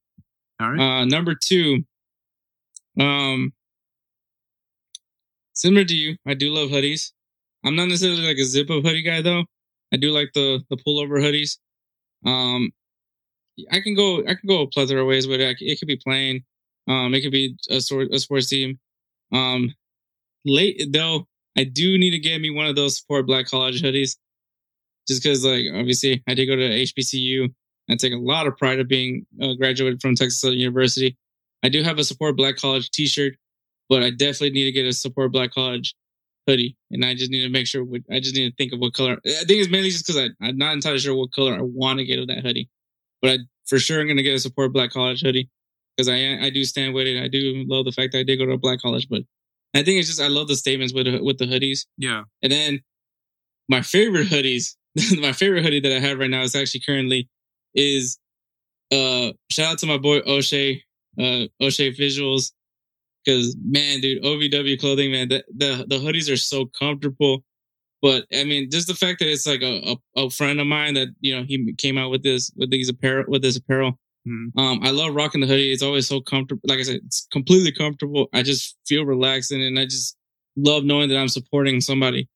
all right. Uh, number two, um, similar to you, I do love hoodies. I'm not necessarily like a zip up hoodie guy though. I do like the the pullover hoodies. Um, I can go I can go a plethora of ways with it. It could be plain. Um, it could be a sort a sports team. Um, late though, I do need to get me one of those support Black College hoodies. Just because, like, obviously, I did go to HBCU. I take a lot of pride of being uh, graduated from Texas Southern University. I do have a support Black College T-shirt, but I definitely need to get a support Black College hoodie, and I just need to make sure. What, I just need to think of what color. I think it's mainly just because I'm not entirely sure what color I want to get with that hoodie, but I for sure I'm gonna get a support Black College hoodie because I I do stand with it. I do love the fact that I did go to a Black College, but I think it's just I love the statements with the- with the hoodies. yeah. And then my favorite hoodies, my favorite hoodie that I have right now is actually currently is uh shout out to my boy O'Shea, uh O'Shea Visuals. Cause man, dude, OVW clothing, man, the, the the hoodies are so comfortable. But I mean, just the fact that it's like a, a, a friend of mine that, you know, he came out with this with these apparel with this apparel. Mhm. Um, I love rocking the hoodie. It's always so comfortable. Like I said, it's completely comfortable. I just feel relaxed in it and I just love knowing that I'm supporting somebody.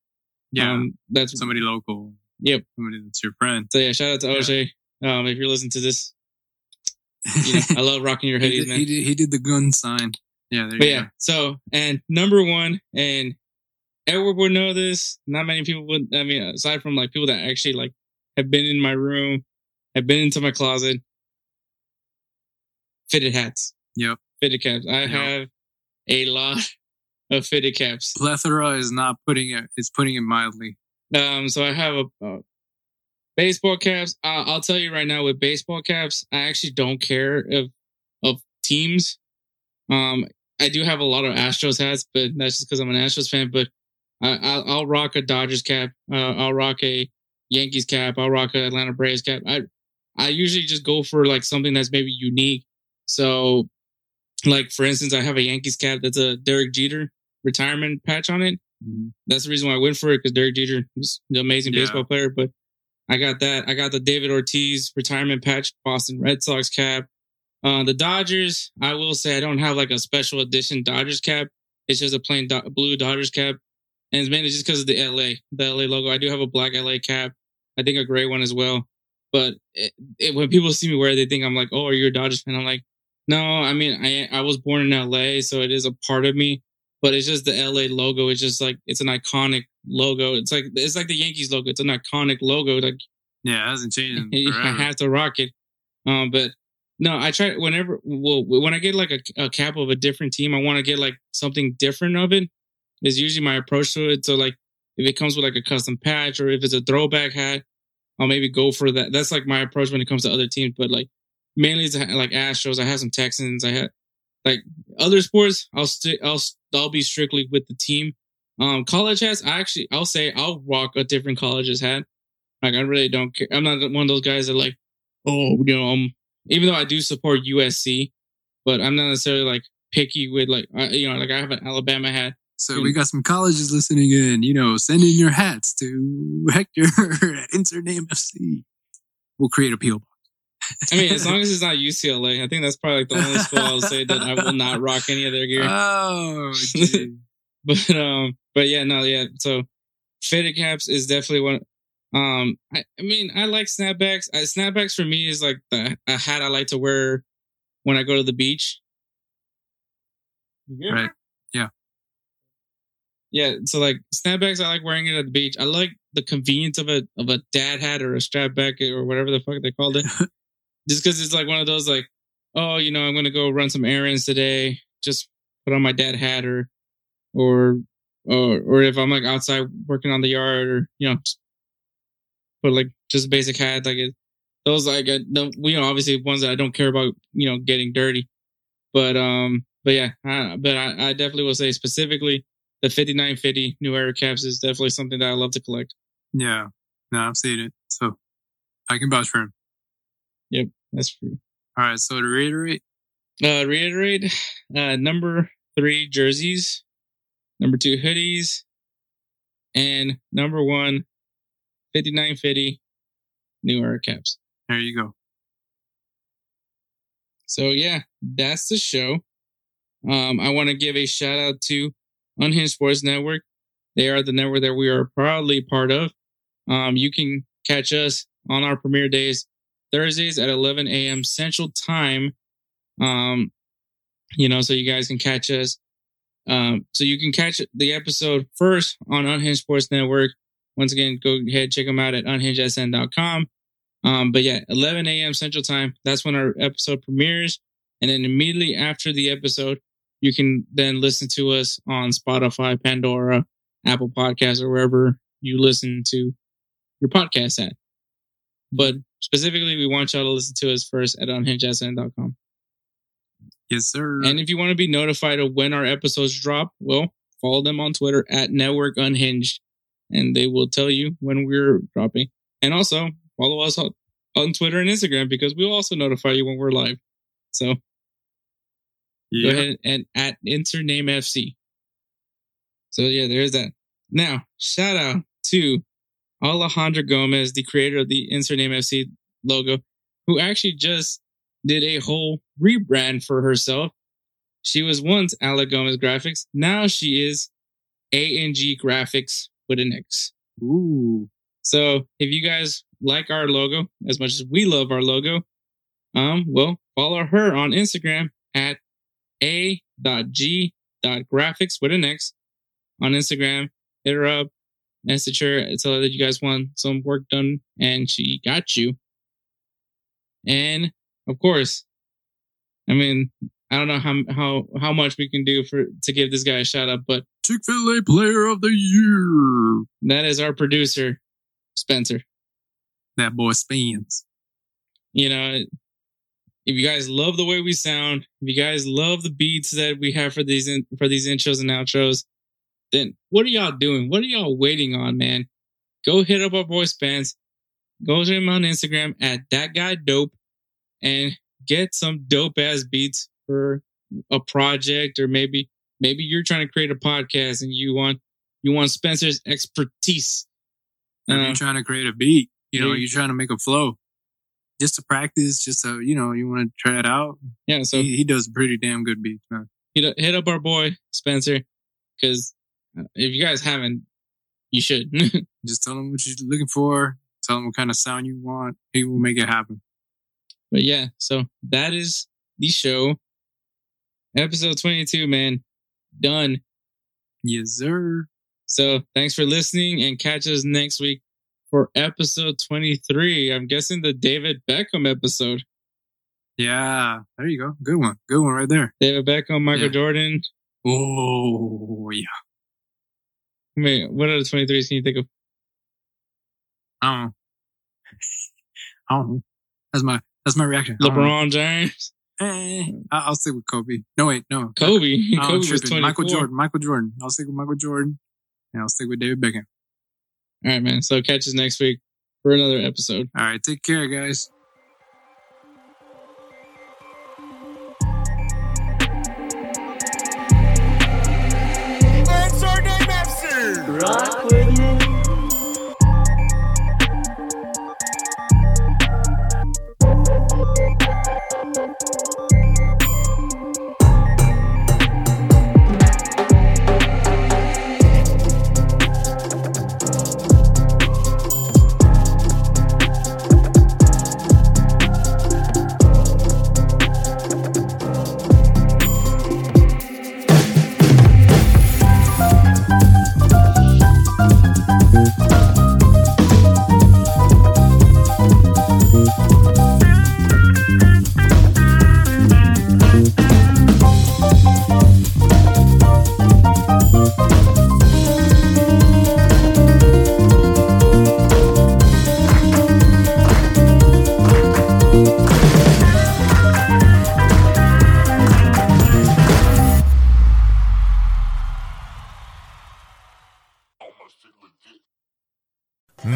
Yeah. Um, that's somebody local. Yep. Somebody that's your friend. so yeah. Shout out to Yeah. O'Shea. Um, if you're listening to this, you know, I love rocking your he, hoodies, did, man. he, did, he did the gun sign. Yeah, there But you yeah, go. so and number one, and Edward would know this. Not many people would. I mean, aside from like people that actually like have been in my room, have been into my closet. Fitted hats. Yep. Fitted caps. I Yep. have a lot of fitted caps. Plethora is not putting it. It's putting it mildly. Um, so I have a, uh baseball caps. Uh, I'll tell you right now, with baseball caps, I actually don't care of of teams. Um, I do have a lot of Astros hats, but that's just because I'm an Astros fan. But I, I'll, I'll rock a Dodgers cap. Uh, I'll rock a Yankees cap. I'll rock a Atlanta Braves cap. I I usually just go for like something that's maybe unique. So, like for instance, I have a Yankees cap that's a Derek Jeter retirement patch on it Mhm. that's the reason why I went for it because Derek Jeter is an amazing Yeah. baseball player. But I got that. I got the David Ortiz retirement patch, Boston Red Sox cap. Uh, the Dodgers, I will say I don't have like a special edition Dodgers cap. It's just a plain do- blue Dodgers cap, and it's mainly just because of the LA, the LA logo. I do have a black LA cap. I think a gray one as well. But it, it, when people see me wear it, they think I'm like, "Oh, are you a Dodgers fan?" I'm like, "No, I mean, I I was born in LA, so it is a part of me." but it's just the LA logo. It's just like it's an iconic logo. It's like it's like the Yankees logo. It's an iconic logo. Like Yeah, it hasn't changed. I have to rock it. Um, but no, I try whenever. Well, when I get like a, a cap of a different team, I want to get like something different of it. Is usually my approach to it. So like if it comes with like a custom patch or if it's a throwback hat, I'll maybe go for that. That's like my approach when it comes to other teams. But like mainly like Astros. I have some Texans. I had like other sports. I'll. I'll I'll be strictly with the team. Um, college hats. I actually I'll say I'll rock a different college's hat. Like I really don't care. I'm not one of those guys that like, oh, you know, um, even though I do support USC, but I'm not necessarily like picky with like, I, you know, like I have an Alabama hat. So we got some colleges listening in, you know, send in your hats to Hector at Insert Name FC. We'll create a box. I mean, as long as it's not UCLA, I think that's probably like the only school I'll say that I will not rock any of their gear. Oh, but um, but yeah, no, yeah. So fitted caps is definitely one. Um, I, I mean, I like snapbacks. Uh, snapbacks for me is like the a hat I like to wear when I go to the beach. right. Yeah, Yeah. so like snapbacks, I like wearing it at the beach. I like the convenience of a of a dad hat or a strap back or whatever the fuck they called it. Just because it's like one of those like, oh, you know, I'm gonna go run some errands today. Just put on my dad hat or or or or if I'm like outside working on the yard or you know, put like just a basic hat like it. Those like I, the you know obviously ones that I don't care about you know getting dirty, but um but yeah, I, but I, I definitely will say specifically the 5950 new era caps is definitely something that I love to collect. Yeah. No, I've seen it. So I can vouch for him. Yep, that's true. All right. So to reiterate, Uh, reiterate, uh, number three jerseys, number two hoodies, and number one 5950 new era caps. there you go. So yeah, that's the show. Um, I want to give a shout out to Unhinged Sports Network. They are the network that we are proudly part of. Um, you can catch us on our premiere days, Thursdays at 11 a.m. Central Time. Um, you know, so you guys can catch us. Um, so you can catch the episode first on Unhinged Sports Network. Once again, go ahead, check them out at unhingedsn.com. Um, but yeah, 11 a.m. Central Time. That's when our episode premieres. And then immediately after the episode, you can then listen to us on Spotify, Pandora, Apple Podcasts, or wherever you listen to your podcast at. But specifically, we want y'all to listen to us first at unhingedsn.com. Yes, sir. And if you want to be notified of when our episodes drop, well, follow them on Twitter at Network Unhinged, and they will tell you when we're dropping. And also follow us on, on Twitter and Instagram because we'll also notify you when we're live. So yeah. go ahead and at Insert Name FC. So yeah, there's that. Now, shout out to Alejandra Gomez, the creator of the Insert Name FC logo, who actually just did a whole rebrand for herself. She was once Ale Gomez Graphics. Now she is ANG Graphics with an X. Ooh. So if you guys like our logo as much as we love our logo, um, well, follow her on Instagram at a.g.graphics with an X on Instagram. Hit her up, message her, uh, tell her that you guys want some work done, and she got you. And of course, I mean, I don't know how how how much we can do for to give this guy a shout out, but Chick fil A player of the year. that is our producer, Spencer. That boy spins. you know, uh, if you guys love the way we sound, if you guys love the beats that we have for these in, for these intros and outros, then what are y'all doing? What are y'all waiting on, man? Go hit up our boy Spence. Go to him on Instagram at that guy dope and get some dope ass beats for a project or maybe maybe you're trying to create a podcast and you want you want Spencer's expertise. Uh, you're trying to create a beat, you know, yeah. you're trying to make a flow. Just to practice, just so you know, you want to try it out. yeah, so he, he does pretty damn good beats, man. hit, hit up our boy Spencer because if you guys haven't, you should. Just tell them what you're looking for. Tell them what kind of sound you want. He will make it happen. but yeah, so that is the show. Episode 22, man. Done. Yes, sir. So thanks for listening and catch us next week for episode 23. I'm guessing the David Beckham episode. Yeah, there you go. Good one. Good one right there. David Beckham, Michael Yeah. Jordan. Oh yeah. I mean, what other 23s can you think of? I don't know. I don't know. That's my that's my reaction. I don't know. LeBron James, Eh, I'll stick with Kobe. No wait, no. Kobe. I'm Kobe was 24. Michael Jordan. Michael Jordan. I'll stick with Michael Jordan. And I'll stick with David Beckham. All right, man. So catch us next week. for another episode. All right, take care, guys. FC? Bye.